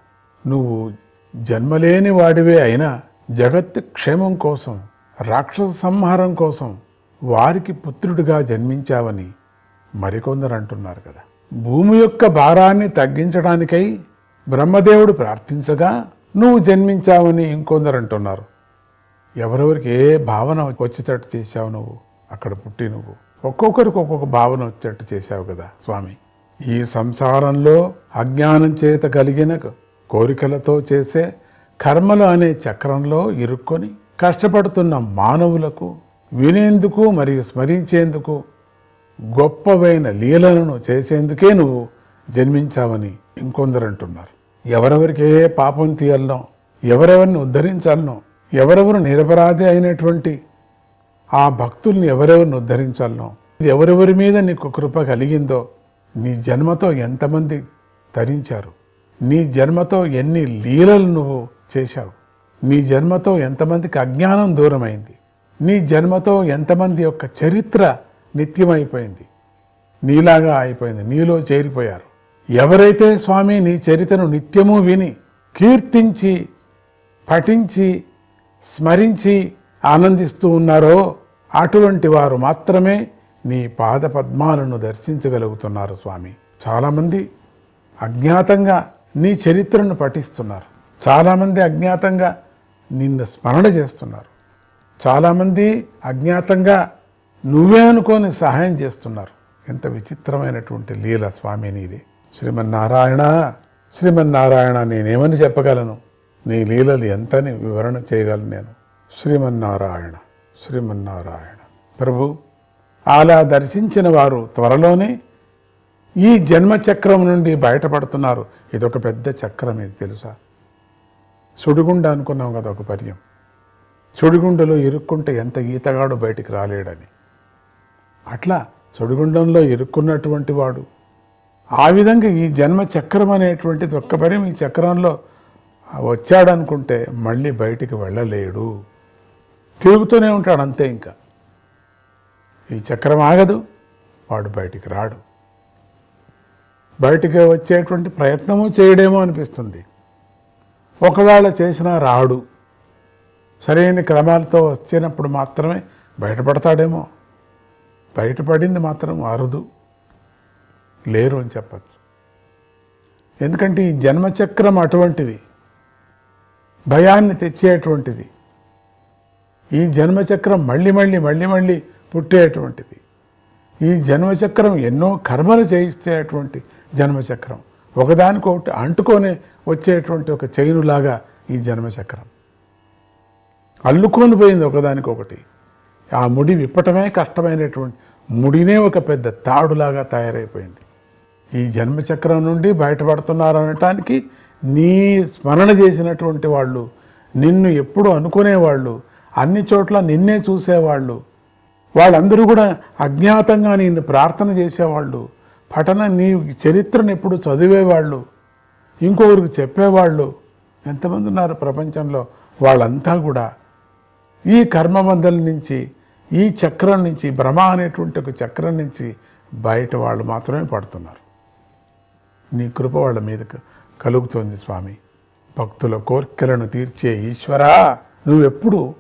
నువ్వు జన్మలేని వాడివే అయినా జగత్తు క్షేమం కోసం రాక్షస సంహారం కోసం వారికి పుత్రుడిగా జన్మించావని మరికొందరు అంటున్నారు కదా. భూమి యొక్క భారాన్ని తగ్గించడానికై బ్రహ్మదేవుడు ప్రార్థించగా నువ్వు జన్మించావని ఇంకొందరు అంటున్నారు ఎవరెవరికి ఏ భావన వచ్చేటట్టు చేశావు నువ్వు? అక్కడ పుట్టి నువ్వు. ఒక్కొక్కరికి ఒక్కొక్క భావన వచ్చేటట్టు చేశావు కదా స్వామి. ఈ సంసారంలో అజ్ఞానం చేత కలిగిన కోరికలతో చేసే కర్మలు అనే చక్రంలో ఇరుక్కొని కష్టపడుతున్న మానవులకు వినేందుకు మరియు స్మరించేందుకు గొప్పవైన లీలలను చేసేందుకే నువ్వు జన్మించావని ఇంకొందరు అంటున్నారు ఎవరెవరికి ఏ పాపం తీయాలనో ఎవరెవరిని ఉద్ధరించాలనో ఎవరెవరు నిరపరాధి అయినటువంటి ఆ భక్తుల్ని ఎవరెవరిని ఉద్ధరించాలనో ఎవరెవరి మీద నీకు కృప కలిగిందో నీ జన్మతో ఎంతమంది తరించారు? నీ జన్మతో ఎన్ని లీలలు నువ్వు చేశావు. నీ జన్మతో ఎంతమందికి అజ్ఞానం దూరమైంది? నీ జన్మతో ఎంతమంది యొక్క చరిత్ర నిత్యమైపోయింది? నీలాగా అయిపోయింది. నీలో చేరిపోయారు. ఎవరైతే స్వామి నీ చరిత్రను నిత్యము విని కీర్తించి పఠించి స్మరించి ఆనందిస్తూ ఉన్నారో అటువంటి వారు మాత్రమే నీ పాద పద్మాలను దర్శించగలుగుతున్నారు స్వామి. చాలామంది అజ్ఞాతంగా నీ చరిత్రను పఠిస్తున్నారు. చాలామంది అజ్ఞాతంగా నిన్ను స్మరణ చేస్తున్నారు. చాలామంది అజ్ఞాతంగా నువ్వే అనుకొని సహాయం చేస్తున్నారు. ఎంత విచిత్రమైనటువంటి లీల స్వామి నీది. శ్రీమన్నారాయణ శ్రీమన్నారాయణ నేనేమని చెప్పగలను? నీ లీలలు ఎంతని వివరణ చేయగలను నేను? శ్రీమన్నారాయణ శ్రీమన్నారాయణ. ప్రభు అలా దర్శించిన వారు త్వరలోనే ఈ జన్మచక్రం నుండి బయటపడుతున్నారు. ఇదొక పెద్ద చక్రం ఇది తెలుసా? సుడిగుండ అనుకున్నాం కదా ఒక పర్యం. సుడిగుండలో ఇరుక్కుంటే ఎంత ఈతగాడు బయటికి రాలేడని. అట్లా సుడిగుండంలో ఇరుక్కున్నటువంటి వాడు ఆ విధంగా ఈ జన్మ చక్రం అనేటువంటిది ఒక్క పర్యం ఈ చక్రంలో వచ్చాడనుకుంటే మళ్ళీ బయటికి వెళ్ళలేడు. తిరుగుతూనే ఉంటాడు అంతే ఇంకా. ఈ చక్రం ఆగదు వాడు బయటికి రాడు. బయటికి వచ్చేటువంటి ప్రయత్నము చేయడేమో అనిపిస్తుంది. ఒకవేళ చేసినా రాడు. సరైన క్రమాలతో వచ్చినప్పుడు మాత్రమే బయటపడతాడేమో. బయటపడింది మాత్రం అరుదు లేరు అని చెప్పచ్చు. ఎందుకంటే ఈ జన్మచక్రం అటువంటిది. భయాన్ని తెచ్చేటువంటిది. ఈ జన్మచక్రం మళ్ళీ మళ్ళీ మళ్ళీ మళ్ళీ పుట్టేటువంటిది. ఈ జన్మచక్రం ఎన్నో కర్మలు చేయించేటువంటి జన్మచక్రం. ఒకదానికొకటి అంటుకొని వచ్చేటువంటి ఒక చైనులాగా ఈ జన్మచక్రం. అల్లుకొని పోయింది ఒకదానికొకటి. ఆ ముడి విప్పటమే కష్టమైనటువంటి ముడినే ఒక పెద్ద తాడులాగా తయారైపోయింది. ఈ జన్మచక్రం నుండి బయటపడుతున్నారు అనటానికి నీ స్మరణ చేసినటువంటి వాళ్ళు నిన్ను ఎప్పుడు అనుకునేవాళ్ళు అన్ని చోట్ల నిన్నే చూసేవాళ్ళు వాళ్ళందరూ కూడా అజ్ఞాతంగా నిన్ను ప్రార్థన చేసేవాళ్ళు పఠన నీ చరిత్రను ఎప్పుడు చదివేవాళ్ళు ఇంకొకరికి చెప్పేవాళ్ళు ఎంతమంది ఉన్నారు ప్రపంచంలో? వాళ్ళంతా కూడా ఈ కర్మబంధం నుంచి ఈ చక్రం నుంచి భ్రమ అనేటువంటి ఒక చక్రం నుంచి బయట వాళ్ళు మాత్రమే పడుతున్నారు. నీ కృప వాళ్ళ మీద కలుగుతోంది స్వామి. భక్తుల కోర్కెలను తీర్చే ఈశ్వరా నువ్వెప్పుడు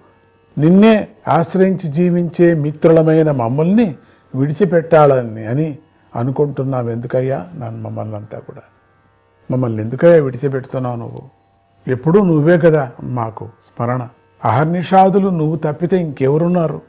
నిన్నే ఆశ్రయించి జీవించే మిత్రులమైన మమ్మల్ని విడిచిపెట్టాలని అని అనుకుంటున్నావు ఎందుకయ్యా? నన్ను మమ్మల్ని అంతా కూడా. మమ్మల్ని ఎందుకయ్యా విడిచిపెడుతున్నావు నువ్వు? ఎప్పుడూ నువ్వే కదా మాకు స్మరణ. అహర్నిషాదులు నువ్వు తప్పితే ఇంకెవరున్నారు?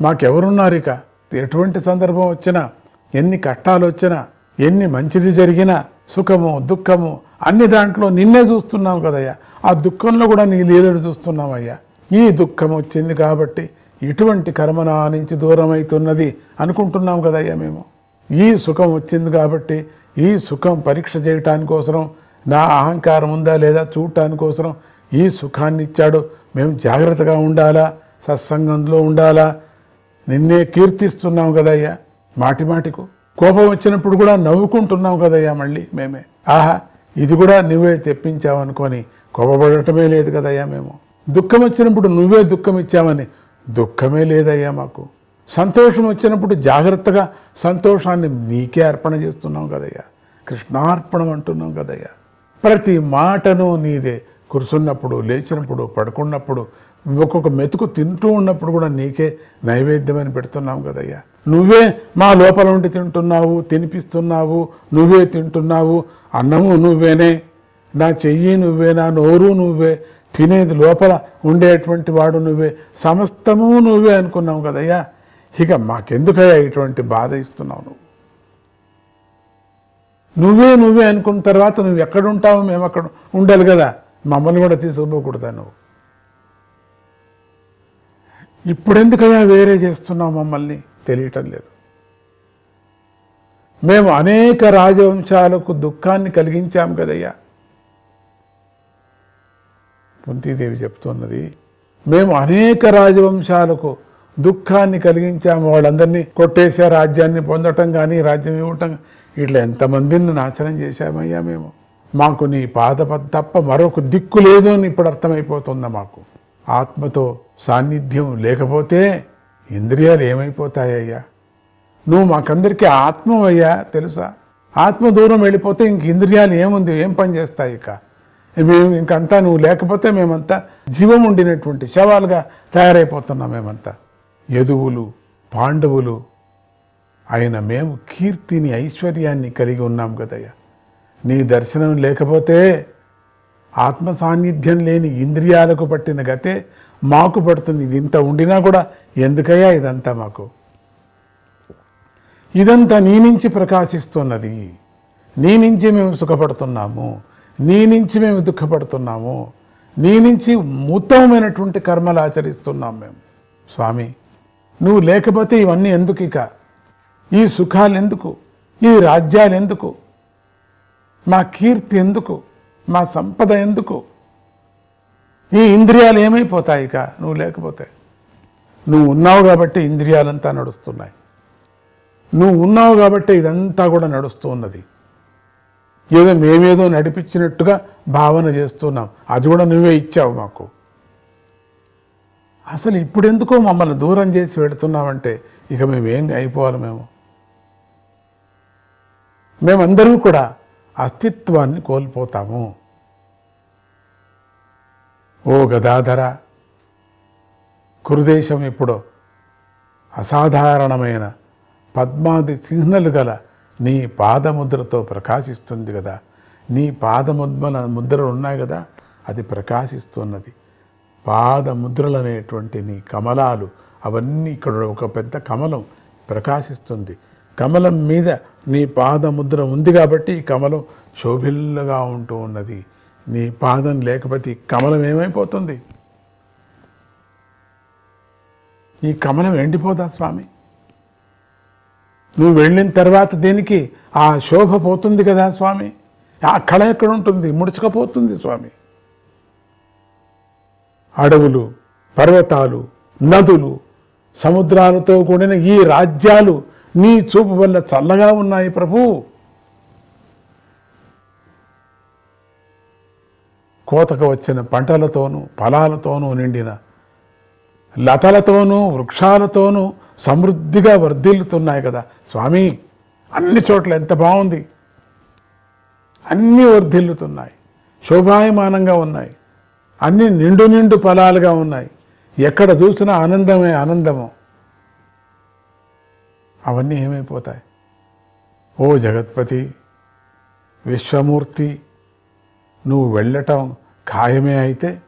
మాకెవరున్నారు ఇక? ఎటువంటి సందర్భం వచ్చినా ఎన్ని కష్టాలు వచ్చినా ఎన్ని మంచిది జరిగినా సుఖము దుఃఖము అన్ని దాంట్లో నిన్నే చూస్తున్నాం కదయ్యా. ఆ దుఃఖంలో కూడా నీ లీలలు చూస్తున్నామయ్యా ఈ దుఃఖం వచ్చింది కాబట్టి ఇటువంటి కర్మ నా నుంచి దూరం అవుతున్నది అనుకుంటున్నాం కదయ్యా మేము. ఈ సుఖం వచ్చింది కాబట్టి ఈ సుఖం పరీక్ష చేయటానికోసరం నా అహంకారం ఉందా లేదా చూడటానికోసరం ఈ సుఖాన్ని ఇచ్చాడు. మేము జాగ్రత్తగా ఉండాలా? సత్సంగంలో ఉండాలా? నిన్నే కీర్తిస్తున్నాం కదయ్యా మాటి మాటికు. కోపం వచ్చినప్పుడు కూడా నవ్వుకుంటున్నాం కదయ్యా మళ్ళీ మేమే. ఆహా ఇది కూడా నువ్వే తెప్పించావనుకొని కోపపడటమే లేదు కదయ్యా మేము. దుఃఖం వచ్చినప్పుడు నువ్వే దుఃఖం ఇచ్చామని దుఃఖమే లేదయ్యా మాకు. సంతోషం వచ్చినప్పుడు జాగ్రత్తగా సంతోషాన్ని నీకే అర్పణ చేస్తున్నాం కదయ్యా. కృష్ణార్పణం అంటున్నాం కదయ్యా. ప్రతి మాటను నీదే కూర్చున్నప్పుడు లేచినప్పుడు పడుకున్నప్పుడు ఒక్కొక్క మెతుకు తింటూ ఉన్నప్పుడు కూడా నీకే నైవేద్యమని పెడుతున్నాం కదయ్యా. నువ్వే మా లోపల ఉండి తింటున్నావు తినిపిస్తున్నావు నువ్వే తింటున్నావు అన్నము నువ్వేనే నా చెయ్యి నువ్వే నా నోరు నువ్వే తినేది లోపల ఉండేటువంటి వాడు నువ్వే సమస్తము నువ్వే అనుకున్నావు కదయ్యా. ఇక మాకెందుకయ్యా ఇటువంటి బాధ ఇస్తున్నావు నువ్వు? నువ్వే నువ్వే అనుకున్న తర్వాత నువ్వు ఎక్కడుంటావు? మేము అక్కడ ఉండాలి కదా. మమ్మల్ని కూడా తీసుకుపోకూడదా నువ్వు? ఇప్పుడెందుకయ్యా వేరే చేస్తున్నావు మమ్మల్ని? తెలియటం లేదు. మేము అనేక రాజవంశాలకు దుఃఖాన్ని కలిగించాం కదయ్యా. కుంతీదేవి చెప్తున్నది మేము అనేక రాజవంశాలకు దుఃఖాన్ని కలిగించాము. వాళ్ళందరినీ కొట్టేసే రాజ్యాన్ని పొందటం కానీ రాజ్యం ఇవ్వటం ఇట్లా ఎంతమందిని నాశనం చేశామయ్యా మేము. మాకు నీ పాద తప్ప మరొక దిక్కు లేదు అని ఇప్పుడు అర్థమైపోతుందా మాకు. ఆత్మతో సాన్నిధ్యం లేకపోతే ఇంద్రియాలు ఏమైపోతాయ్యా నువ్వు మాకందరికీ ఆత్మవయ్యా తెలుసా? ఆత్మ దూరం వెళ్ళిపోతే ఇంక ఇంద్రియాలు ఏముంది? ఏం పని చేస్తాయి ఇక? మేము ఇంకంతా నువ్వు లేకపోతే మేమంతా జీవం ఉండినటువంటి శవాలుగా తయారైపోతున్నాం మేమంతా. యదువులు పాండవులు అయిన మేము కీర్తిని ఐశ్వర్యాన్ని కలిగి ఉన్నాం కదయ్యా. నీ దర్శనం లేకపోతే ఆత్మ సాన్నిధ్యం లేని ఇంద్రియాలకు పట్టిన గతే మాకు పడుతుంది. ఇది ఇంత ఉండినా కూడా ఎందుకయ్యా ఇదంతా మాకు? ఇదంతా నీ నుంచి ప్రకాశిస్తున్నది. నీ నుంచి మేము సుఖపడుతున్నాము. నీ నుంచి మేము దుఃఖపడుతున్నాము. నీ నుంచి ఉత్తమమైనటువంటి కర్మలు ఆచరిస్తున్నాం మేము. స్వామి నువ్వు లేకపోతే ఇవన్నీ ఎందుకు ఇక? ఈ సుఖాలు ఎందుకు? ఈ రాజ్యాలు ఎందుకు? మా కీర్తి ఎందుకు? మా సంపద ఎందుకు? ఈ ఇంద్రియాలు ఏమైపోతాయి ఇక? నువ్వు లేకపోతే. నువ్వు ఉన్నావు కాబట్టి ఇంద్రియాలంతా నడుస్తున్నాయి. నువ్వు ఉన్నావు కాబట్టి ఇదంతా కూడా నడుస్తూ ఉన్నది ఏదో మేమేదో నడిపించినట్టుగా భావన చేస్తున్నాం. అది కూడా నువ్వే ఇచ్చావు మాకు. అసలు ఇప్పుడెందుకో మమ్మల్ని దూరం చేసి వెళుతున్నామంటే ఇక మేమేం అయిపోవాలి మేము? మేమందరూ కూడా అస్తిత్వాన్ని కోల్పోతాము. ఓ గదాధర కురుదేశం ఇప్పుడు అసాధారణమైన పద్మాది చిహ్నలు గల నీ పాదముద్రతో ప్రకాశిస్తుంది కదా. నీ పాదముద్ర ముద్రలు ఉన్నాయి కదా అది ప్రకాశిస్తున్నది. పాదముద్రలు అనేటువంటి నీ కమలాలు అవన్నీ ఇక్కడ ఒక పెద్ద కమలం ప్రకాశిస్తుంది. కమలం మీద నీ పాదముద్ర ఉంది కాబట్టి ఈ కమలం శోభిల్లుగా ఉంటూ ఉన్నది. నీ పాదం లేకపోతే ఈ కమలం ఏమైపోతుంది? ఈ కమలం ఎండిపోదా స్వామి? నువ్వు వెళ్ళిన తర్వాత దీనికి ఆ శోభ పోతుంది కదా స్వామి? ఆ కళ ఎక్కడ ఉంటుంది? ముడుచుకపోతుంది స్వామి. అడవులు పర్వతాలు నదులు సముద్రాలతో కూడిన ఈ రాజ్యాలు నీ చూపు వల్ల చల్లగా ఉన్నాయి ప్రభు. కోతకు వచ్చిన పంటలతోనూ ఫలాలతోనూ నిండిన లతలతోనూ వృక్షాలతోనూ సమృద్ధిగా వర్ధిల్లుతున్నాయి కదా స్వామి. అన్ని చోట్ల ఎంత బాగుంది. అన్నీ వర్ధిల్లుతున్నాయి. శోభాయమానంగా ఉన్నాయి. అన్ని నిండు నిండు ఫలాలుగా ఉన్నాయి. ఎక్కడ చూసినా ఆనందమే ఆనందము. అవన్నీ ఏమైపోతాయి? ఓ జగత్పతి విశ్వమూర్తి నువ్వు వెళ్ళటం ఖాయమే అయితే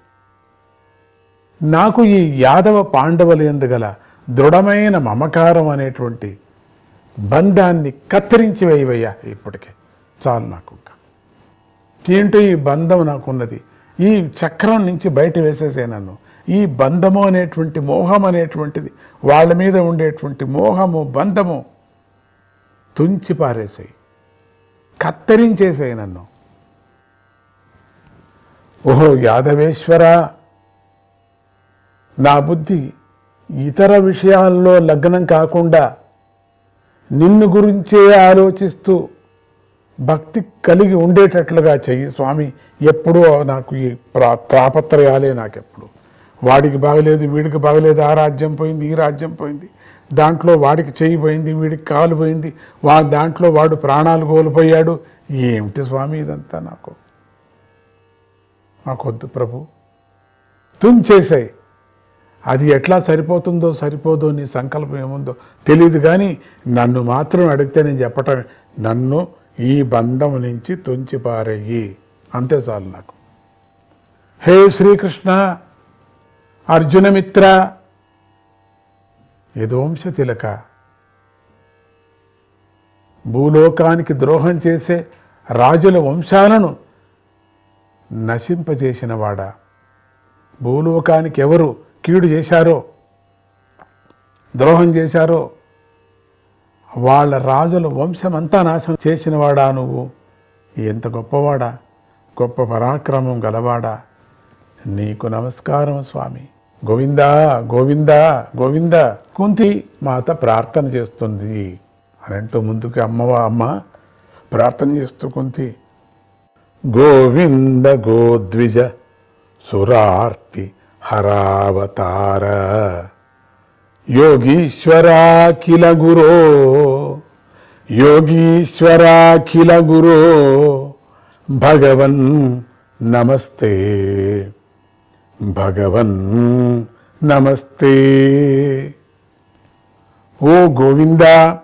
నాకు ఈ యాదవ పాండవులందు గల దృఢమైన మమకారం అనేటువంటి బంధాన్ని కత్తిరించి వేయవయ్యా ఇప్పటికే. చాలు నాకు ఇంకా. ఏంటో ఈ బంధం నాకున్నది? ఈ చక్రం నుంచి బయట వేసేసే నన్ను. ఈ బంధము అనేటువంటి మోహం అనేటువంటిది వాళ్ళ మీద ఉండేటువంటి మోహము బంధము తుంచి పారేసాయి. కత్తిరించేసాయి నన్ను. ఓహో యాదవేశ్వర నా బుద్ధి ఇతర విషయాల్లో లగ్నం కాకుండా నిన్ను గురించే ఆలోచిస్తూ భక్తి కలిగి ఉండేటట్లుగా చెయ్యి. స్వామి ఎప్పుడూ నాకు ఈ ప్రా తాపత్రయాలే నాకెప్పుడు. వాడికి బాగలేదు వీడికి బాగలేదు ఆ రాజ్యం పోయింది ఈ రాజ్యం పోయింది. దాంట్లో వాడికి చెయ్యి పోయింది వీడికి కాలు పోయింది వా దాంట్లో వాడు ప్రాణాలు కోల్పోయాడు. ఏమిటి స్వామి ఇదంతా నాకు? మాకొద్దు ప్రభు. తుంచేసాయి అది ఎట్లా సరిపోతుందో సరిపోదో నీ సంకల్పం ఏముందో తెలియదు కానీ నన్ను మాత్రం అడిగితే నేను చెప్పటం నన్ను ఈ బంధం నుంచి తుంచి పారేయి అంతే చాలు నాకు. హే శ్రీకృష్ణ అర్జునమిత్ర యదోంశ తిలక. భూలోకానికి ద్రోహం చేసే రాజుల వంశాలను నశింపజేసిన వాడా. భూలోకానికి ఎవరు కీడు చేశారో ద్రోహం చేశారో వాళ్ళ రాజుల వంశమంతా నాశనం చేసినవాడా నువ్వు? ఎంత గొప్పవాడా? గొప్ప పరాక్రమం గలవాడా? నీకు నమస్కారం స్వామి. గోవిందా గోవిందా గోవింద. కుంతి మాత ప్రార్థన చేస్తుంది. అని అంటూ ముందుకు అమ్మవా అమ్మ ప్రార్థన చేస్తూ కుంతి. గోవింద గోద్విజ సురార్తి హరావతార. యోగీశ్వరాఖిల గురో యోగీశ్వరాఖిల గురో భగవన్ నమస్తే. భగవన్ నమస్తే. ఓ గోవిందా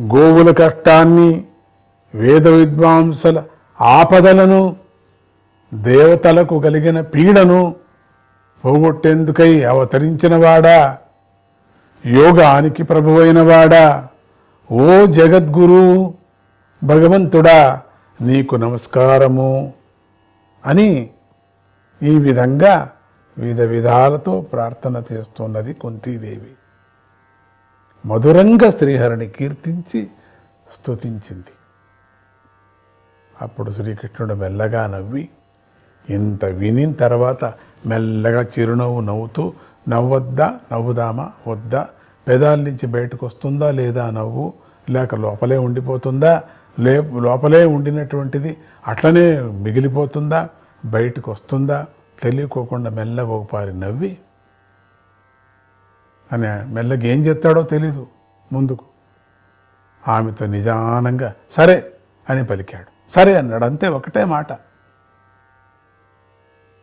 గోవుల కష్టాన్ని వేద విద్వాంసుల ఆపదలను దేవతలకు కలిగిన పీడను పోగొట్టేందుకై అవతరించినవాడా? యోగానికి ప్రభువైనవాడా? ఓ జగద్గురు భగవంతుడా నీకు నమస్కారము అని ఈ విధంగా వివిధ విధాలతో ప్రార్థన చేస్తున్నది కుంతీదేవి. మధురంగా శ్రీహరిని కీర్తించి స్తుతించింది. అప్పుడు శ్రీకృష్ణుడు మెల్లగా నవ్వి ఇంత వినిన తర్వాత మెల్లగా చిరునవ్వు నవ్వుతూ నవ్వొద్దా? నవ్వుదామా? వద్దా? పెదాల నుంచి బయటకు వస్తుందా లేదా నవ్వు? లేక లోపలే ఉండిపోతుందా? లే లోపలే ఉండినటువంటిది అట్లనే మిగిలిపోతుందా? బయటకు వస్తుందా? తెలియకోకుండా మెల్లగా ఒకపారి నవ్వి అని మెల్లగా ఏం చెప్తాడో తెలీదు ముందుకు. ఆమెతో నిజానంగా సరే అని పలికాడు. సరే అన్నాడు. అంతే ఒకటే మాట.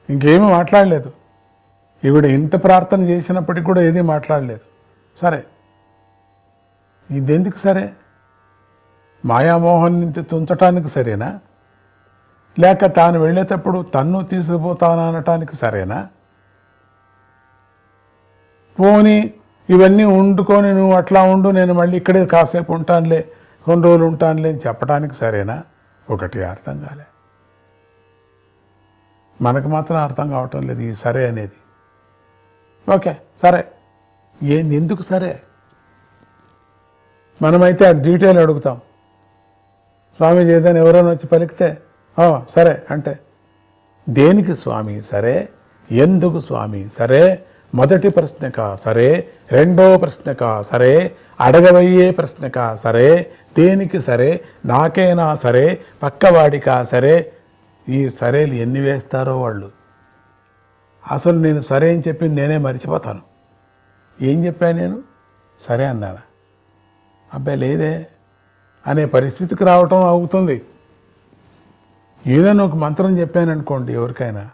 ఇంకేమీ మాట్లాడలేదు. ఈవిడ ఇంత ప్రార్థన చేసినప్పటికీ కూడా ఏదీ మాట్లాడలేదు. సరే. ఇదెందుకు సరే? మాయామోహన్ నుంచి తుంచటానికి సరేనా? లేక తాను వెళ్ళేటప్పుడు తన్ను తీసుకుపోతాననటానికి సరేనా? పోని ఇవన్నీ వండుకొని నువ్వు అట్లా ఉండు నేను మళ్ళీ ఇక్కడే కాసేపు ఉంటానులే కొన్ని రోజులు ఉంటానులే అని చెప్పడానికి సరేనా? ఒకటి అర్థం కాలే. మనకు మాత్రం అర్థం కావటం లేదు ఈ సరే అనేది. ఓకే సరే. ఏంది ఎందుకు సరే? మనమైతే ఆ డీటెయిల్ అడుగుతాం. స్వామి ఏదైనా ఎవరైనా వచ్చి పలికితే సరే అంటే దేనికి స్వామి సరే? ఎందుకు స్వామి సరే? మొదటి ప్రశ్నక సరే? రెండో ప్రశ్నక సరే? అడగబోయే ప్రశ్నక సరే? దేనికి సరే? నాకేనా సరే? పక్కవాడికా సరే? ఈ సరేలు ఎన్ని వేస్తారో వాళ్ళు. అసలు నేను సరే అని చెప్పింది నేనే మర్చిపోతాను. ఏం చెప్పాను నేను? సరే అన్నాను. అబ్బాయి లేదే అనే పరిస్థితికి రావటం అవుతుంది ఏదైనా ఒక మంత్రం చెప్పాను అనుకోండి ఎవరికైనా.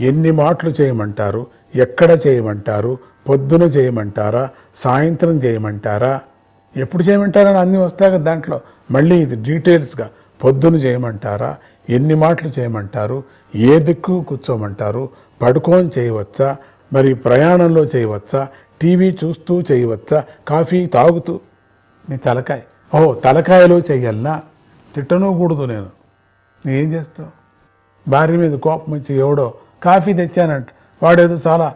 ఎన్ని మాటలు చేయమంటారు? ఎక్కడ చేయమంటారు? పొద్దున చేయమంటారా? సాయంత్రం చేయమంటారా? ఎప్పుడు చేయమంటారని అన్నీ వస్తాయి కదా దాంట్లో. మళ్ళీ ఇది డీటెయిల్స్గా. పొద్దున చేయమంటారా? ఎన్ని మాటలు చేయమంటారు? ఏ దిక్కు కూర్చోమంటారు? పడుకొని చేయవచ్చా? మరి ప్రయాణంలో చేయవచ్చా? టీవీ చూస్తూ చేయవచ్చా? కాఫీ తాగుతూ? నీ తలకాయ. ఓ తలకాయలో చెయ్యాలనా? తిట్టనూకూడదు నేను. ఏం చేస్తావు? భార్య మీద కోపం వచ్చి ఎవడో కాఫీ తెచ్చానంట. వాడేదో చాలా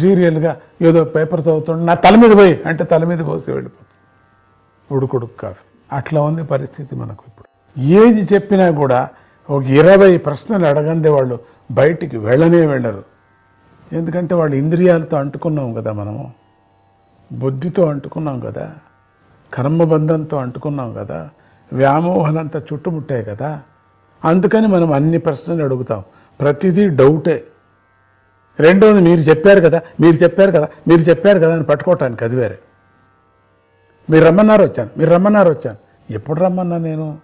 సీరియల్గా ఏదో పేపర్ చదువుతుండే నా తల మీద పోయి అంటే తల మీద పోసి వెళ్ళిపోతుంది ఉడుకుడుకు కాఫీ. అట్లా ఉంది పరిస్థితి మనకు ఇప్పుడు. ఏది చెప్పినా కూడా ఒక ఇరవై ప్రశ్నలు అడగందే వాళ్ళు బయటికి వెళ్ళనే వెళ్ళరు ఎందుకంటే వాళ్ళు ఇంద్రియాలతో అంటుకున్నాం కదా మనము బుద్ధితో అంటుకున్నాం కదా కర్మబంధంతో అంటుకున్నాం కదా వ్యామోహనంతా చుట్టుముట్టాయి కదా. అందుకని మనం అన్ని ప్రశ్నలు అడుగుతాం. ప్రతిదీ డౌటే. రెండోది మీరు చెప్పారు కదా మీరు చెప్పారు కదా మీరు చెప్పారు కదా అని పట్టుకోవటానికి అది వేరే. మీరు రమ్మన్నారు వచ్చాను మీరు రమ్మన్నారు వచ్చాను. ఎప్పుడు రమ్మన్నా నేను?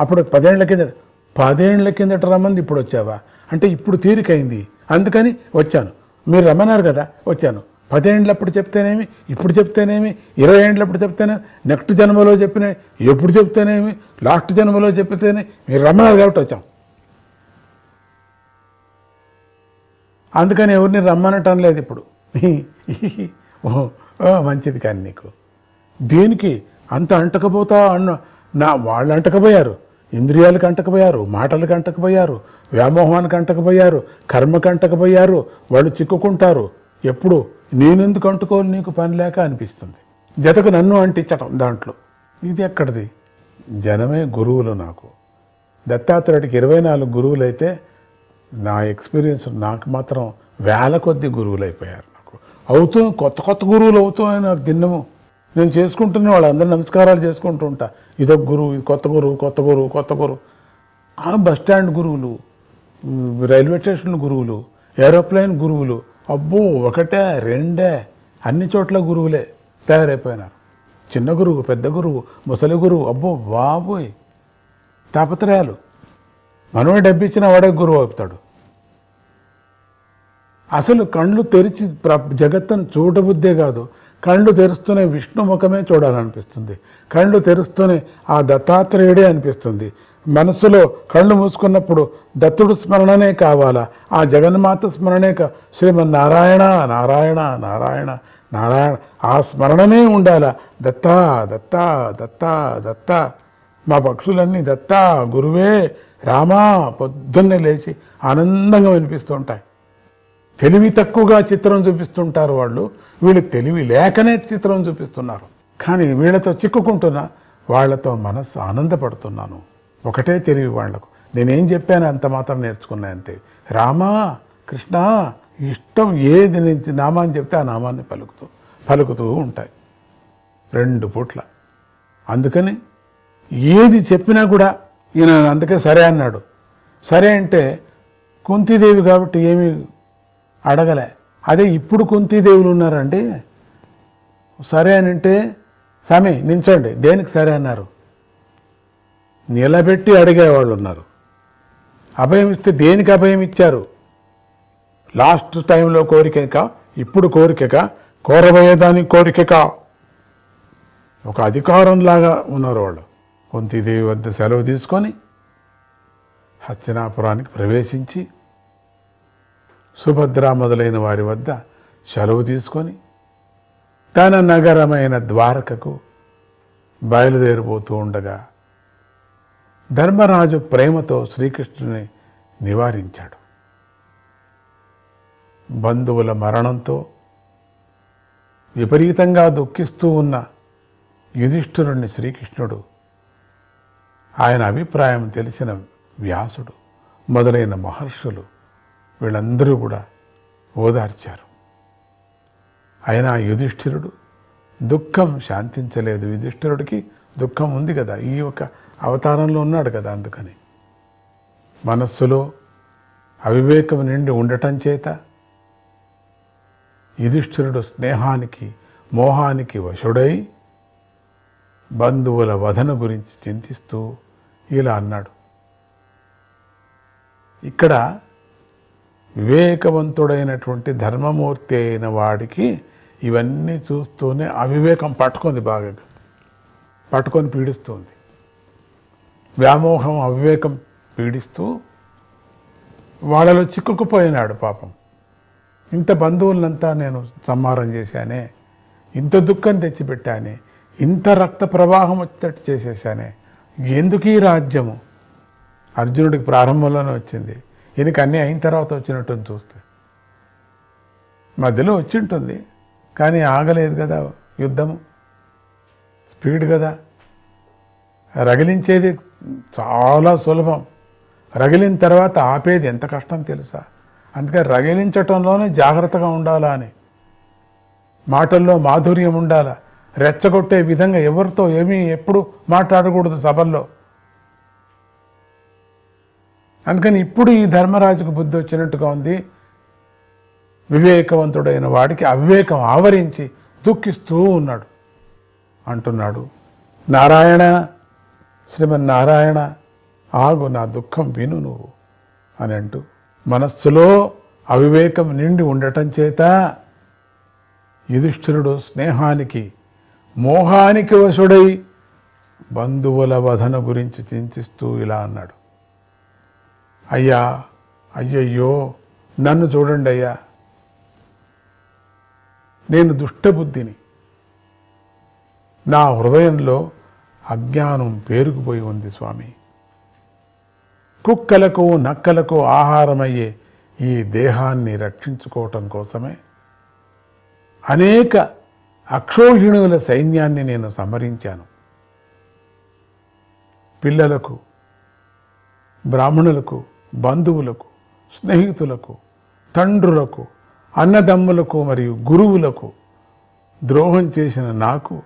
అప్పుడు పదేళ్ళ కిందట పదేళ్ళ కిందట రమ్మంది ఇప్పుడు వచ్చావా? అంటే ఇప్పుడు తీరికైంది. అందుకని వచ్చాను. మీరు రమ్మన్నారు కదా వచ్చాను. పదేండ్లప్పుడు చెప్తేనేమి ఇప్పుడు చెప్తేనేమి ఇరవై ఏండ్లప్పుడు చెప్తేనే నెక్స్ట్ జన్మలో చెప్పిన ఎప్పుడు చెప్తేనేమి లాస్ట్ జన్మలో చెప్తేనే మీరు రమ్మన్నారు కాబట్టి వచ్చాం. అందుకని ఎవరిని రమ్మనటం లేదు ఇప్పుడు. ఓ మంచిది కానీ నీకు. దేనికి అంత అంటకపోతా అన్న నా వాళ్ళు అంటకపోయారు. ఇంద్రియాలకు అంటకపోయారు మాటలకు అంటకపోయారు వ్యామోహానికి అంటకపోయారు కర్మకు అంటకపోయారు వాళ్ళు చిక్కుకుంటారు. ఎప్పుడు నేనెందుకు అంటుకోవాలి నీకు పని లేక అనిపిస్తుంది. జతకు నన్ను అంటించటం దాంట్లో. ఇది ఎక్కడిది? జనమే గురువులు నాకు. దత్తాత్రేయుడికి ఇరవై నాలుగు గురువులు అయితే నా ఎక్స్పీరియన్స్ నాకు మాత్రం వేల కొద్ది గురువులు అయిపోయారు నాకు. అవుతూ కొత్త కొత్త గురువులు అవుతూ నాకు దిన్నము. నేను చేసుకుంటున్న వాళ్ళందరూ నమస్కారాలు చేసుకుంటూ ఉంటా. ఇదొక గురువు ఇది కొత్త గురువు కొత్త గురువు కొత్త గురువు ఆ బస్ స్టాండ్ గురువులు రైల్వే స్టేషన్ గురువులు ఏరోప్లేన్ గురువులు అబ్బో ఒకటే రెండే అన్ని చోట్ల గురువులే తయారైపోయినారు. చిన్న గురువు పెద్ద గురువు ముసలి గురువు అబ్బో బాబోయ్ తాపత్రయాలు. మనమే డబ్బిచ్చిన వాడే గురువు అవుతాడు. అసలు కళ్ళు తెరిచి ప్ర- జగత్తును చూడబుద్దే కాదు. కళ్ళు తెరుస్తూనే విష్ణు ముఖమే చూడాలనిపిస్తుంది. కళ్ళు తెరుస్తూనే ఆ దత్తాత్రేయుడే అనిపిస్తుంది. మనసులో కళ్ళు మూసుకున్నప్పుడు దత్తుడు స్మరణనే కావాలా? ఆ జగన్మాత స్మరణే కా? శ్రీమన్నారాయణ నారాయణ నారాయణ నారాయణ ఆ స్మరణమే ఉండాలా? దత్తా దత్తా దత్తా దత్తా. మా పక్షులన్నీ దత్తా గురువే రామా పొద్దున్నే లేచి ఆనందంగా వినిపిస్తూ ఉంటాయి. తెలివి తక్కువగా చిత్రం చూపిస్తుంటారు వాళ్ళు. వీళ్ళు తెలివి లేకనే చిత్రం చూపిస్తున్నారు. కానీ వీళ్ళతో చిక్కుకుంటున్నా వాళ్ళతో మనస్సు ఆనందపడుతున్నాను. ఒకటే తెలివి వాళ్ళకు. నేనేం చెప్పాను అంత మాత్రం నేర్చుకున్నా అంతే. రామా కృష్ణ ఇష్టం ఏది నుంచి నామాన్ని చెప్తే ఆ నామాన్ని పలుకుతూ పలుకుతూ ఉంటాయి. రెండు పూట్ల. అందుకని ఏది చెప్పినా కూడా ఈయన అందుకే సరే అన్నాడు. సరే అంటే కుంతీదేవి కాబట్టి ఏమీ అడగలే. అదే ఇప్పుడు కుంతీదేవులు ఉన్నారండి. సరే అని అంటే స్వామి నించండి దేనికి సరే? అన్నారు. నిలబెట్టి అడిగేవాళ్ళు ఉన్నారు. అభయం ఇస్తే దేనికి అభయం ఇచ్చారు? లాస్ట్ టైంలో కోరికక ఇప్పుడు కోరికక కోరబోయేదానికి కోరికక. ఒక అధికారంలాగా ఉన్నారు వాళ్ళు. కుంతీదేవి వద్ద సెలవు తీసుకొని హస్తినాపురానికి ప్రవేశించి సుభద్ర మొదలైన వారి వద్ద సెలవు తీసుకొని తన నగరమైన ద్వారకకు బయలుదేరిపోతూ ఉండగా ధర్మరాజు ప్రేమతో శ్రీకృష్ణుని నివారించాడు. బంధువుల మరణంతో విపరీతంగా దుఃఖిస్తూ ఉన్న యుధిష్ఠురుణ్ణి శ్రీకృష్ణుడు ఆయన అభిప్రాయం తెలిసిన వ్యాసుడు మొదలైన మహర్షులు వీళ్ళందరూ కూడా ఓదార్చారు. అయినా యుధిష్ఠిరుడు దుఃఖం శాంతించలేదు. యుధిష్ఠిరుడికి దుఃఖం ఉంది కదా. ఈ యొక్క అవతారంలో ఉన్నాడు కదా అందుకని. మనస్సులో అవివేకం నిండి ఉండటం చేత యుధిష్ఠిరుడు స్నేహానికి మోహానికి వశుడై బంధువుల వధన గురించి చింతిస్తూ ఇలా అన్నాడు. ఇక్కడ వివేకవంతుడైనటువంటి ధర్మమూర్తి అయిన వాడికి ఇవన్నీ చూస్తూనే అవివేకం పట్టుకుంది బాగా. పట్టుకొని పీడిస్తుంది. వ్యామోహం అవివేకం పీడిస్తూ వాళ్ళలో చిక్కుకుపోయినాడు పాపం. ఇంత బంధువులంతా నేను సంహారం చేశానే ఇంత దుఃఖం తెచ్చిపెట్టానే ఇంత రక్త ప్రవాహం వచ్చేటట్టు చేసేసానే ఎందుకు ఈ రాజ్యము? అర్జునుడికి ప్రారంభంలోనే వచ్చింది. ఈయనకి అన్నీ అయిన తర్వాత వచ్చినట్టు చూస్తే. మధ్యలో వచ్చి ఉంటుంది. కానీ ఆగలేదు కదా యుద్ధము. స్పీడ్ కదా. రగిలించేది చాలా సులభం. రగిలిన తర్వాత ఆపేది ఎంత కష్టం తెలుసా? అందుకే రగిలించటంలోనే జాగ్రత్తగా ఉండాలా అని. మాటల్లో మాధుర్యం ఉండాలా? రెచ్చగొట్టే విధంగా ఎవరితో ఏమీ ఎప్పుడు మాట్లాడకూడదు సభల్లో. అందుకని ఇప్పుడు ఈ ధర్మరాజుకు బుద్ధి వచ్చినట్టుగా ఉంది. వివేకవంతుడైన వాడికి అవివేకం ఆవరించి దుఃఖిస్తూ ఉన్నాడు. అంటున్నాడు నారాయణ శ్రీమన్నారాయణ ఆగు నా దుఃఖం విను నువ్వు అని అంటూ మనస్సులో అవివేకం నిండి ఉండటం చేత యుధిష్ఠిరుడు స్నేహానికి మోహానికి వశుడై బంధువుల వధన గురించి చింతిస్తూ ఇలా అన్నాడు. అయ్యా అయ్యయ్యో నన్ను చూడండి అయ్యా. నేను దుష్టబుద్ధిని. నా హృదయంలో అజ్ఞానం పేరుకుపోయి ఉంది స్వామి. కుక్కలకు నక్కలకు ఆహారమయ్యే ఈ దేహాన్ని రక్షించుకోవటం కోసమే అనేక అక్షోహిణుల సైన్యాన్ని నేను సంహరించాను పిల్లలకు బ్రాహ్మణులకు బంధువులకు స్నేహితులకు తండ్రులకు అన్నదమ్ములకు మరియు గురువులకు ద్రోహం చేసిన నాకు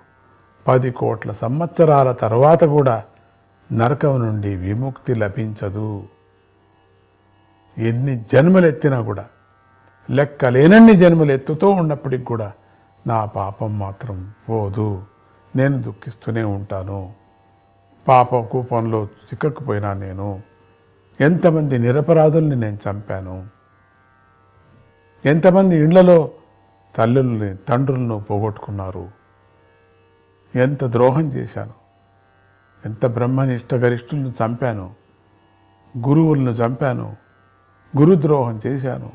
పది కోట్ల సంవత్సరాల తర్వాత కూడా నరకం నుండి విముక్తి లభించదు. ఎన్ని జన్మలెత్తినా కూడా లెక్కలేనన్ని జన్మలు ఎత్తుతూ ఉన్నప్పటికి కూడా నా పాపం మాత్రం పోదు. నేను దుఃఖిస్తూనే ఉంటాను. పాప కూపంలో చిక్కకపోయినా నేను ఎంతమంది నిరపరాధుల్ని నేను చంపాను? ఎంతమంది ఇండ్లలో తల్లుల్ని తండ్రులను పోగొట్టుకున్నారు? ఎంత ద్రోహం చేశాను? ఎంత బ్రహ్మనిష్ట గరిష్ఠులను చంపాను? గురువులను చంపాను? గురుద్రోహం చేశాను?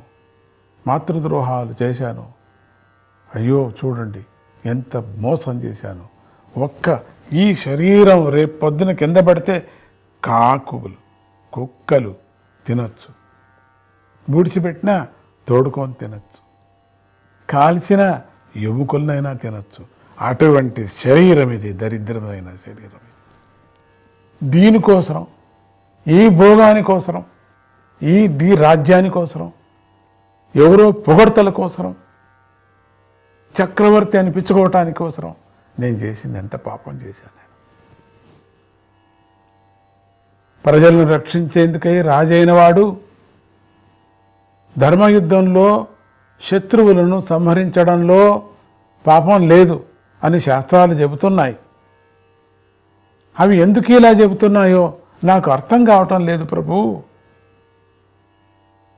మాతృద్రోహాలు చేశాను? అయ్యో చూడండి ఎంత మోసం చేశాను. ఒక్క ఈ శరీరం రేపు పొద్దున కింద పడితే కాకులు కుక్కలు తినొచ్చు. ముడిచిపెట్టినా తోడుకొని తినొచ్చు. కాల్చిన ఎముకలనైనా తినచ్చు. అటువంటి శరీరం ఇది దరిద్రమైన శరీరం దీనికోసరం ఈ భోగాని కోసరం ఈ దీ రాజ్యాని కోసరం ఎవరో పొగడతల కోసరం చక్రవర్తి అనిపించుకోవటానికోసరం నేను చేసింది ఎంత పాపం చేశాను. ప్రజలను రక్షించేందుకై రాజైన వాడు ధర్మయుద్ధంలో శత్రువులను సంహరించడంలో పాపం లేదు అని శాస్త్రాలు చెబుతున్నాయి. అవి ఎందుకు ఇలా చెబుతున్నాయో నాకు అర్థం కావటం లేదు ప్రభు.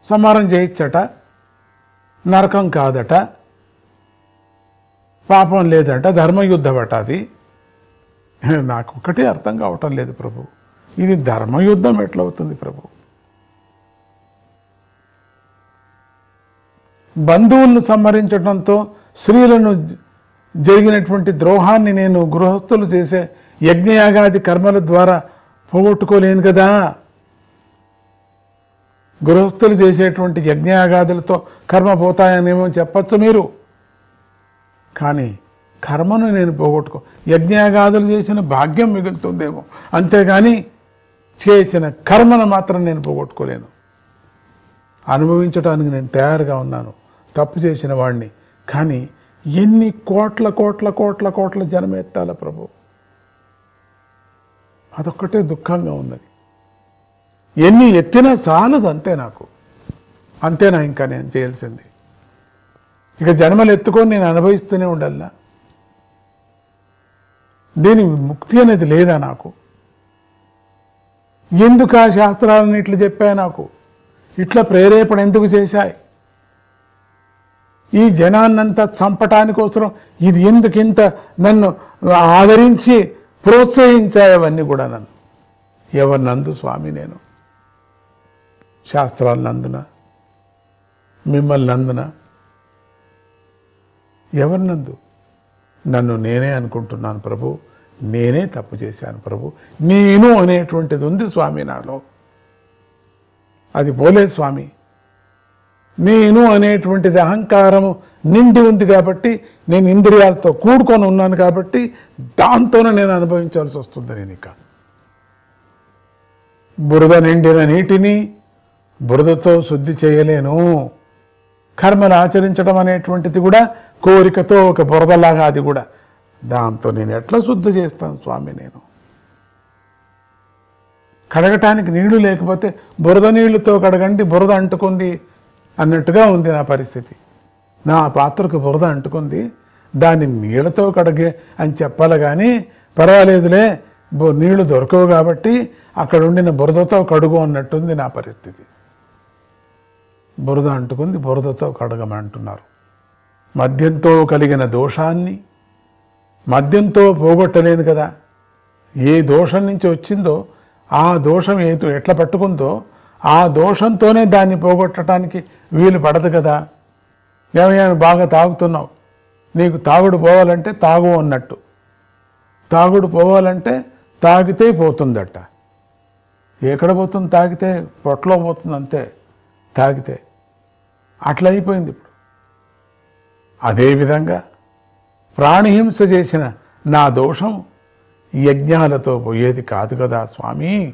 సంహారం చేయించట నరకం కాదట పాపం లేదట ధర్మయుద్ధమట అది. నాకు ఒక్కటే అర్థం కావటం లేదు ప్రభు. ఇది ధర్మయుద్ధం ఎట్లవుతుంది ప్రభు? బంధువులను సంహరించడంతో స్త్రీలను జరిగినటువంటి ద్రోహాన్ని నేను గృహస్థులు చేసే యజ్ఞయాగాది కర్మల ద్వారా పోగొట్టుకోలేను కదా? గృహస్థులు చేసేటువంటి యజ్ఞయాగాదులతో కర్మ పోతాయనేమో చెప్పచ్చు మీరు. కానీ కర్మను నేను పోగొట్టుకో యజ్ఞయాగాదులు చేసిన భాగ్యం మిగులుతుందేమో. అంతేగాని చేసిన కర్మను మాత్రం నేను పోగొట్టుకోలేను. అనుభవించడానికి నేను తయారుగా ఉన్నాను. తప్పు చేసిన వాడిని కానీ ఎన్ని కోట్ల కోట్ల కోట్ల కోట్ల జనమెత్తాల ప్రభు. అదొక్కటే దుఃఖంగా ఉన్నది. ఎన్ని ఎత్తినా చాలదు అంతే నాకు. అంతేనా ఇంకా నేను చేయాల్సింది? ఇక జన్మలు ఎత్తుకొని నేను అనుభవిస్తూనే ఉండాలా దీని ముక్తి అనేది లేదా నాకు? ఎందుకు ఆ శాస్త్రాలను ఇట్లా చెప్పాయి నాకు? ఇట్లా ప్రేరేపణ ఎందుకు చేశాయి? ఈ జనాన్నంతా చంపటానికోసరం ఇది ఎందుకు ఇంత నన్ను ఆదరించి ప్రోత్సహించాయి అవన్నీ కూడా నన్ను? ఎవరినందు స్వామి నేను? శాస్త్రాలు నందున? మిమ్మల్ని నందున? ఎవరినందు నన్ను నేనే అనుకుంటున్నాను ప్రభు. నేనే తప్పు చేశాను ప్రభు. నేను అనేటువంటిది ఉంది స్వామి నాలో. అది పోలే స్వామి. నేను అనేటువంటిది అహంకారము నిండి ఉంది కాబట్టి నేను ఇంద్రియాలతో కూడుకొని ఉన్నాను కాబట్టి దాంతోనే నేను అనుభవించాల్సి వస్తుంది నేను ఇక బురద నిండిన నీటిని బురదతో శుద్ధి చేయలేను. కర్మలు ఆచరించడం అనేటువంటిది కూడా కోరికతో ఒక బురదలాగా అది కూడా. దాంతో నేను ఎట్లా శుద్ధి చేస్తాను స్వామి నేను? కడగటానికి నీళ్ళు లేకపోతే బురద నీళ్ళతో కడగండి బురద అంటుకుంది అన్నట్టుగా ఉంది నా పరిస్థితి. నా పాత్రకు బురద అంటుకుంది దాన్ని నీళ్ళతో కడగే అని చెప్పాలి కానీ పర్వాలేదులే నీళ్ళు దొరకవు కాబట్టి అక్కడ ఉండిన బురదతో కడుగు అన్నట్టుంది నా పరిస్థితి. బురద అంటుకుంది బురదతో కడగమంటున్నారు. మద్యంతో కలిగిన దోషాన్ని మద్యంతో పోగొట్టలేను కదా. ఏ దోషం నుంచి వచ్చిందో ఆ దోషం ఏదో ఎట్లా పట్టుకుందో ఆ దోషంతోనే దాన్ని పోగొట్టడానికి వీలు పడదు కదా. ఏమైనా బాగా తాగుతున్నావు. నీకు తాగుడు పోవాలంటే తాగు అన్నట్టు. తాగుడు పోవాలంటే తాగితే పోతుందట. ఎక్కడ పోతుంది తాగితే? పొట్టలో పోతుంది అంతే తాగితే. అట్లా అయిపోయింది ఇప్పుడు. అదేవిధంగా ప్రాణిహింస చేసిన నా దోషం యజ్ఞాలతో పోయేది కాదు కదా స్వామి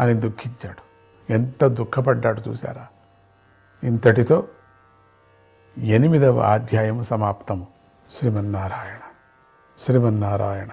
అని దుఃఖించాడు. ఎంత దుఃఖపడ్డాడు చూసారా ఇంతటితో ఎనిమిదవ అధ్యాయం సమాప్తము. శ్రీమన్నారాయణ. శ్రీమన్నారాయణ.